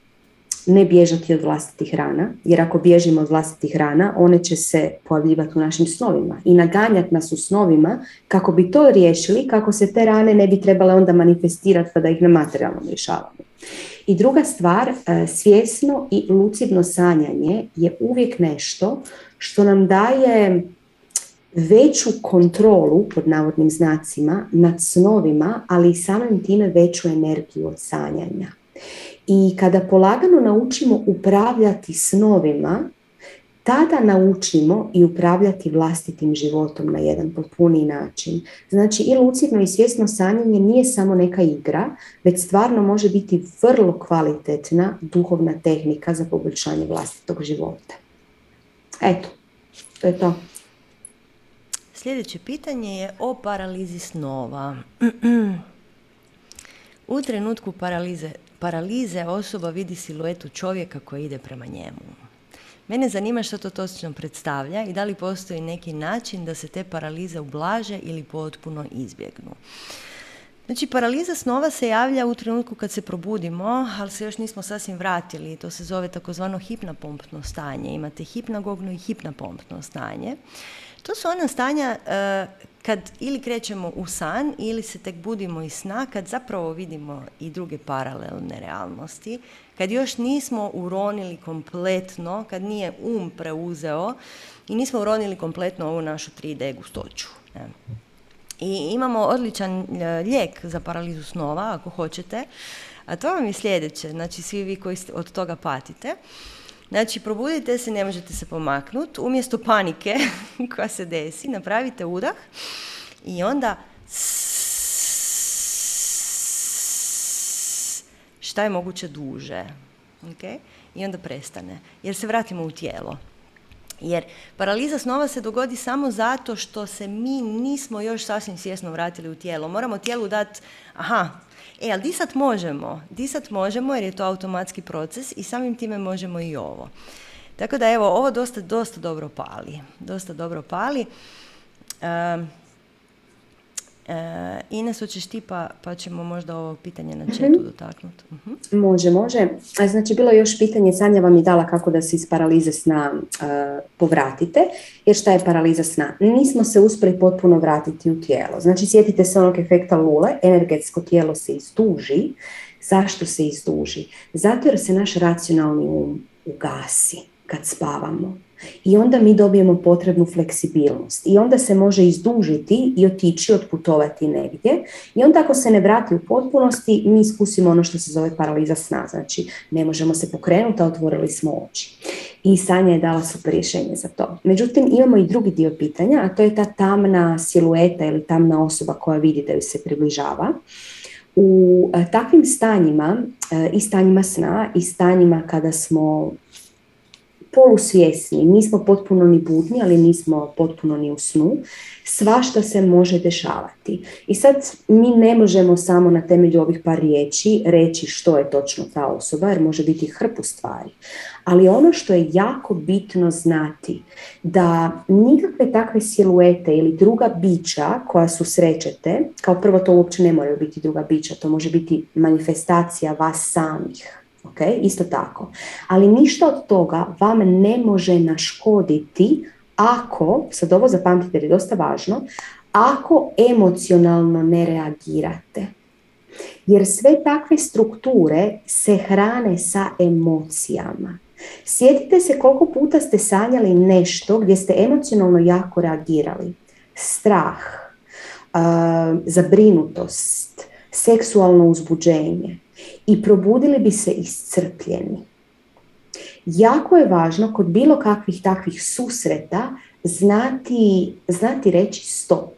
ne bježati od vlastitih rana, jer ako bježimo od vlastitih rana, one će se pojavljivati u našim snovima i naganjati nas u snovima kako bi to riješili, kako se te rane ne bi trebale onda manifestirati pa da ih na materijalnom rješavamo. I druga stvar, e, svjesno i lucidno sanjanje je uvijek nešto što nam daje veću kontrolu, pod navodnim znacima, nad snovima, ali i samim time veću energiju od sanjanja. I kada polagano naučimo upravljati snovima, tada naučimo i upravljati vlastitim životom na jedan potpuniji način. Znači i lucidno i svjesno sanjanje nije samo neka igra, već stvarno može biti vrlo kvalitetna duhovna tehnika za poboljšanje vlastitog života. Eto, to je to. Sljedeće pitanje je o paralizi snova. U trenutku paralize, paralize osoba vidi siluetu čovjeka koji ide prema njemu. Mene zanima što to točno predstavlja i da li postoji neki način da se te paralize ublaže ili potpuno izbjegnu. Znači, paraliza snova se javlja u trenutku kad se probudimo, ali se još nismo sasvim vratili. To se zove takozvano hipnapompno stanje. Imate hipnagogno i hipnapompno stanje. To su ona stanja e, kad ili krećemo u san ili se tek budimo iz sna, kad zapravo vidimo i druge paralelne realnosti, kad još nismo uronili kompletno, kad nije um preuzeo i nismo uronili kompletno ovu našu 3D gustoću. I imamo odličan e, lijek za paralizu snova, ako hoćete, a to vam je sljedeće, znači svi vi koji od toga patite. Znači, probudite se, ne možete se pomaknuti. Umjesto panike koja se desi, napravite udah i onda šta je moguće duže. Okay? I onda prestane. Jer se vratimo u tijelo. Jer paraliza snova se dogodi samo zato što se mi nismo još sasvim svjesno vratili u tijelo. Moramo tijelu dati, aha, E, ali disat možemo. Disat možemo jer je to automatski proces i samim time možemo i ovo. Tako da evo, ovo dosta, dosta dobro pali. Dosta dobro pali. E, Ines, hoćeš ti pa, pa ćemo možda ovo pitanje na četu mm dotaknuti. uh Može, može. Znači, bilo je još pitanje, Sanja vam je dala kako da se iz paralize sna uh, povratite. Jer šta je paraliza sna? Nismo se uspjeli potpuno vratiti u tijelo. Znači, sjetite se onog efekta lule, energetsko tijelo se izduži. Zašto se izduži? Zato jer se naš racionalni um ugasi kad spavamo i onda mi dobijemo potrebnu fleksibilnost i onda se može izdužiti i otići, otputovati negdje i onda ako se ne vrati u potpunosti mi iskusimo ono što se zove paraliza sna, znači ne možemo se pokrenuti, a otvorili smo oči. I Sanja je dala super rješenje za to. Međutim, imamo i drugi dio pitanja, a to je ta tamna silueta ili tamna osoba koja vidi da ju se približava. U e, takvim stanjima, e, i stanjima sna i stanjima kada smo polusvjesni, nismo potpuno ni budni, ali nismo potpuno ni u snu, svašta se može dešavati. I sad mi ne možemo samo na temelju ovih par riječi reći što je točno ta osoba, jer može biti hrpu stvari. Ali ono što je jako bitno znati, da nikakve takve siluete ili druga bića koja susrećete, kao prvo to uopće ne moraju biti druga bića, to može biti manifestacija vas samih, ok, isto tako. Ali ništa od toga vam ne može naškoditi ako, sad ovo zapamtite jer je dosta važno, ako emocionalno ne reagirate. Jer sve takve strukture se hrane sa emocijama. Sjetite se koliko puta ste sanjali nešto gdje ste emocionalno jako reagirali. Strah, zabrinutost, seksualno uzbuđenje i probudili bi se iscrpljeni. Jako je važno kod bilo kakvih takvih susreta znati, znati reći stop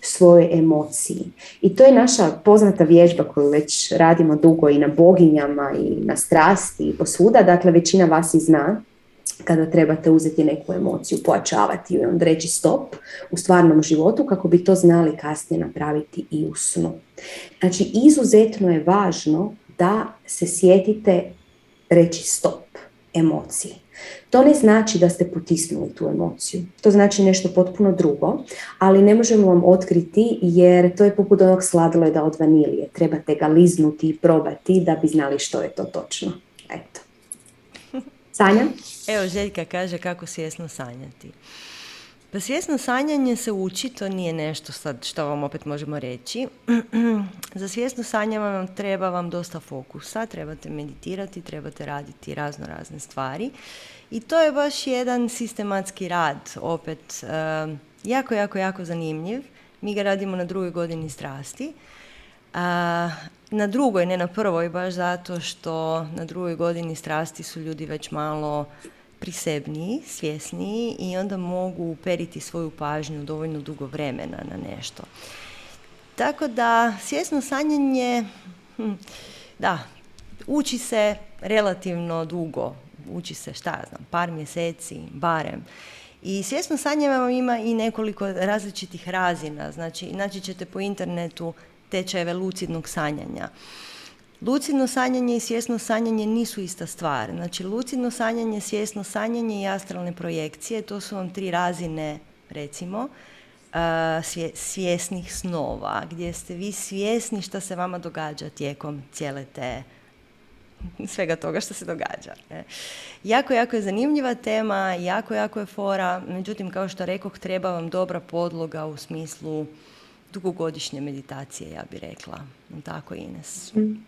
svojoj emociji. I to je naša poznata vježba koju već radimo dugo i na boginjama i na strasti i posvuda. Dakle, većina vas i zna kada trebate uzeti neku emociju, pojačavati ju i onda reći stop u stvarnom životu kako bi to znali kasnije napraviti i u snu. Znači, izuzetno je važno da se sjetite reći stop emociji. To ne znači da ste potisnuli tu emociju. To znači nešto potpuno drugo, ali ne možemo vam otkriti jer to je poput onog sladoleda od vanilije. Trebate ga liznuti i probati da bi znali što je to točno. Eto. Sanja? Evo, Željka kaže kako svjesno sanjati. Pa svjesno sanjanje se uči, to nije nešto sad što vam opet možemo reći. Za svjesno sanjanje vam treba vam dosta fokusa, trebate meditirati, trebate raditi razno razne stvari. I to je baš jedan sistematski rad, opet jako, jako, jako zanimljiv. Mi ga radimo na drugoj godini strasti. na drugoj, ne na prvoj, baš zato što na drugoj godini strasti su ljudi već malo prisebniji, svjesniji i onda mogu uperiti svoju pažnju dovoljno dugo vremena na nešto. Tako da svjesno sanjanje, hm, da, uči se relativno dugo, uči se šta ja znam, par mjeseci, barem. I svjesno sanjanje vam ima i nekoliko različitih razina, znači naći ćete po internetu tečajeve lucidnog sanjanja. Lucidno sanjanje i svjesno sanjanje nisu ista stvar. Znači, lucidno sanjanje, svjesno sanjanje i astralne projekcije, to su vam tri razine, recimo, svjesnih snova, gdje ste vi svjesni što se vama događa tijekom cijele te svega toga što se događa. Jako, jako je zanimljiva tema, jako, jako je fora, međutim, kao što rekoh, treba vam dobra podloga u smislu dugogodišnje meditacije, ja bih rekla. Tako, Ines. Mm.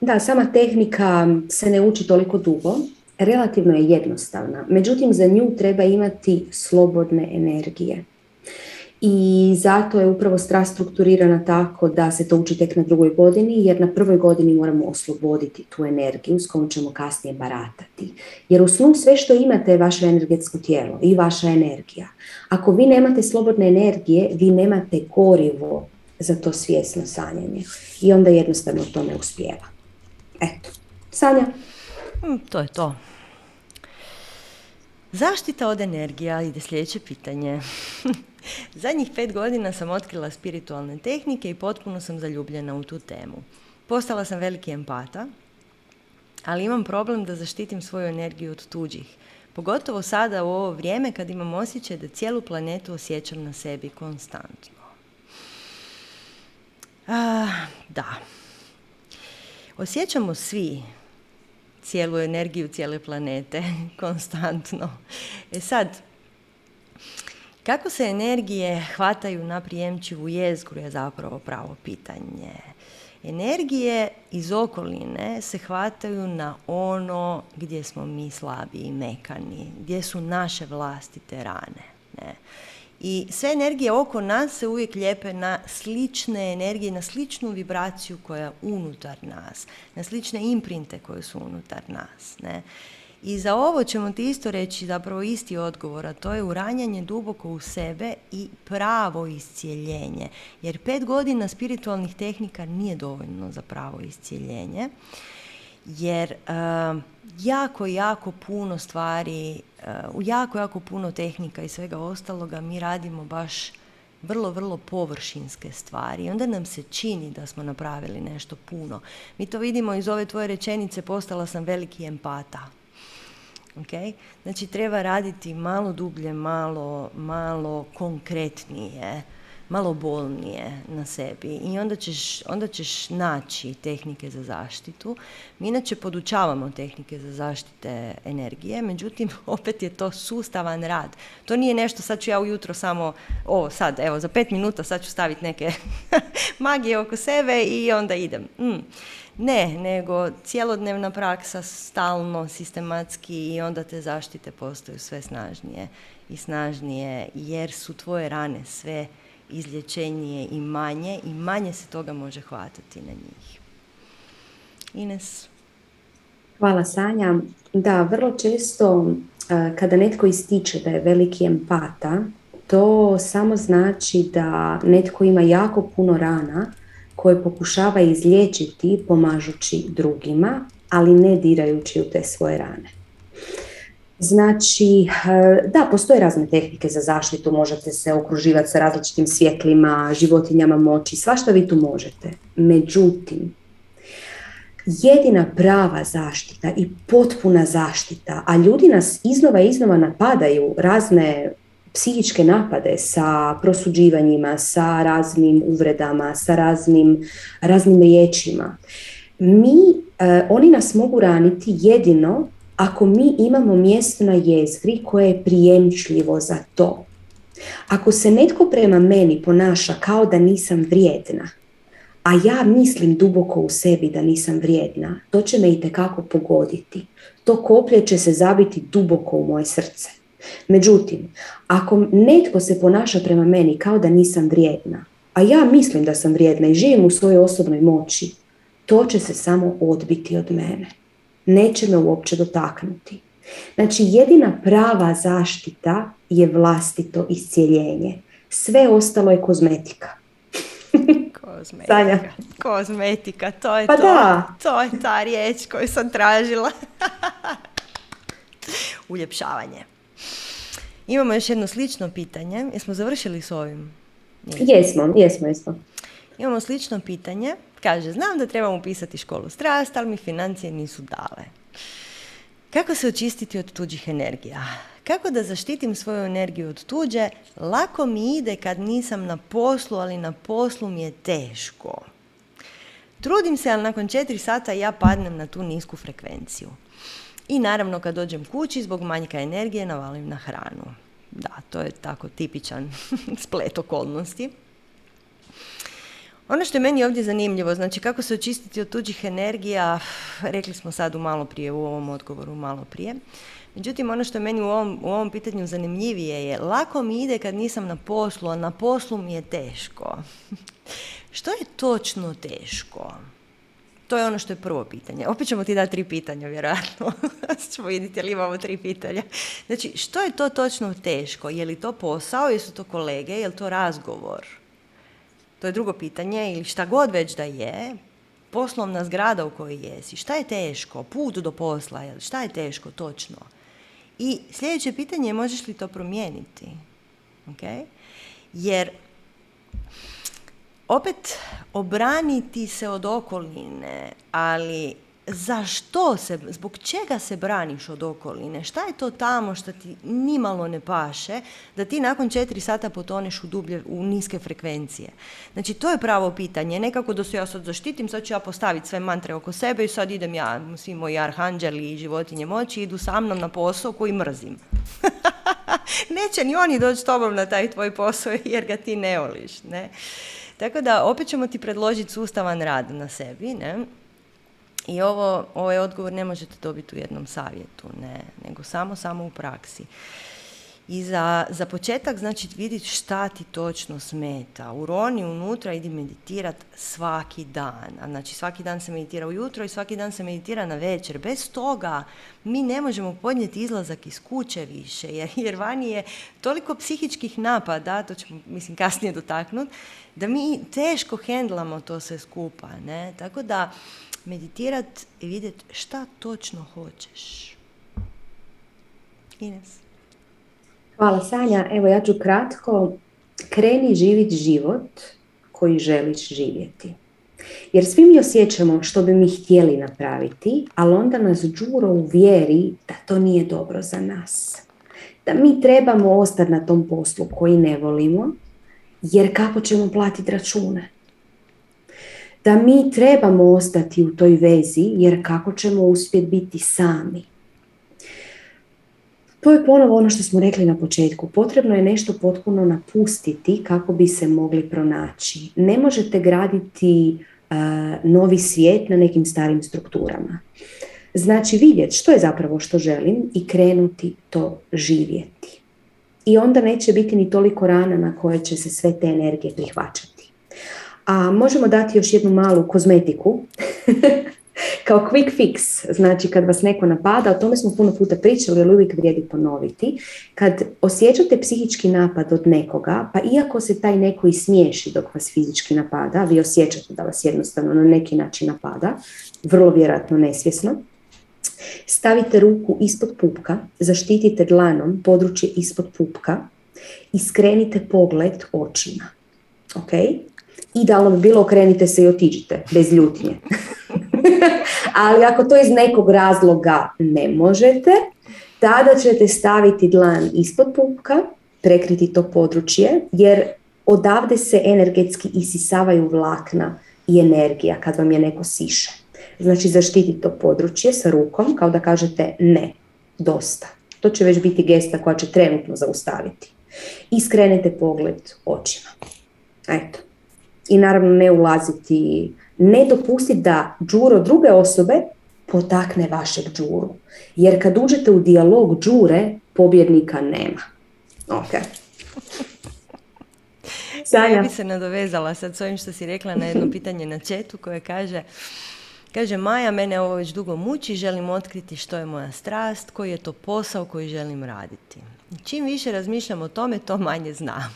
Da, sama tehnika se ne uči toliko dugo, relativno je jednostavna. Međutim, za nju treba imati slobodne energije. I zato je upravo strast strukturirana tako da se to uči tek na drugoj godini, jer na prvoj godini moramo osloboditi tu energiju s kojom ćemo kasnije baratati. Jer u snu sve što imate je vaše energetsko tijelo i vaša energija. Ako vi nemate slobodne energije, vi nemate gorivo za to svjesno sanjanje. I onda jednostavno to ne uspijeva. Eto. Sanja? Mm, to je to. Zaštita od energija ide sljedeće pitanje. Zadnjih pet godina sam otkrila spiritualne tehnike i potpuno sam zaljubljena u tu temu. Postala sam veliki empata, ali imam problem da zaštitim svoju energiju od tuđih. Pogotovo sada u ovo vrijeme kad imam osjećaj da cijelu planetu osjećam na sebi konstantno. A, da. Osjećamo svi cijelu energiju cijele planete konstantno. E sad, kako se energije hvataju na prijemčivu jezgru je zapravo pravo pitanje. Energije iz okoline se hvataju na ono gdje smo mi slabi i mekani, gdje su naše vlastite rane. Ne? I sve energije oko nas se uvijek lijepe na slične energije, na sličnu vibraciju koja je unutar nas, na slične imprinte koje su unutar nas. Ne? I za ovo ćemo ti isto reći zapravo isti odgovor, a to je uranjanje duboko u sebe i pravo iscijeljenje. Jer pet godina spiritualnih tehnika nije dovoljno za pravo iscijeljenje. Jer uh, jako, jako puno stvari u jako, jako puno tehnika i svega ostaloga mi radimo baš vrlo, vrlo površinske stvari. Onda nam se čini da smo napravili nešto puno. Mi to vidimo iz ove tvoje rečenice, postala sam veliki empata. Okay? Znači treba raditi malo dublje, malo, malo konkretnije malo bolnije na sebi i onda ćeš, onda ćeš naći tehnike za zaštitu. Mi inače podučavamo tehnike za zaštite energije, međutim opet je to sustavan rad. To nije nešto, sad ću ja ujutro samo, ovo sad, evo za pet minuta sad ću staviti neke magije oko sebe i onda idem. Mm. Ne, nego cijelodnevna praksa stalno, sistematski i onda te zaštite postaju sve snažnije i snažnije jer su tvoje rane sve izlječenije i manje i manje se toga može hvatati na njih. Ines? Hvala Sanja. Da, vrlo često kada netko ističe da je veliki empata, to samo znači da netko ima jako puno rana koje pokušava izliječiti pomažući drugima, ali ne dirajući u te svoje rane. Znači, eh, da, postoje razne tehnike za zaštitu, možete se okruživati sa različitim svjetlima, životinjama moći, svašta vi tu možete. Međutim, jedina prava zaštita i potpuna zaštita, a ljudi nas iznova i iznova napadaju razne psihičke napade sa prosuđivanjima, sa raznim uvredama, sa raznim, raznim riječima. Mi, eh, oni nas mogu raniti jedino ako mi imamo mjesto na jezgri koje je prijemčljivo za to. Ako se netko prema meni ponaša kao da nisam vrijedna, a ja mislim duboko u sebi da nisam vrijedna, to će me i tekako pogoditi. To koplje će se zabiti duboko u moje srce. Međutim, ako netko se ponaša prema meni kao da nisam vrijedna, a ja mislim da sam vrijedna i živim u svojoj osobnoj moći, to će se samo odbiti od mene neće me uopće dotaknuti. Znači, jedina prava zaštita je vlastito iscijeljenje. Sve ostalo je kozmetika. Kozmetika. Kozmetika, to je pa to. Da. To je ta riječ koju sam tražila. Uljepšavanje. Imamo još jedno slično pitanje. Jesmo završili s ovim? Jesmo, jesmo, jesmo. Imamo slično pitanje Kaže, znam da trebamo upisati školu strast, ali mi financije nisu dale. Kako se očistiti od tuđih energija? Kako da zaštitim svoju energiju od tuđe? Lako mi ide kad nisam na poslu, ali na poslu mi je teško. Trudim se, ali nakon četiri sata ja padnem na tu nisku frekvenciju. I naravno kad dođem kući zbog manjka energije navalim na hranu. Da, to je tako tipičan splet okolnosti. Ono što je meni ovdje zanimljivo, znači kako se očistiti od tuđih energija, rekli smo sad u malo prije, u ovom odgovoru malo prije. Međutim, ono što je meni u ovom, u ovom pitanju zanimljivije je, lako mi ide kad nisam na poslu, a na poslu mi je teško. što je točno teško? To je ono što je prvo pitanje. Opet ćemo ti dati tri pitanja, vjerojatno. ćemo vidjeti ali imamo tri pitanja. Znači, što je to točno teško? Je li to posao, jesu to kolege, je li to razgovor? To je drugo pitanje ili šta god već da je, poslovna zgrada u kojoj jesi, šta je teško, put do posla, šta je teško točno? I sljedeće pitanje je možeš li to promijeniti? Okay? Jer opet obraniti se od okoline, ali zašto se, zbog čega se braniš od okoline? Šta je to tamo što ti nimalo ne paše, da ti nakon četiri sata potoneš u dublje, u niske frekvencije? Znači, to je pravo pitanje. Nekako da se ja sad zaštitim, sad ću ja postaviti sve mantre oko sebe i sad idem ja, svi moji arhanđeli i životinje moći, idu sa mnom na posao koji mrzim. Neće ni oni doći s tobom na taj tvoj posao jer ga ti ne voliš. Ne? Tako da, opet ćemo ti predložiti sustavan rad na sebi, ne? I ovo, ovaj odgovor ne možete dobiti u jednom savjetu, ne, nego samo, samo u praksi. I za, za početak, znači, vidjeti šta ti točno smeta. Uroni unutra, idi meditirat svaki dan. A znači, svaki dan se meditira ujutro i svaki dan se meditira na večer. Bez toga mi ne možemo podnijeti izlazak iz kuće više, jer, jer vani je toliko psihičkih napada, to ćemo, mislim, kasnije dotaknuti, da mi teško hendlamo to sve skupa, ne? Tako da, meditirat i vidjeti šta točno hoćeš. Ines. Hvala Sanja. Evo ja ću kratko. Kreni živjeti život koji želiš živjeti. Jer svi mi osjećamo što bi mi htjeli napraviti, ali onda nas džuro uvjeri da to nije dobro za nas. Da mi trebamo ostati na tom poslu koji ne volimo, jer kako ćemo platiti račune. Da mi trebamo ostati u toj vezi, jer kako ćemo uspjeti biti sami. To je ponovo ono što smo rekli na početku. Potrebno je nešto potpuno napustiti kako bi se mogli pronaći. Ne možete graditi novi svijet na nekim starim strukturama. Znači vidjeti što je zapravo što želim i krenuti to živjeti. I onda neće biti ni toliko rana na koje će se sve te energije prihvaćati. A možemo dati još jednu malu kozmetiku kao quick fix, znači kad vas neko napada, o tome smo puno puta pričali, ali uvijek vrijedi ponoviti, kad osjećate psihički napad od nekoga, pa iako se taj neko i smiješi dok vas fizički napada, vi osjećate da vas jednostavno na neki način napada, vrlo vjerojatno nesvjesno, stavite ruku ispod pupka, zaštitite dlanom područje ispod pupka i skrenite pogled očima. Ok? Idealno bi bilo okrenite se i otiđite, bez ljutnje. Ali ako to iz nekog razloga ne možete, tada ćete staviti dlan ispod pupka, prekriti to područje, jer odavde se energetski isisavaju vlakna i energija kad vam je neko siše. Znači zaštiti to područje sa rukom kao da kažete ne, dosta. To će već biti gesta koja će trenutno zaustaviti. I skrenete pogled očima. Eto. I naravno ne ulaziti ne dopustiti da džuro druge osobe potakne vašeg džuru. Jer kad uđete u dijalog džure, pobjednika nema. Ok. Ja bi se nadovezala sad s ovim što si rekla na jedno pitanje na četu koje kaže Kaže, Maja, mene ovo već dugo muči, želim otkriti što je moja strast, koji je to posao koji želim raditi. Čim više razmišljam o tome, to manje znam.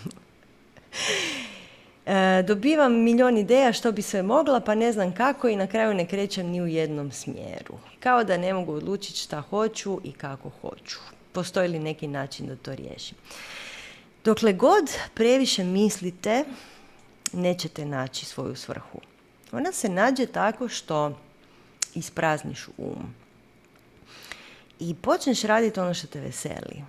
E, dobivam milion ideja što bi sve mogla, pa ne znam kako i na kraju ne krećem ni u jednom smjeru. Kao da ne mogu odlučiti šta hoću i kako hoću. Postoji li neki način da to riješim? Dokle god previše mislite, nećete naći svoju svrhu. Ona se nađe tako što isprazniš um. I počneš raditi ono što te veseli.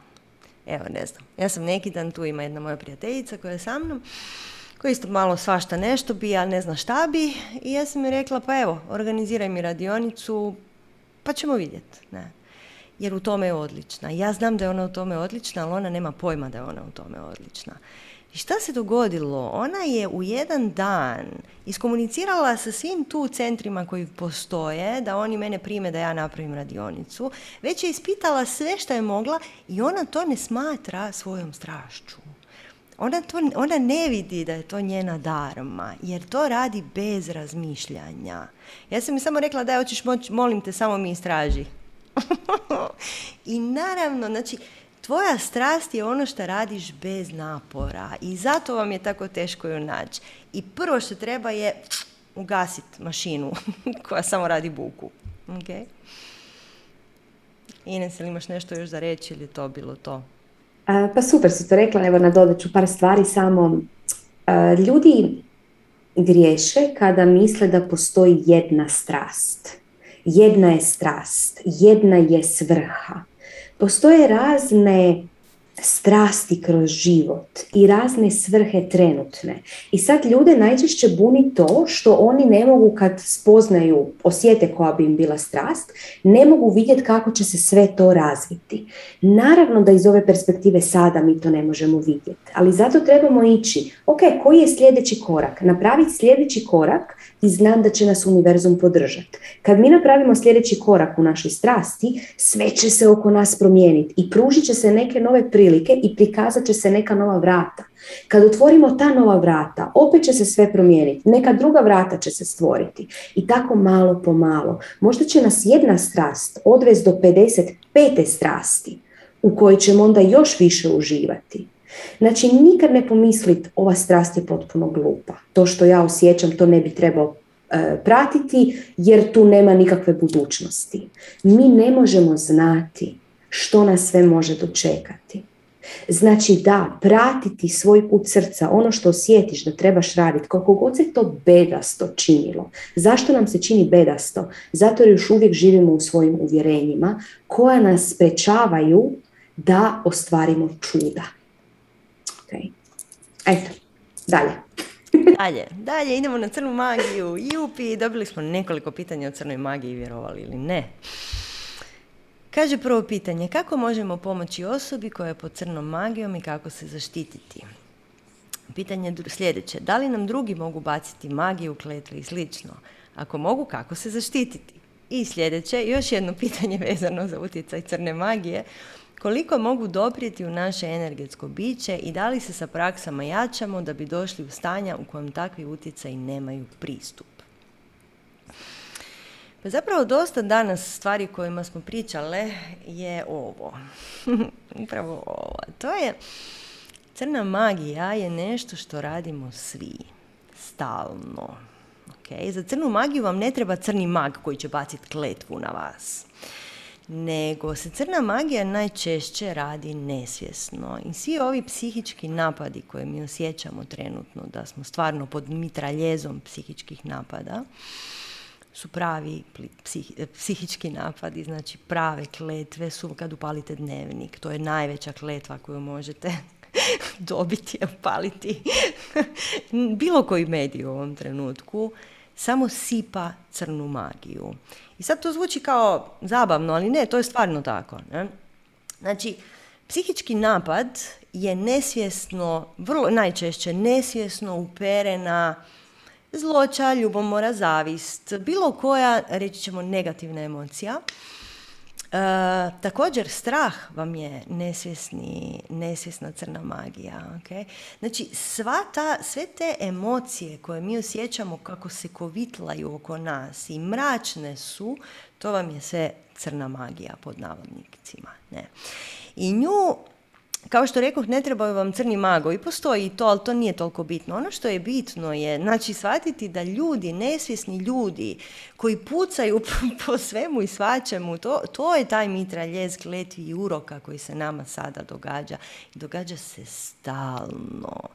Evo, ne znam. Ja sam neki dan, tu ima jedna moja prijateljica koja je sa mnom koji isto malo svašta nešto bi, ja ne znam šta bi. I ja sam mi rekla, pa evo, organiziraj mi radionicu, pa ćemo vidjeti. Ne. Jer u tome je odlična. Ja znam da je ona u tome odlična, ali ona nema pojma da je ona u tome odlična. I šta se dogodilo? Ona je u jedan dan iskomunicirala sa svim tu centrima koji postoje, da oni mene prime da ja napravim radionicu. Već je ispitala sve što je mogla i ona to ne smatra svojom strašću ona, to, ona ne vidi da je to njena darma, jer to radi bez razmišljanja. Ja sam mi samo rekla da hoćeš moć, molim te, samo mi istraži. I naravno, znači, tvoja strast je ono što radiš bez napora i zato vam je tako teško ju naći. I prvo što treba je ugasiti mašinu koja samo radi buku. Okay? Ines, ili imaš nešto još za reći ili to bilo to? Pa super si to rekla, evo nadodat ću par stvari samo. Ljudi griješe kada misle da postoji jedna strast. Jedna je strast, jedna je svrha. Postoje razne strasti kroz život i razne svrhe trenutne. I sad ljude najčešće buni to što oni ne mogu kad spoznaju, osjete koja bi im bila strast, ne mogu vidjeti kako će se sve to razviti. Naravno da iz ove perspektive sada mi to ne možemo vidjeti, ali zato trebamo ići, ok, koji je sljedeći korak? Napraviti sljedeći korak i znam da će nas univerzum podržati. Kad mi napravimo sljedeći korak u našoj strasti, sve će se oko nas promijeniti i pružit će se neke nove prilike i prikazat će se neka nova vrata. Kad otvorimo ta nova vrata, opet će se sve promijeniti, neka druga vrata će se stvoriti i tako malo po malo. Možda će nas jedna strast odvesti do 55. strasti u kojoj ćemo onda još više uživati. Znači, nikad ne pomisliti ova strast je potpuno glupa. To što ja osjećam, to ne bi trebao e, pratiti jer tu nema nikakve budućnosti. Mi ne možemo znati što nas sve može dočekati. Znači da, pratiti svoj put srca, ono što osjetiš da trebaš raditi, koliko god se to bedasto činilo. Zašto nam se čini bedasto? Zato jer još uvijek živimo u svojim uvjerenjima koja nas sprečavaju da ostvarimo čuda. Okay. Eto, dalje. dalje, dalje, idemo na crnu magiju. Jupi, dobili smo nekoliko pitanja o crnoj magiji, vjerovali ili ne. Kaže prvo pitanje, kako možemo pomoći osobi koja je pod crnom magijom i kako se zaštititi? Pitanje sljedeće, da li nam drugi mogu baciti magiju, kletve i slično? Ako mogu, kako se zaštititi? I sljedeće, još jedno pitanje vezano za utjecaj crne magije. Koliko mogu doprijeti u naše energetsko biće i da li se sa praksama jačamo da bi došli u stanja u kojem takvi utjecaji nemaju pristup? Pa zapravo dosta danas stvari kojima smo pričale je ovo. Upravo ovo. To je, crna magija je nešto što radimo svi. Stalno. Okay? Za crnu magiju vam ne treba crni mag koji će baciti kletvu na vas. Nego se crna magija najčešće radi nesvjesno. I svi ovi psihički napadi koje mi osjećamo trenutno, da smo stvarno pod mitraljezom psihičkih napada, su pravi psihički napadi, znači prave kletve su kad upalite dnevnik. To je najveća kletva koju možete dobiti, upaliti bilo koji medij u ovom trenutku. Samo sipa crnu magiju. I sad to zvuči kao zabavno, ali ne, to je stvarno tako. Ne? Znači, psihički napad je nesvjesno, vrlo najčešće nesvjesno uperena zloća, ljubomora, zavist, bilo koja, reći ćemo, negativna emocija. E, također, strah vam je nesvjesni, nesvjesna crna magija. Okay? Znači, sva ta, sve te emocije koje mi osjećamo kako se kovitlaju oko nas i mračne su, to vam je sve crna magija pod navodnicima. Ne? I nju kao što rekoh, ne trebaju vam crni magovi, postoji i to, ali to nije toliko bitno. Ono što je bitno je, znači, shvatiti da ljudi, nesvjesni ljudi, koji pucaju po svemu i svačemu, to, to je taj mitraljez kletvi i uroka koji se nama sada događa. I događa se stalno.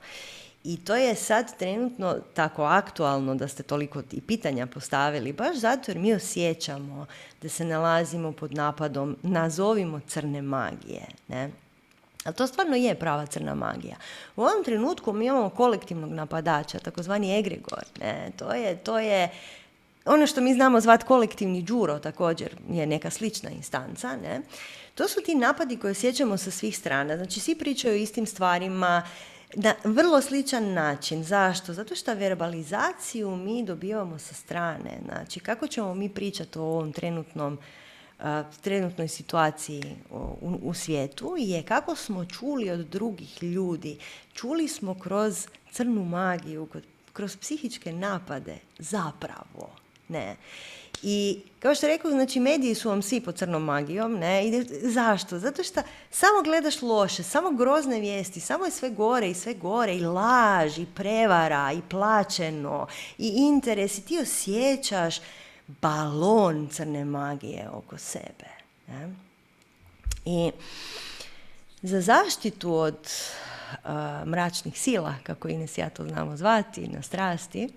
I to je sad trenutno tako aktualno da ste toliko i pitanja postavili, baš zato jer mi osjećamo da se nalazimo pod napadom, nazovimo crne magije. Ne? Ali to stvarno je prava crna magija. U ovom trenutku mi imamo kolektivnog napadača, takozvani egregor. Ne? To, je, to je ono što mi znamo zvati kolektivni džuro, također je neka slična instanca. Ne? To su ti napadi koje sjećamo sa svih strana. Znači, svi pričaju o istim stvarima, na vrlo sličan način. Zašto? Zato što verbalizaciju mi dobivamo sa strane. Znači, kako ćemo mi pričati o ovom trenutnom trenutnoj situaciji u, u svijetu je kako smo čuli od drugih ljudi. Čuli smo kroz crnu magiju, kroz psihičke napade zapravo. Ne. I kao što rekao, znači mediji su vam svi pod crnom magijom, ne? I zašto? Zato što samo gledaš loše, samo grozne vijesti, samo je sve gore i sve gore i laž i prevara i plaćeno i interes i ti osjećaš balon crne magije oko sebe. Ne? I za zaštitu od uh, mračnih sila, kako Ines ja to znamo zvati, na strasti,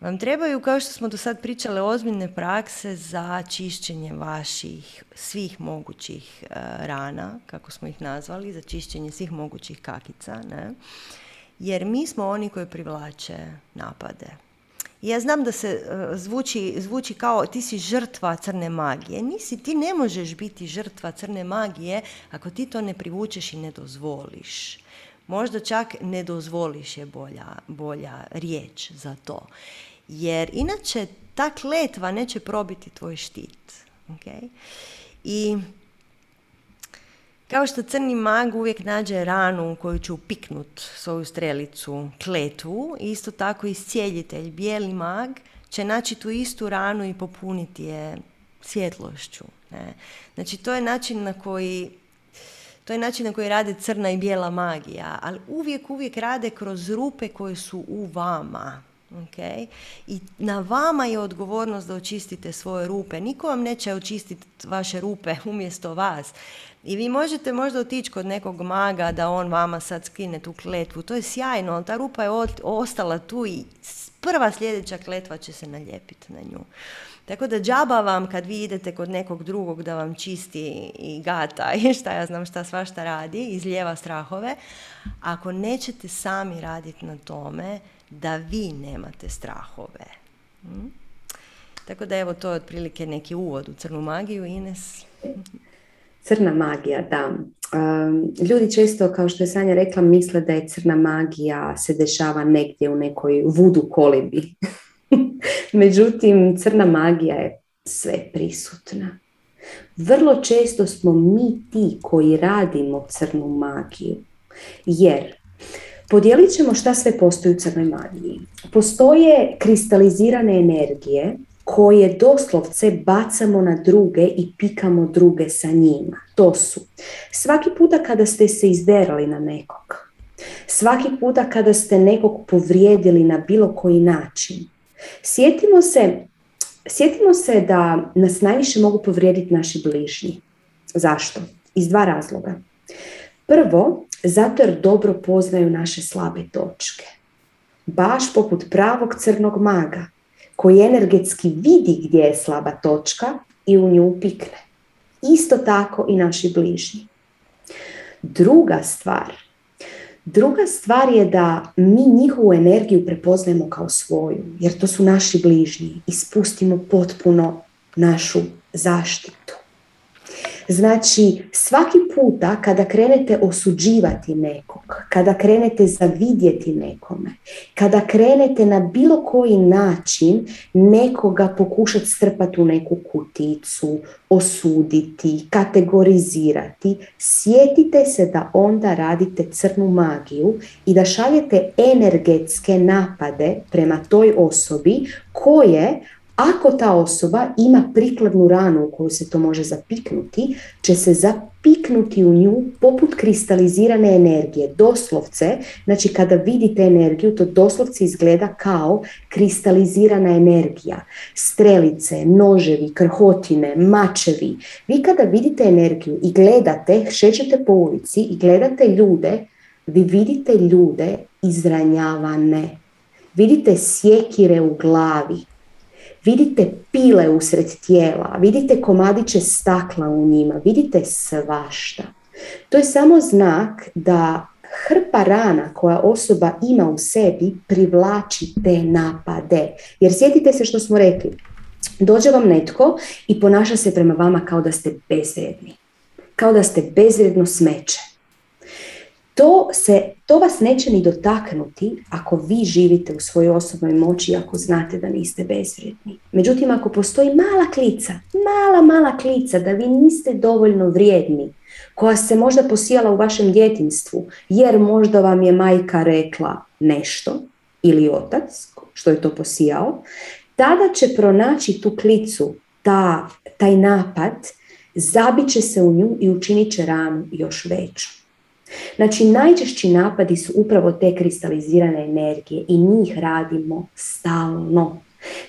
vam trebaju, kao što smo do sad pričale, ozbiljne prakse za čišćenje vaših svih mogućih uh, rana, kako smo ih nazvali, za čišćenje svih mogućih kakica, ne? jer mi smo oni koji privlače napade ja znam da se e, zvuči, zvuči kao ti si žrtva crne magije. Nisi, ti ne možeš biti žrtva crne magije ako ti to ne privučeš i ne dozvoliš. Možda čak ne dozvoliš je bolja, bolja riječ za to. Jer inače ta kletva neće probiti tvoj štit. Okay? I kao što crni mag uvijek nađe ranu u koju će upiknut svoju strelicu kletvu, isto tako i scijeljitelj, bijeli mag, će naći tu istu ranu i popuniti je svjetlošću. Ne? Znači to je način na koji to je način na koji rade crna i bijela magija, ali uvijek, uvijek rade kroz rupe koje su u vama. Okay? I na vama je odgovornost da očistite svoje rupe. Niko vam neće očistiti vaše rupe umjesto vas. I vi možete možda otići kod nekog maga da on vama sad skine tu kletvu. To je sjajno, ali ta rupa je ostala tu i prva sljedeća kletva će se nalijepiti na nju. Tako da džaba vam kad vi idete kod nekog drugog da vam čisti i gata i šta ja znam šta svašta radi, izlijeva strahove, ako nećete sami raditi na tome da vi nemate strahove. Hm? Tako da evo to je otprilike neki uvod u crnu magiju, Ines. Crna magija, da. ljudi često, kao što je Sanja rekla, misle da je crna magija se dešava negdje u nekoj vudu kolibi. Međutim, crna magija je sve prisutna. Vrlo često smo mi ti koji radimo crnu magiju. Jer podijelit ćemo šta sve postoji u crnoj magiji. Postoje kristalizirane energije koje doslovce bacamo na druge i pikamo druge sa njima. To su svaki puta kada ste se izderali na nekog, svaki puta kada ste nekog povrijedili na bilo koji način, Sjetimo se, sjetimo se da nas najviše mogu povrijediti naši bližnji. Zašto? Iz dva razloga. Prvo, zato jer dobro poznaju naše slabe točke. Baš poput pravog crnog maga, koji energetski vidi gdje je slaba točka i u nju pikne. Isto tako i naši bližnji. Druga stvar, Druga stvar je da mi njihovu energiju prepoznajemo kao svoju, jer to su naši bližnji i spustimo potpuno našu zaštitu. Znači, svaki puta kada krenete osuđivati nekog, kada krenete zavidjeti nekome, kada krenete na bilo koji način nekoga pokušati strpati u neku kuticu, osuditi, kategorizirati, sjetite se da onda radite crnu magiju i da šaljete energetske napade prema toj osobi koje ako ta osoba ima prikladnu ranu u koju se to može zapiknuti, će se zapiknuti u nju poput kristalizirane energije. Doslovce, znači kada vidite energiju, to doslovce izgleda kao kristalizirana energija. Strelice, noževi, krhotine, mačevi. Vi kada vidite energiju i gledate, šećete po ulici i gledate ljude, vi vidite ljude izranjavane. Vidite sjekire u glavi, Vidite pile usred tijela, vidite komadiće stakla u njima, vidite svašta. To je samo znak da hrpa rana koja osoba ima u sebi privlači te napade. Jer sjetite se što smo rekli, dođe vam netko i ponaša se prema vama kao da ste bezvredni. Kao da ste bezvredno smeće to, se, to vas neće ni dotaknuti ako vi živite u svojoj osobnoj moći ako znate da niste bezvrijedni. Međutim, ako postoji mala klica, mala, mala klica da vi niste dovoljno vrijedni, koja se možda posijala u vašem djetinstvu, jer možda vam je majka rekla nešto ili otac, što je to posijao, tada će pronaći tu klicu, ta, taj napad, zabit će se u nju i učinit će ranu još veću. Znači, najčešći napadi su upravo te kristalizirane energije i njih radimo stalno.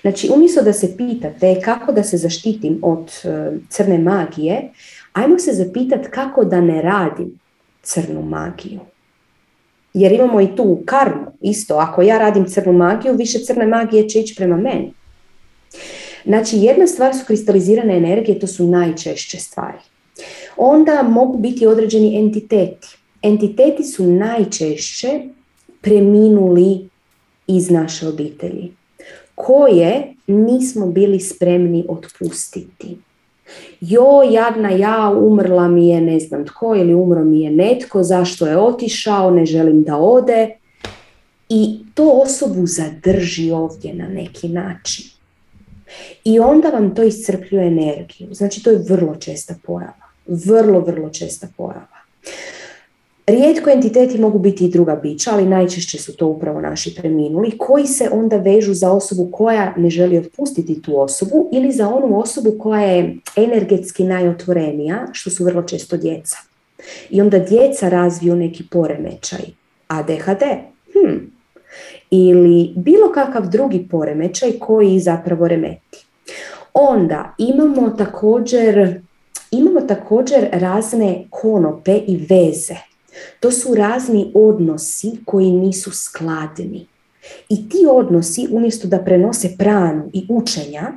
Znači, umjesto da se pitate kako da se zaštitim od e, crne magije, ajmo se zapitati kako da ne radim crnu magiju. Jer imamo i tu karmu, isto, ako ja radim crnu magiju, više crne magije će ići prema meni. Znači, jedna stvar su kristalizirane energije, to su najčešće stvari. Onda mogu biti određeni entiteti entiteti su najčešće preminuli iz naše obitelji, koje nismo bili spremni otpustiti. Jo, jadna ja, umrla mi je ne znam tko ili umro mi je netko, zašto je otišao, ne želim da ode. I to osobu zadrži ovdje na neki način. I onda vam to iscrpljuje energiju. Znači to je vrlo česta pojava. Vrlo, vrlo česta pojava. Rijetko entiteti mogu biti i druga bića, ali najčešće su to upravo naši preminuli, koji se onda vežu za osobu koja ne želi otpustiti tu osobu ili za onu osobu koja je energetski najotvorenija, što su vrlo često djeca. I onda djeca razviju neki poremećaj. ADHD, hm, ili bilo kakav drugi poremećaj koji zapravo remeti. Onda imamo također, imamo također razne konope i veze. To su razni odnosi koji nisu skladni. I ti odnosi, umjesto da prenose pranu i učenja,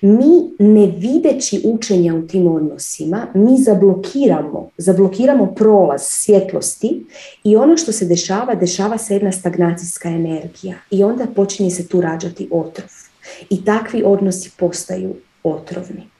mi ne videći učenja u tim odnosima, mi zablokiramo, zablokiramo prolaz svjetlosti i ono što se dešava, dešava se jedna stagnacijska energija i onda počinje se tu rađati otrov. I takvi odnosi postaju otrovni.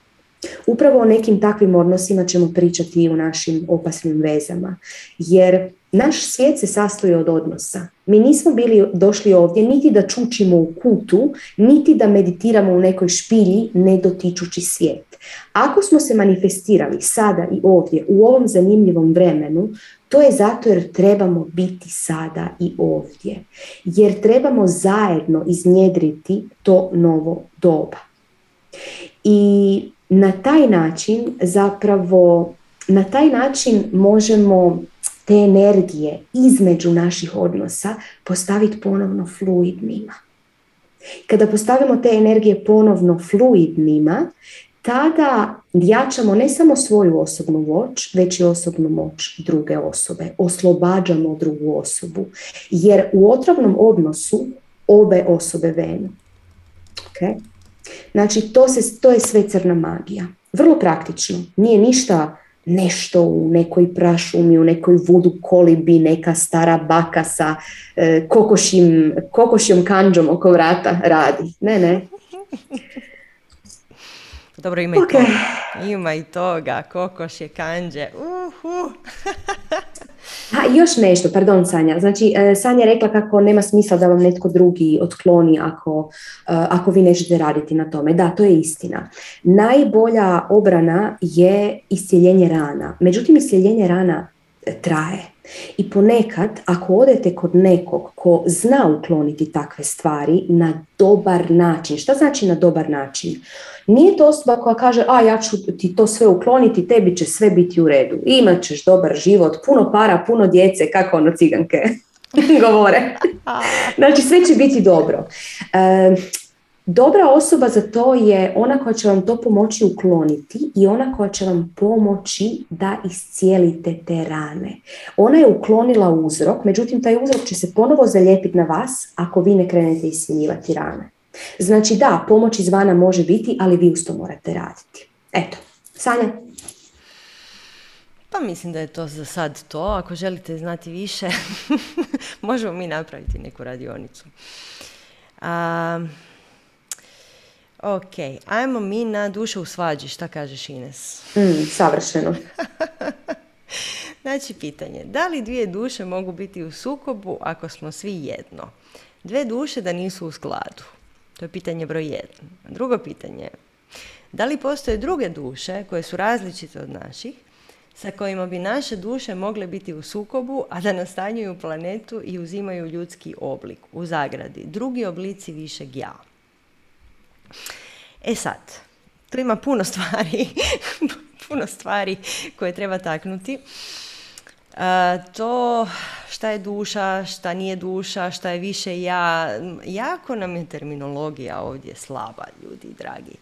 Upravo o nekim takvim odnosima ćemo pričati i u našim opasnim vezama, jer naš svijet se sastoji od odnosa. Mi nismo bili došli ovdje niti da čučimo u kutu, niti da meditiramo u nekoj špilji ne dotičući svijet. Ako smo se manifestirali sada i ovdje u ovom zanimljivom vremenu, to je zato jer trebamo biti sada i ovdje. Jer trebamo zajedno iznjedriti to novo doba. I na taj način zapravo, na taj način možemo te energije između naših odnosa postaviti ponovno fluidnima. Kada postavimo te energije ponovno fluidnima, tada jačamo ne samo svoju osobnu moć, već i osobnu moć druge osobe. Oslobađamo drugu osobu. Jer u otrovnom odnosu obe osobe venu. Okay? Znači, to, se, to je sve crna magija. Vrlo praktično. Nije ništa nešto u nekoj prašumi, u nekoj vudu kolibi, neka stara baka sa e, kokošim, kokošjom kanđom oko vrata radi. Ne, ne. Dobro, ima i toga. Ima i toga. Kokošje kanđe. Uhu. A, još nešto, pardon Sanja. Znači, e, Sanja je rekla kako nema smisla da vam netko drugi otkloni ako, e, ako vi nećete raditi na tome. Da, to je istina. Najbolja obrana je iscijeljenje rana. Međutim, iscijeljenje rana traje. I ponekad, ako odete kod nekog ko zna ukloniti takve stvari na dobar način, šta znači na dobar način? Nije to osoba koja kaže, a ja ću ti to sve ukloniti, tebi će sve biti u redu. Imat ćeš dobar život, puno para, puno djece, kako ono ciganke govore. znači sve će biti dobro. E, Dobra osoba za to je ona koja će vam to pomoći ukloniti i ona koja će vam pomoći da iscijelite te rane. Ona je uklonila uzrok, međutim taj uzrok će se ponovo zalijepiti na vas ako vi ne krenete iscijeljivati rane. Znači da, pomoć izvana može biti, ali vi uz to morate raditi. Eto, Sanja? Pa mislim da je to za sad to. Ako želite znati više, možemo mi napraviti neku radionicu. A, ok, ajmo mi na duše u svađi. Šta kažeš Ines? Mm, savršeno. znači pitanje, da li dvije duše mogu biti u sukobu ako smo svi jedno? Dve duše da nisu u skladu. To je pitanje broj jedan. Drugo pitanje da li postoje druge duše koje su različite od naših, sa kojima bi naše duše mogle biti u sukobu, a da nastanjuju planetu i uzimaju ljudski oblik u zagradi. Drugi oblici višeg ja. E sad, tu ima puno stvari, puno stvari koje treba taknuti. to šta je duša, šta nije duša, šta je više ja, jako nam je terminologija ovdje slaba, ljudi dragi.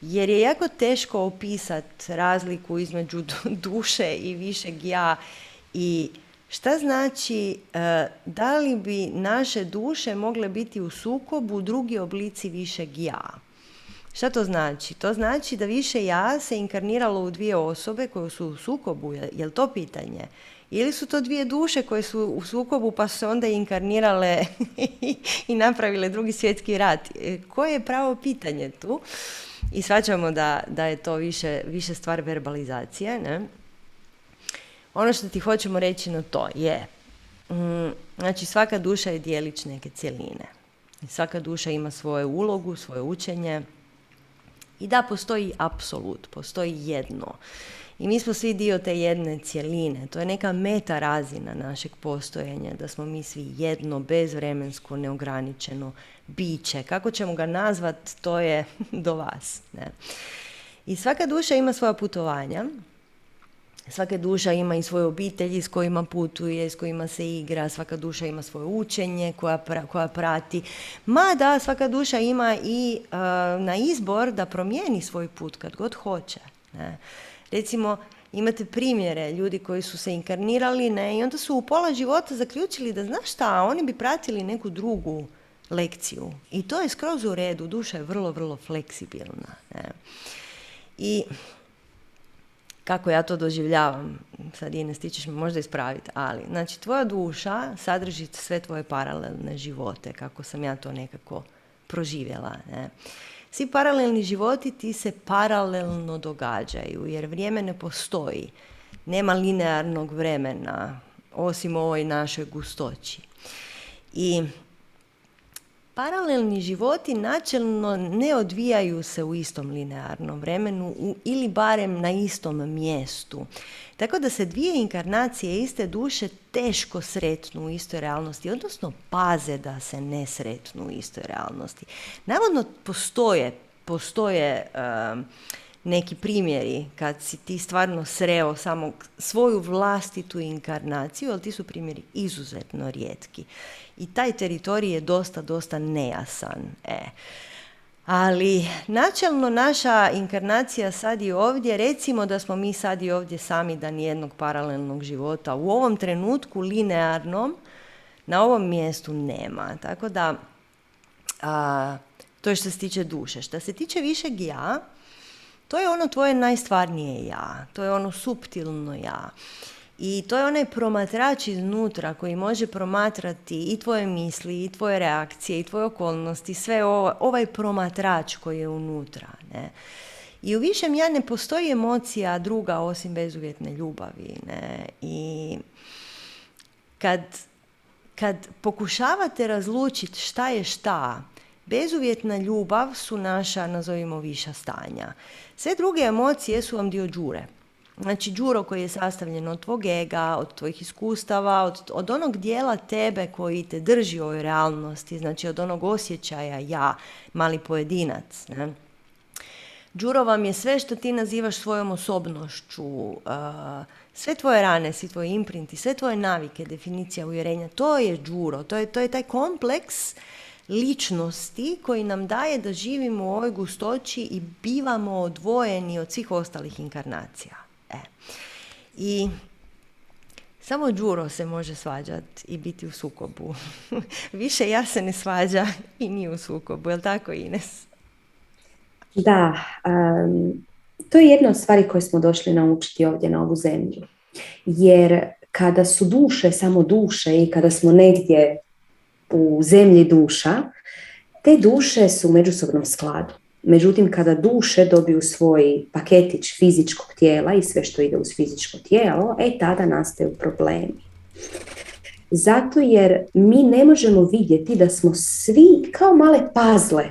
Jer je jako teško opisati razliku između duše i višeg ja i šta znači e, da li bi naše duše mogle biti u sukobu drugi oblici višeg ja. Šta to znači? To znači da više ja se inkarniralo u dvije osobe koje su u sukobu, je li to pitanje? Ili su to dvije duše koje su u sukobu pa se onda inkarnirale i napravile drugi svjetski rat? E, koje je pravo pitanje tu? I svačamo da, da je to više, više stvar verbalizacije. Ne? Ono što ti hoćemo reći na to je, mm, znači svaka duša je dijelić neke cjeline. Svaka duša ima svoju ulogu, svoje učenje. I da, postoji apsolut, postoji jedno. I mi smo svi dio te jedne cjeline. To je neka meta razina našeg postojenja, da smo mi svi jedno, bezvremensko, neograničeno biće. Kako ćemo ga nazvat, to je do vas. Ne? I svaka duša ima svoja putovanja Svaka duša ima i svoje obitelji s kojima putuje, s kojima se igra, svaka duša ima svoje učenje koja, koja prati. Mada svaka duša ima i na izbor da promijeni svoj put kad god hoće. Ne? Recimo, imate primjere ljudi koji su se inkarnirali ne, i onda su u pola života zaključili da znaš šta, oni bi pratili neku drugu lekciju. I to je skroz u redu, duša je vrlo, vrlo fleksibilna. Ne. I kako ja to doživljavam, sad Ines, ti ćeš me možda ispraviti, ali, znači, tvoja duša sadrži sve tvoje paralelne živote, kako sam ja to nekako proživjela. Ne. Svi paralelni životi ti se paralelno događaju, jer vrijeme ne postoji. Nema linearnog vremena, osim ovoj našoj gustoći. I Paralelni životi načelno ne odvijaju se u istom linearnom vremenu ili barem na istom mjestu. Tako da se dvije inkarnacije iste duše teško sretnu u istoj realnosti, odnosno paze da se ne sretnu u istoj realnosti. Navodno postoje, postoje um, neki primjeri kad si ti stvarno sreo samo svoju vlastitu inkarnaciju, ali ti su primjeri izuzetno rijetki. I taj teritorij je dosta, dosta nejasan. E. Ali načelno naša inkarnacija sad i ovdje, recimo da smo mi sad i ovdje sami da nijednog paralelnog života u ovom trenutku linearnom na ovom mjestu nema. Tako da a, to je što se tiče duše. Što se tiče višeg ja, to je ono tvoje najstvarnije ja, to je ono suptilno ja. I to je onaj promatrač iznutra koji može promatrati i tvoje misli, i tvoje reakcije, i tvoje okolnosti, sve ovo, ovaj promatrač koji je unutra. Ne? I u višem ja ne postoji emocija druga osim bezuvjetne ljubavi. Ne? I kad, kad pokušavate razlučiti šta je šta, bezuvjetna ljubav su naša, nazovimo, viša stanja. Sve druge emocije su vam dio džure. Znači, džuro koji je sastavljen od tvog ega, od tvojih iskustava, od, od onog dijela tebe koji te drži u ovoj realnosti, znači od onog osjećaja ja, mali pojedinac. Ne? Džuro vam je sve što ti nazivaš svojom osobnošću, sve tvoje rane, svi tvoji imprinti, sve tvoje navike, definicija uvjerenja, to je džuro, to je, to je taj kompleks ličnosti koji nam daje da živimo u ovoj gustoći i bivamo odvojeni od svih ostalih inkarnacija. E. I samo Đuro se može svađati i biti u sukobu. Više ja se ne svađa i nije u sukobu, je li tako Ines? Da, to je jedna od stvari koje smo došli naučiti ovdje na ovu zemlju. Jer kada su duše samo duše i kada smo negdje u zemlji duša, te duše su u međusobnom skladu. Međutim, kada duše dobiju svoj paketić fizičkog tijela i sve što ide uz fizičko tijelo, e tada nastaju problemi. Zato jer mi ne možemo vidjeti da smo svi kao male pazle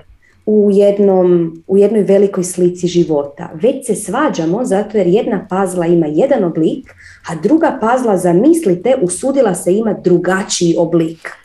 u, jednom, u jednoj velikoj slici života. Već se svađamo zato jer jedna pazla ima jedan oblik, a druga pazla, zamislite, usudila se ima drugačiji oblik.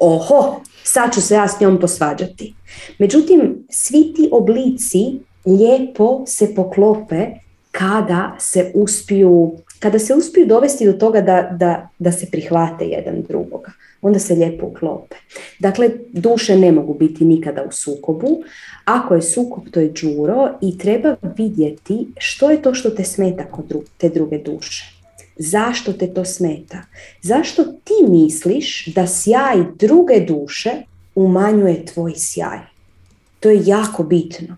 Oho, sad ću se ja s njom posvađati. Međutim, svi ti oblici lijepo se poklope kada se uspiju, kada se uspiju dovesti do toga da, da, da se prihvate jedan drugoga. Onda se lijepo uklope. Dakle, duše ne mogu biti nikada u sukobu. Ako je sukob, to je džuro i treba vidjeti što je to što te smeta kod te druge duše. Zašto te to smeta? Zašto ti misliš da sjaj druge duše umanjuje tvoj sjaj? To je jako bitno.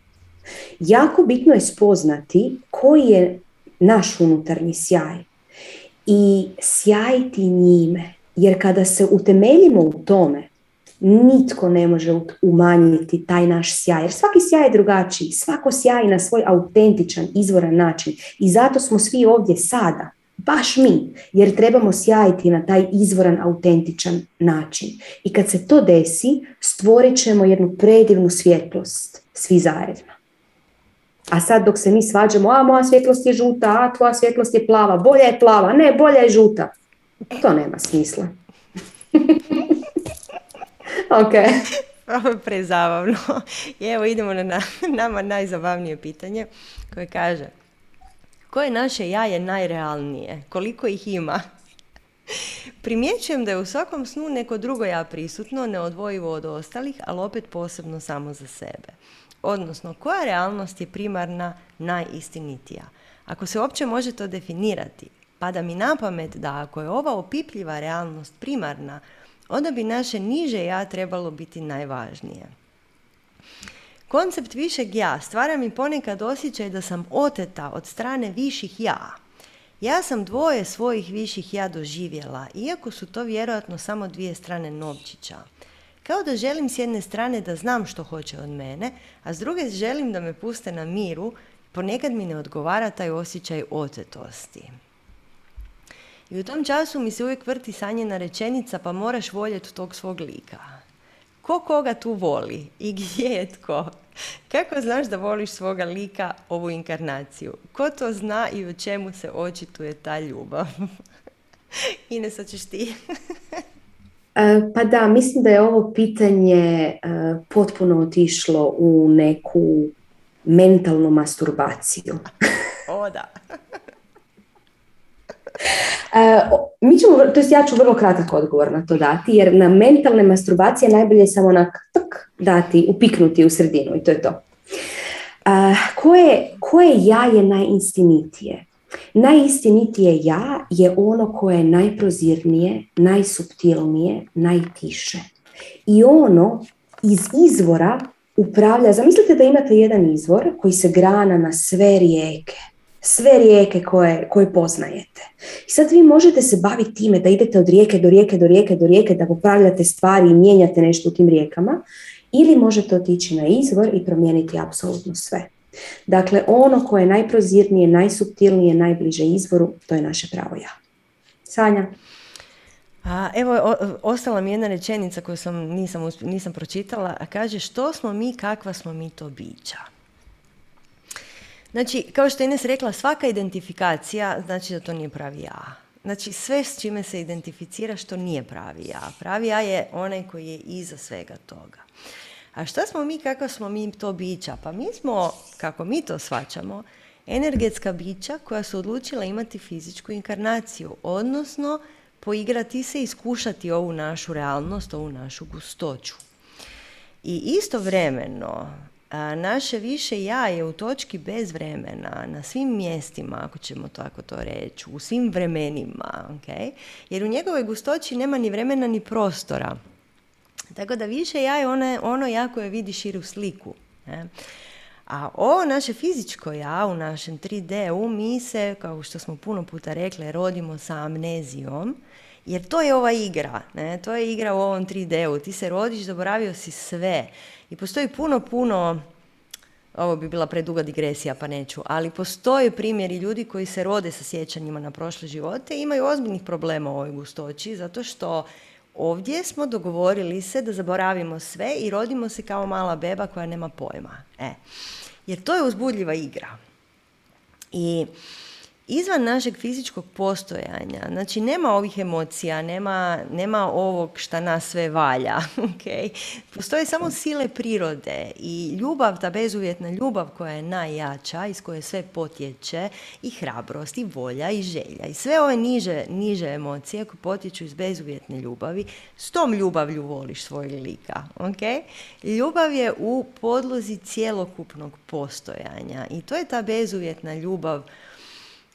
Jako bitno je spoznati koji je naš unutarnji sjaj i sjajiti njime. Jer kada se utemeljimo u tome, nitko ne može umanjiti taj naš sjaj. Jer svaki sjaj je drugačiji, svako sjaj na svoj autentičan, izvoran način. I zato smo svi ovdje sada baš mi, jer trebamo sjajiti na taj izvoran, autentičan način. I kad se to desi, stvorit ćemo jednu predivnu svjetlost svi zajedno. A sad dok se mi svađamo, a moja svjetlost je žuta, a tvoja svjetlost je plava, bolja je plava, ne, bolja je žuta. To nema smisla. ok. Prezabavno. I evo idemo na nama najzabavnije pitanje koje kaže koje naše ja je najrealnije, koliko ih ima. Primjećujem da je u svakom snu neko drugo ja prisutno, neodvojivo od ostalih, ali opet posebno samo za sebe. Odnosno, koja realnost je primarna, najistinitija? Ako se uopće može to definirati, pada mi na pamet da ako je ova opipljiva realnost primarna, onda bi naše niže ja trebalo biti najvažnije. Koncept višeg ja stvara mi ponekad osjećaj da sam oteta od strane viših ja. Ja sam dvoje svojih viših ja doživjela, iako su to vjerojatno samo dvije strane novčića. Kao da želim s jedne strane da znam što hoće od mene, a s druge želim da me puste na miru, ponekad mi ne odgovara taj osjećaj otetosti. I u tom času mi se uvijek vrti sanjena rečenica pa moraš voljeti tog svog lika. Ko koga tu voli i gdje je tko? Kako znaš da voliš svoga lika ovu inkarnaciju? Ko to zna i u čemu se očituje ta ljubav? Ines, ćeš ti. E, pa da, mislim da je ovo pitanje e, potpuno otišlo u neku mentalnu masturbaciju. o da. E, mi ćemo, to jest ja ću vrlo kratak odgovor na to dati, jer na mentalne masturbacije najbolje je samo onak tak dati, upiknuti u sredinu i to je to. Uh, koje, koje ja je najistinitije? Najistinitije ja je ono koje je najprozirnije, najsubtilnije, najtiše. I ono iz izvora upravlja, zamislite da imate jedan izvor koji se grana na sve rijeke sve rijeke koje, koje poznajete. I sad vi možete se baviti time da idete od rijeke do rijeke do rijeke do rijeke, da popravljate stvari i mijenjate nešto u tim rijekama, ili možete otići na izvor i promijeniti apsolutno sve. Dakle, ono koje je najprozirnije, najsubtilnije, najbliže izvoru, to je naše pravo ja. Sanja? A, evo, ostala mi jedna rečenica koju sam nisam, nisam pročitala, a kaže što smo mi, kakva smo mi to bića. Znači, kao što je Ines rekla, svaka identifikacija znači da to nije pravi ja. Znači, sve s čime se identificira što nije pravi ja. Pravi ja je onaj koji je iza svega toga. A šta smo mi, kako smo mi to bića? Pa mi smo, kako mi to svačamo, energetska bića koja su odlučila imati fizičku inkarnaciju, odnosno poigrati se i iskušati ovu našu realnost, ovu našu gustoću. I istovremeno naše više ja je u točki bez vremena, na svim mjestima, ako ćemo tako to reći, u svim vremenima, okay? jer u njegovoj gustoći nema ni vremena ni prostora. Tako da više ja je ono, ono ja koje vidi širu sliku. Ne? A ovo naše fizičko ja u našem 3D-u, mi se, kao što smo puno puta rekli, rodimo sa amnezijom, jer to je ova igra, ne? to je igra u ovom 3D-u. Ti se rodiš, zaboravio si sve. I postoji puno, puno, ovo bi bila preduga digresija pa neću, ali postoje primjeri ljudi koji se rode sa sjećanjima na prošle živote i imaju ozbiljnih problema u ovoj gustoći zato što ovdje smo dogovorili se da zaboravimo sve i rodimo se kao mala beba koja nema pojma. E. Jer to je uzbudljiva igra. I izvan našeg fizičkog postojanja, znači nema ovih emocija, nema, nema ovog šta nas sve valja, okay? postoje samo sile prirode i ljubav, ta bezuvjetna ljubav koja je najjača, iz koje sve potječe i hrabrost i volja i želja i sve ove niže, niže emocije koje potječu iz bezuvjetne ljubavi, s tom ljubavlju voliš svojeg lika. Okay? Ljubav je u podlozi cjelokupnog postojanja i to je ta bezuvjetna ljubav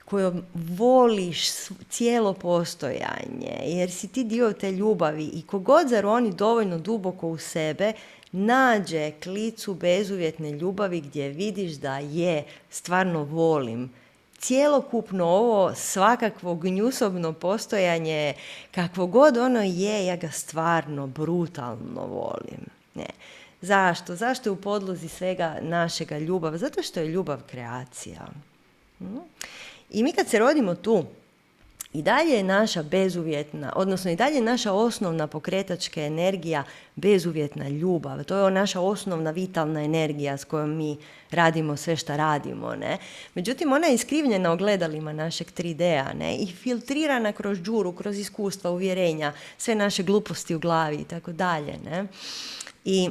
kojom voliš cijelo postojanje, jer si ti dio te ljubavi i kogod zaroni dovoljno duboko u sebe, nađe klicu bezuvjetne ljubavi gdje vidiš da je, stvarno volim. Cijelokupno ovo svakakvo gnjusobno postojanje, kakvo god ono je, ja ga stvarno brutalno volim. Ne. Zašto? Zašto je u podlozi svega našega ljubav? Zato što je ljubav kreacija. Hm? I mi kad se rodimo tu, i dalje je naša bezuvjetna, odnosno i dalje je naša osnovna pokretačka energija bezuvjetna ljubav. To je naša osnovna vitalna energija s kojom mi radimo sve što radimo. Ne? Međutim, ona je iskrivljena ogledalima našeg 3D-a ne? i filtrirana kroz džuru, kroz iskustva, uvjerenja, sve naše gluposti u glavi i tako dalje. I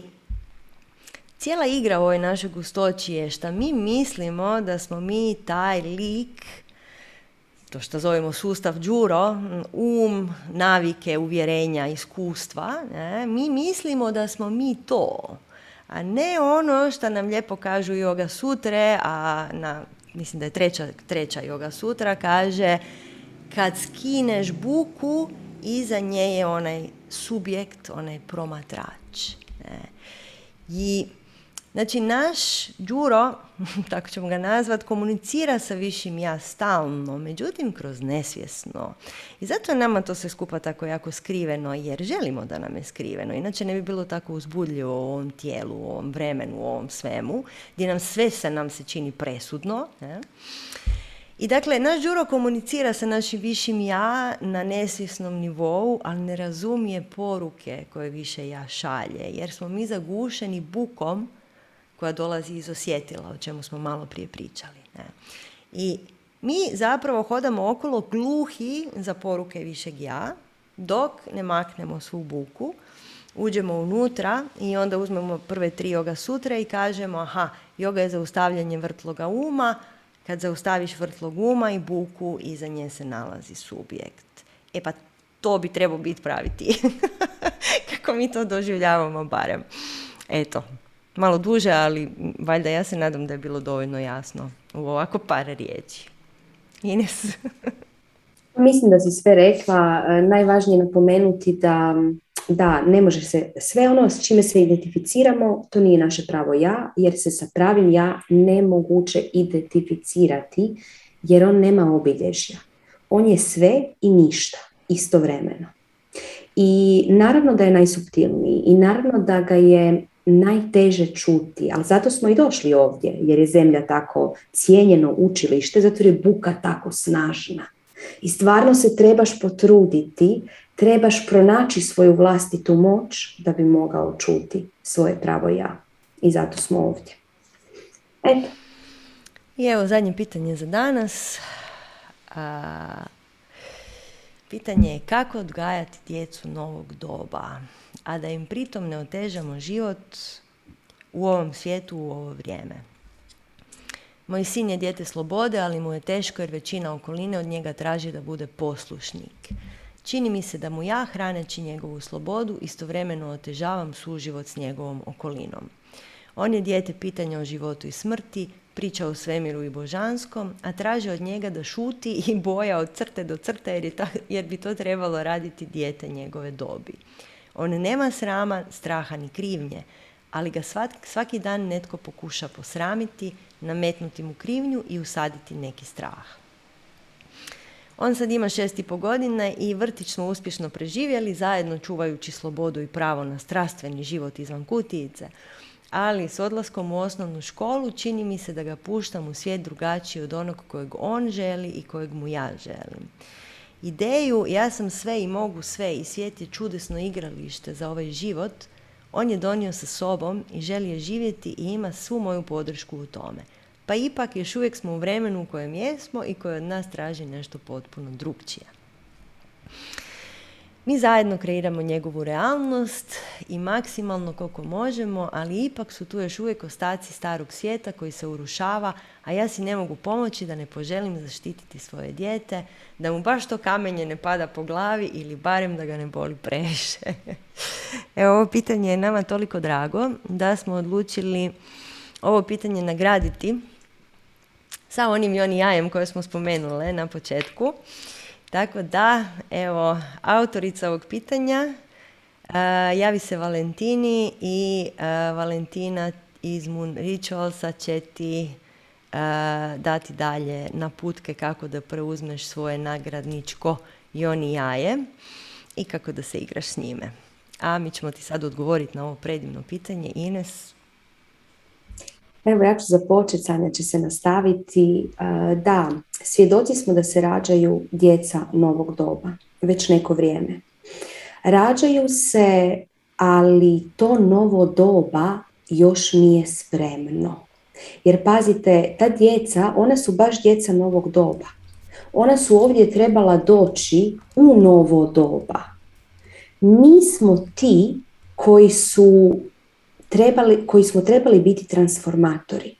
cijela igra u ovoj našoj gustoći je što mi mislimo da smo mi taj lik, to što zovemo sustav džuro, um, navike, uvjerenja, iskustva, ne? mi mislimo da smo mi to, a ne ono što nam lijepo kažu yoga sutre, a na, mislim da je treća, treća yoga sutra, kaže kad skineš buku, iza nje je onaj subjekt, onaj promatrač. Ne? I Znači, naš Đuro, tako ćemo ga nazvat, komunicira sa višim ja stalno, međutim kroz nesvjesno. I zato je nama to sve skupa tako jako skriveno, jer želimo da nam je skriveno. Inače ne bi bilo tako uzbudljivo u ovom tijelu, u ovom vremenu, u ovom svemu, gdje nam sve se nam se čini presudno. Ne? I dakle, naš Đuro komunicira sa našim višim ja na nesvjesnom nivou, ali ne razumije poruke koje više ja šalje, jer smo mi zagušeni bukom koja dolazi iz osjetila, o čemu smo malo prije pričali. Ne? I mi zapravo hodamo okolo gluhi za poruke višeg ja, dok ne maknemo svu buku, uđemo unutra i onda uzmemo prve tri joga sutra i kažemo aha, joga je zaustavljanje vrtloga uma, kad zaustaviš vrtlog uma i buku, iza nje se nalazi subjekt. E pa to bi trebao biti pravi ti. Kako mi to doživljavamo barem. Eto, malo duže, ali valjda ja se nadam da je bilo dovoljno jasno u ovako par riječi. Ines? Mislim da si sve rekla. E, najvažnije je napomenuti da, da ne može se, sve ono s čime se identificiramo, to nije naše pravo ja, jer se sa pravim ja nemoguće identificirati, jer on nema obilježja. On je sve i ništa, istovremeno. I naravno da je najsubtilniji i naravno da ga je najteže čuti, ali zato smo i došli ovdje, jer je zemlja tako cijenjeno učilište, zato je buka tako snažna. I stvarno se trebaš potruditi, trebaš pronaći svoju vlastitu moć da bi mogao čuti svoje pravo ja. I zato smo ovdje. Eto. I evo zadnje pitanje za danas. A, pitanje je kako odgajati djecu novog doba a da im pritom ne otežamo život u ovom svijetu u ovo vrijeme. Moj sin je dijete slobode, ali mu je teško jer većina okoline od njega traži da bude poslušnik. Čini mi se da mu ja, hraneći njegovu slobodu, istovremeno otežavam suživot s njegovom okolinom. On je dijete pitanja o životu i smrti, priča o svemiru i božanskom, a traži od njega da šuti i boja od crte do crte jer, je ta, jer bi to trebalo raditi dijete njegove dobi. On nema srama, straha ni krivnje, ali ga svaki dan netko pokuša posramiti, nametnuti mu krivnju i usaditi neki strah. On sad ima šest i po godina i vrtić smo uspješno preživjeli, zajedno čuvajući slobodu i pravo na strastveni život izvan kutijice. Ali s odlaskom u osnovnu školu čini mi se da ga puštam u svijet drugačiji od onog kojeg on želi i kojeg mu ja želim ideju ja sam sve i mogu sve i svijet je čudesno igralište za ovaj život, on je donio sa sobom i želi je živjeti i ima svu moju podršku u tome. Pa ipak još uvijek smo u vremenu u kojem jesmo i koje od nas traži nešto potpuno drugčije. Mi zajedno kreiramo njegovu realnost i maksimalno koliko možemo, ali ipak su tu još uvijek ostaci starog svijeta koji se urušava, a ja si ne mogu pomoći da ne poželim zaštititi svoje dijete, da mu baš to kamenje ne pada po glavi ili barem da ga ne boli previše. Evo, ovo pitanje je nama toliko drago da smo odlučili ovo pitanje nagraditi sa onim i oni jajem koje smo spomenule na početku. Tako da, evo, autorica ovog pitanja uh, javi se Valentini i uh, Valentina iz Moon Ritualsa će ti uh, dati dalje naputke kako da preuzmeš svoje nagradničko joni jaje i kako da se igraš s njime. A mi ćemo ti sad odgovoriti na ovo predivno pitanje. Ines, Evo ja ću započeti, Sanja će se nastaviti. Da, svjedoci smo da se rađaju djeca novog doba, već neko vrijeme. Rađaju se, ali to novo doba još nije spremno. Jer pazite, ta djeca, ona su baš djeca novog doba. Ona su ovdje trebala doći u novo doba. Mi smo ti koji su trebali, koji smo trebali biti transformatori,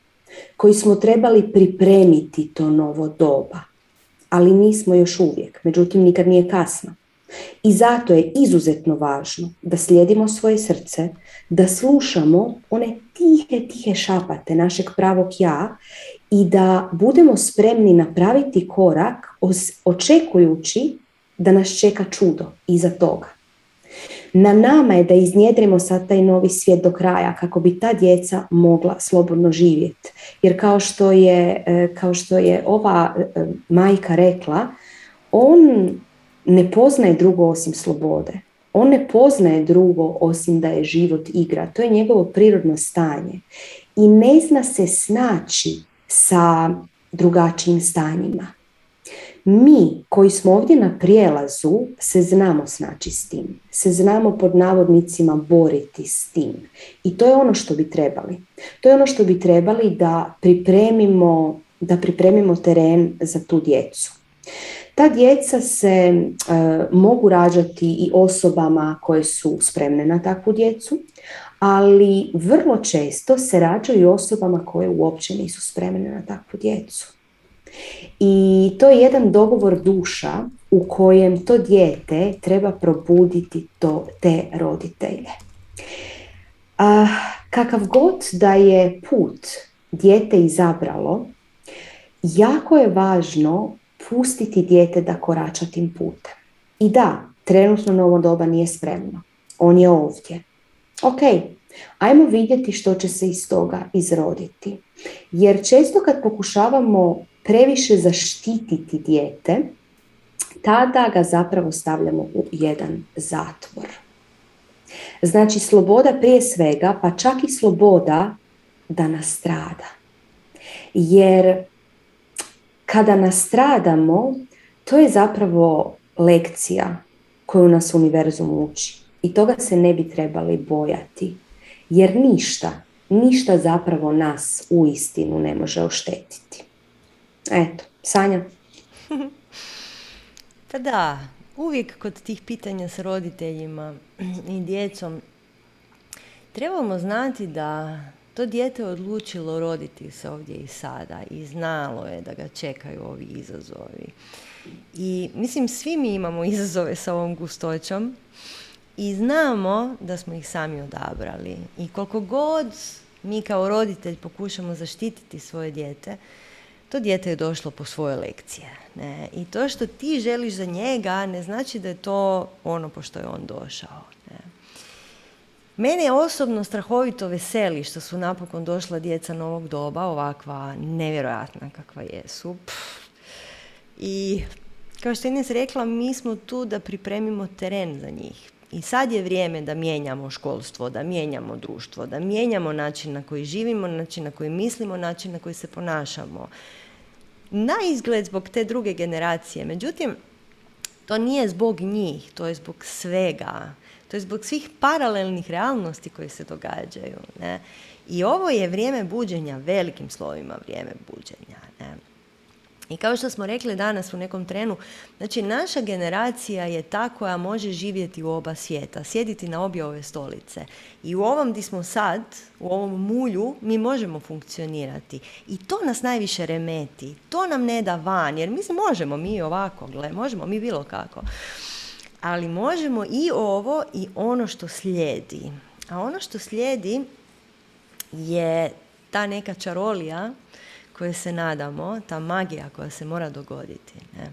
koji smo trebali pripremiti to novo doba, ali nismo još uvijek, međutim nikad nije kasno. I zato je izuzetno važno da slijedimo svoje srce, da slušamo one tihe, tihe šapate našeg pravog ja i da budemo spremni napraviti korak očekujući da nas čeka čudo iza toga. Na nama je da iznjedrimo sad taj novi svijet do kraja kako bi ta djeca mogla slobodno živjeti. Jer kao što je, e, kao što je ova e, majka rekla, on ne poznaje drugo osim slobode. On ne poznaje drugo osim da je život igra. To je njegovo prirodno stanje. I ne zna se snaći sa drugačijim stanjima. Mi koji smo ovdje na prijelazu se znamo snaći s tim, se znamo pod navodnicima boriti s tim. I to je ono što bi trebali. To je ono što bi trebali da pripremimo, da pripremimo teren za tu djecu. Ta djeca se e, mogu rađati i osobama koje su spremne na takvu djecu, ali vrlo često se rađaju osobama koje uopće nisu spremne na takvu djecu. I to je jedan dogovor duša u kojem to dijete treba probuditi to, te roditelje. A, kakav god da je put dijete izabralo, jako je važno pustiti dijete da korača tim putem. I da, trenutno novo doba nije spremno. On je ovdje. Ok, ajmo vidjeti što će se iz toga izroditi. Jer često kad pokušavamo previše zaštititi dijete, tada ga zapravo stavljamo u jedan zatvor. Znači sloboda prije svega, pa čak i sloboda da nastrada. Jer kada nastradamo, to je zapravo lekcija koju nas univerzum uči. I toga se ne bi trebali bojati. Jer ništa, ništa zapravo nas u istinu ne može oštetiti. Eto, Sanja. pa da, uvijek kod tih pitanja s roditeljima i djecom trebamo znati da to dijete odlučilo roditi se ovdje i sada i znalo je da ga čekaju ovi izazovi. I mislim, svi mi imamo izazove sa ovom gustoćom i znamo da smo ih sami odabrali. I koliko god mi kao roditelj pokušamo zaštititi svoje dijete, to dijete je došlo po svoje lekcije. Ne? I to što ti želiš za njega ne znači da je to ono po što je on došao. Ne? Mene osobno strahovito veseli što su napokon došla djeca novog doba, ovakva nevjerojatna kakva jesu. I kao što je Ines rekla, mi smo tu da pripremimo teren za njih. I sad je vrijeme da mijenjamo školstvo, da mijenjamo društvo, da mijenjamo način na koji živimo, način na koji mislimo, način na koji se ponašamo. Na izgled zbog te druge generacije. Međutim, to nije zbog njih, to je zbog svega. To je zbog svih paralelnih realnosti koje se događaju. Ne? I ovo je vrijeme buđenja, velikim slovima vrijeme buđenja. Ne? I kao što smo rekli danas u nekom trenu, znači naša generacija je ta koja može živjeti u oba svijeta, sjediti na obje ove stolice. I u ovom di smo sad, u ovom mulju, mi možemo funkcionirati. I to nas najviše remeti. To nam ne da van, jer mi možemo mi ovako, gle, možemo mi bilo kako. Ali možemo i ovo i ono što slijedi. A ono što slijedi je ta neka čarolija koje se nadamo, ta magija koja se mora dogoditi. Ne?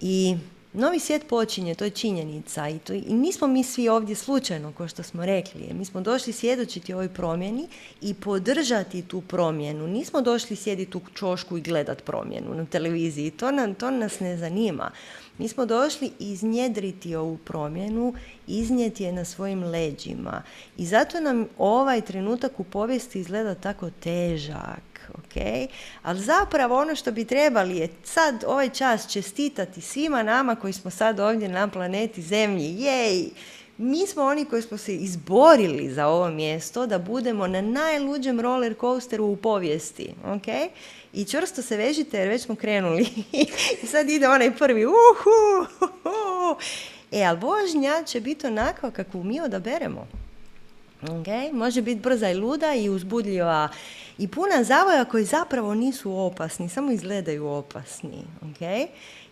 I novi svijet počinje, to je činjenica i, to, i nismo mi svi ovdje slučajno, kao što smo rekli. Mi smo došli svjedočiti ovoj promjeni i podržati tu promjenu. Nismo došli sjediti u čošku i gledat promjenu na televiziji. To, nam, to nas ne zanima. Mi smo došli iznjedriti ovu promjenu, iznijeti je na svojim leđima. I zato nam ovaj trenutak u povijesti izgleda tako težak ok? Ali zapravo ono što bi trebali je sad ovaj čas čestitati svima nama koji smo sad ovdje na planeti Zemlji. Jej! Mi smo oni koji smo se izborili za ovo mjesto da budemo na najluđem roller coasteru u povijesti, ok? I čvrsto se vežite jer već smo krenuli. I sad ide onaj prvi, uhu, E, ali vožnja će biti onako kakvu mi odaberemo. Okay? Može biti brza i luda i uzbudljiva i puna zavoja koji zapravo nisu opasni, samo izgledaju opasni. Okay?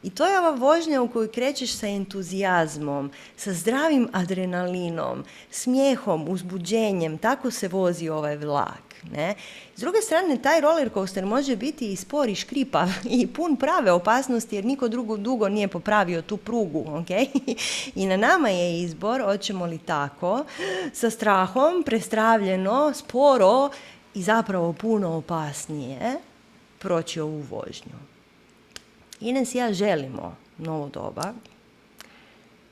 I to je ova vožnja u kojoj krećeš sa entuzijazmom, sa zdravim adrenalinom, smijehom, uzbuđenjem. Tako se vozi ovaj vlak. Ne? S druge strane, taj roller coaster može biti i spor i škripav i pun prave opasnosti jer niko drugo dugo nije popravio tu prugu. Okay? I na nama je izbor, hoćemo li tako, sa strahom, prestravljeno, sporo i zapravo puno opasnije proći ovu vožnju. Ines i ja želimo novo doba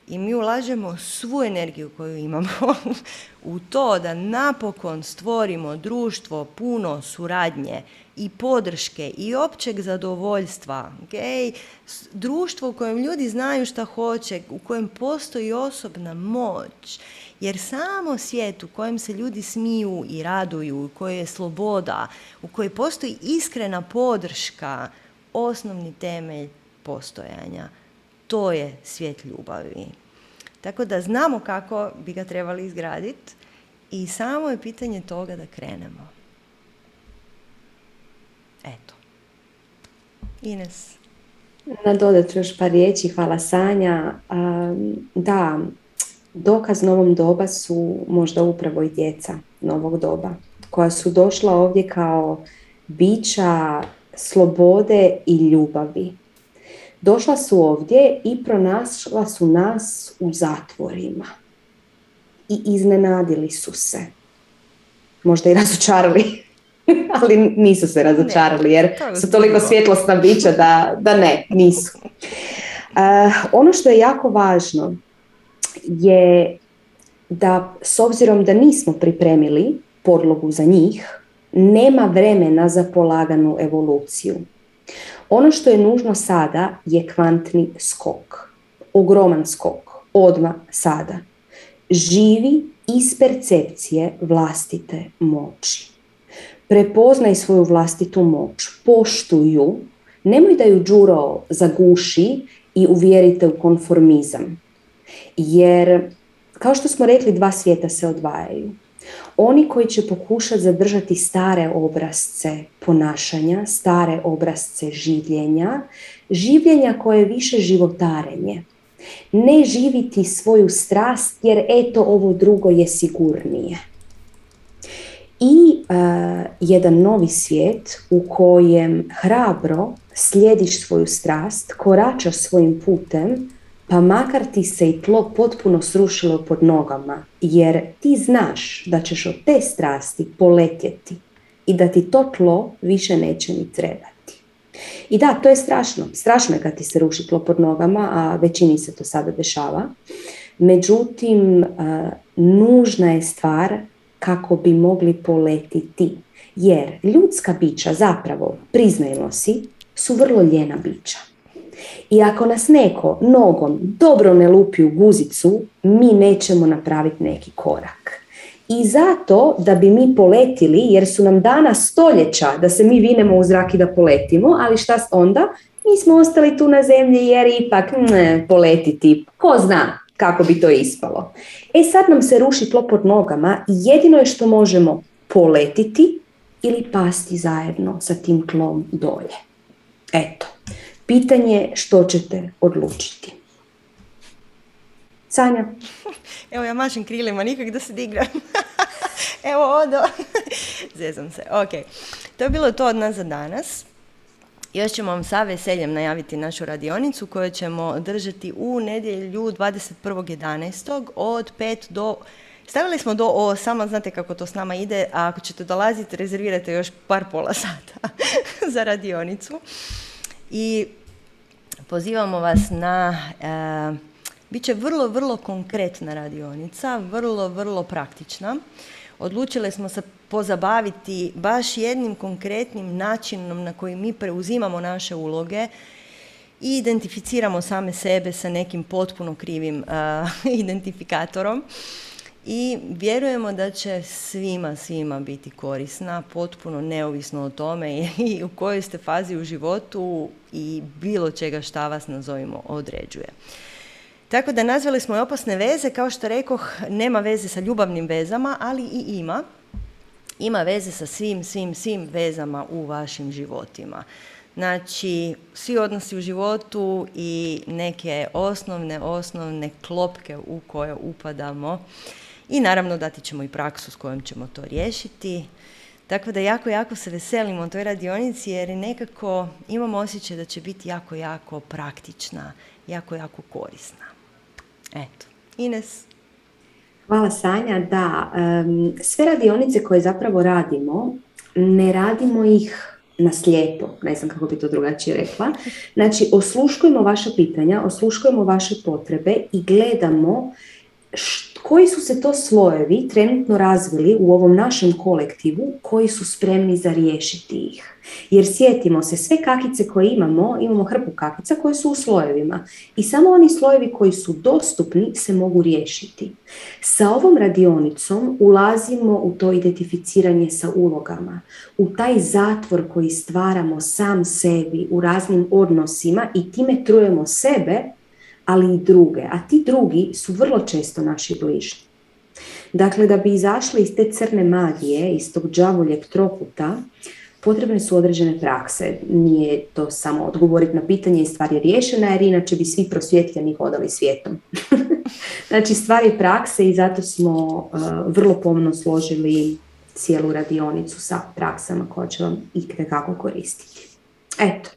i mi ulažemo svu energiju koju imamo u to da napokon stvorimo društvo puno suradnje i podrške i općeg zadovoljstva. Okay? Društvo u kojem ljudi znaju šta hoće, u kojem postoji osobna moć. Jer samo svijet u kojem se ljudi smiju i raduju, u kojoj je sloboda, u kojoj postoji iskrena podrška, osnovni temelj postojanja. To je svijet ljubavi. Tako da znamo kako bi ga trebali izgraditi i samo je pitanje toga da krenemo. Eto. Ines. Nadodat ću još par riječi, hvala Sanja. da, dokaz novom doba su možda upravo i djeca novog doba, koja su došla ovdje kao bića slobode i ljubavi. Došla su ovdje i pronašla su nas u zatvorima. I iznenadili su se. Možda i razočarali, ali nisu se razočarali jer su toliko svjetlosna bića da, da ne, nisu. Uh, ono što je jako važno je da s obzirom da nismo pripremili podlogu za njih, nema vremena za polaganu evoluciju. Ono što je nužno sada je kvantni skok. Ogroman skok. Odma sada. Živi iz percepcije vlastite moći. Prepoznaj svoju vlastitu moć. Poštuju. Nemoj da ju džuro zaguši i uvjerite u konformizam. Jer, kao što smo rekli, dva svijeta se odvajaju. Oni koji će pokušati zadržati stare obrazce ponašanja, stare obrazce življenja, življenja koje je više životarenje. Ne živiti svoju strast jer eto ovo drugo je sigurnije. I uh, jedan novi svijet u kojem hrabro slijediš svoju strast, koračaš svojim putem, pa makar ti se i tlo potpuno srušilo pod nogama, jer ti znaš da ćeš od te strasti poletjeti i da ti to tlo više neće ni trebati. I da, to je strašno. Strašno je kad ti se ruši tlo pod nogama, a većini se to sada dešava. Međutim, nužna je stvar kako bi mogli poletiti. Jer ljudska bića zapravo, priznajmo si, su vrlo ljena bića. I ako nas neko nogom dobro ne lupi u guzicu, mi nećemo napraviti neki korak. I zato da bi mi poletili, jer su nam dana stoljeća da se mi vinemo u zrak i da poletimo, ali šta onda? Mi smo ostali tu na zemlji jer ipak ne, poletiti, ko zna kako bi to ispalo. E sad nam se ruši tlo pod nogama i jedino je što možemo poletiti ili pasti zajedno sa tim tlom dolje. Eto. Pitanje što ćete odlučiti. Sanja? Evo ja mašim krilima, nikak da se digram. Evo odo. Zezam se. Ok. To je bilo to od nas za danas. Još ćemo vam sa veseljem najaviti našu radionicu koju ćemo držati u nedjelju 21.11. od 5 do... Stavili smo do 8, znate kako to s nama ide, a ako ćete dolaziti, rezervirajte još par pola sata za radionicu. I pozivamo vas na, e, bit će vrlo, vrlo konkretna radionica, vrlo, vrlo praktična. Odlučili smo se pozabaviti baš jednim konkretnim načinom na koji mi preuzimamo naše uloge i identificiramo same sebe sa nekim potpuno krivim e, identifikatorom i vjerujemo da će svima, svima biti korisna, potpuno neovisno o tome i u kojoj ste fazi u životu i bilo čega šta vas nazovimo određuje. Tako da nazvali smo i opasne veze, kao što rekoh, nema veze sa ljubavnim vezama, ali i ima. Ima veze sa svim, svim, svim vezama u vašim životima. Znači, svi odnosi u životu i neke osnovne, osnovne klopke u koje upadamo. I naravno dati ćemo i praksu s kojom ćemo to riješiti. Tako da jako, jako se veselimo toj radionici jer nekako imamo osjećaj da će biti jako, jako praktična, jako, jako korisna. Eto, Ines. Hvala Sanja. Da, sve radionice koje zapravo radimo, ne radimo ih na slijepo, ne znam kako bi to drugačije rekla. Znači, osluškujemo vaša pitanja, osluškujemo vaše potrebe i gledamo koji su se to slojevi trenutno razvili u ovom našem kolektivu koji su spremni za riješiti ih. Jer sjetimo se, sve kakice koje imamo, imamo hrpu kakica koje su u slojevima i samo oni slojevi koji su dostupni se mogu riješiti. Sa ovom radionicom ulazimo u to identificiranje sa ulogama, u taj zatvor koji stvaramo sam sebi u raznim odnosima i time trujemo sebe ali i druge, a ti drugi su vrlo često naši bližnji. Dakle, da bi izašli iz te crne magije, iz tog džavoljeg trokuta, potrebne su određene prakse. Nije to samo odgovoriti na pitanje i stvar je riješena, jer inače bi svi prosvjetljeni hodali svijetom. znači, stvar je prakse i zato smo uh, vrlo pomno složili cijelu radionicu sa praksama koje će vam i kako koristiti. Eto,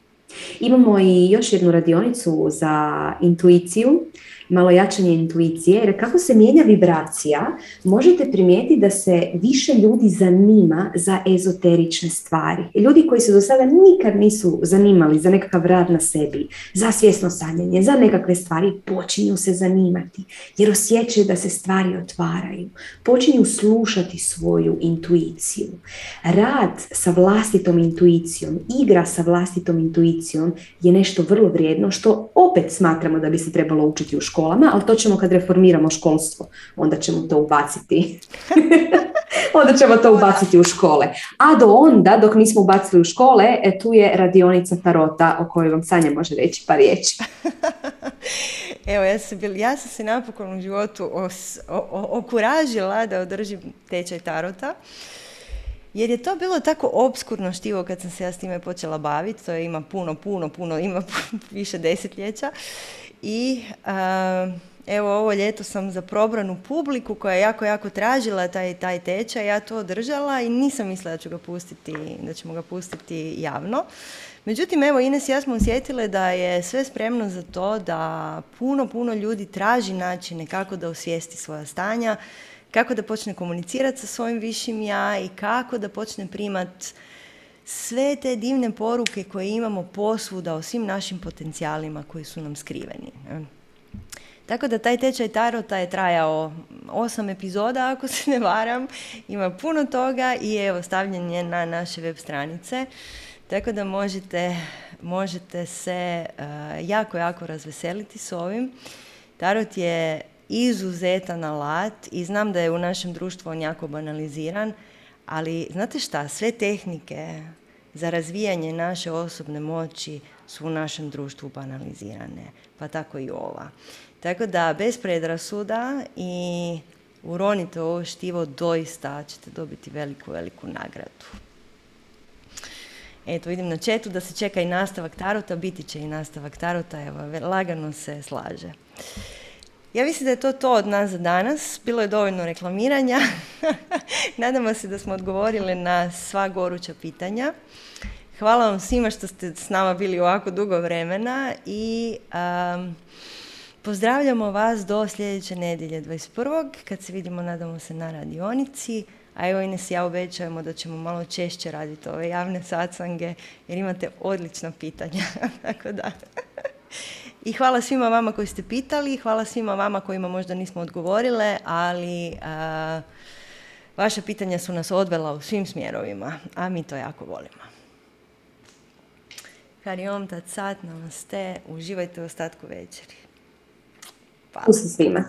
Imamo i još jednu radionicu za intuiciju malo jačanje intuicije, jer kako se mijenja vibracija, možete primijetiti da se više ljudi zanima za ezoterične stvari. Ljudi koji se do sada nikad nisu zanimali za nekakav rad na sebi, za svjesno sanjanje, za nekakve stvari, počinju se zanimati, jer osjećaju da se stvari otvaraju. Počinju slušati svoju intuiciju. Rad sa vlastitom intuicijom, igra sa vlastitom intuicijom je nešto vrlo vrijedno što opet smatramo da bi se trebalo učiti u školu školama, ali to ćemo kad reformiramo školstvo, onda ćemo to ubaciti. onda ćemo to ubaciti u škole. A do onda, dok nismo ubacili u škole, e, tu je radionica Tarota o kojoj vam Sanja može reći pa riječi. Evo, ja sam, bil, ja sam se napokon u životu os, okuražila da održim tečaj Tarota. Jer je to bilo tako obskurno štivo kad sam se ja s time počela baviti, to je ima puno, puno, puno, ima više desetljeća. I evo ovo ljeto sam za probranu publiku koja je jako, jako tražila taj, taj tečaj, ja to održala i nisam mislila da ću ga pustiti, da ćemo ga pustiti javno. Međutim, evo Ines i ja smo osjetile da je sve spremno za to da puno, puno ljudi traži načine kako da osvijesti svoja stanja, kako da počne komunicirati sa svojim višim ja i kako da počne primat sve te divne poruke koje imamo posvuda o svim našim potencijalima koji su nam skriveni. Tako da taj tečaj Tarota je trajao osam epizoda, ako se ne varam. Ima puno toga i evo stavljen je na naše web stranice. Tako da možete, možete se uh, jako, jako razveseliti s ovim. Tarot je izuzetan alat i znam da je u našem društvu on jako banaliziran, ali znate šta, sve tehnike za razvijanje naše osobne moći su u našem društvu banalizirane, pa tako i ova. Tako da bez predrasuda i uronite ovo štivo, doista ćete dobiti veliku, veliku nagradu. Eto, vidim na četu da se čeka i nastavak tarota, biti će i nastavak tarota, evo, lagano se slaže. Ja mislim da je to to od nas za danas. Bilo je dovoljno reklamiranja. Nadamo se da smo odgovorili na sva goruća pitanja. Hvala vam svima što ste s nama bili ovako dugo vremena i pozdravljamo vas do sljedeće nedjelje 21. kad se vidimo, nadamo se, na radionici. A evo Ines ja obećajemo da ćemo malo češće raditi ove javne sacange jer imate odlična pitanja. Tako da. I hvala svima vama koji ste pitali, hvala svima vama kojima možda nismo odgovorile, ali vaša pitanja su nas odvela u svim smjerovima, a mi to jako volimo. Hariom tat sat, namaste, uživajte u ostatku večeri. Pa. svima.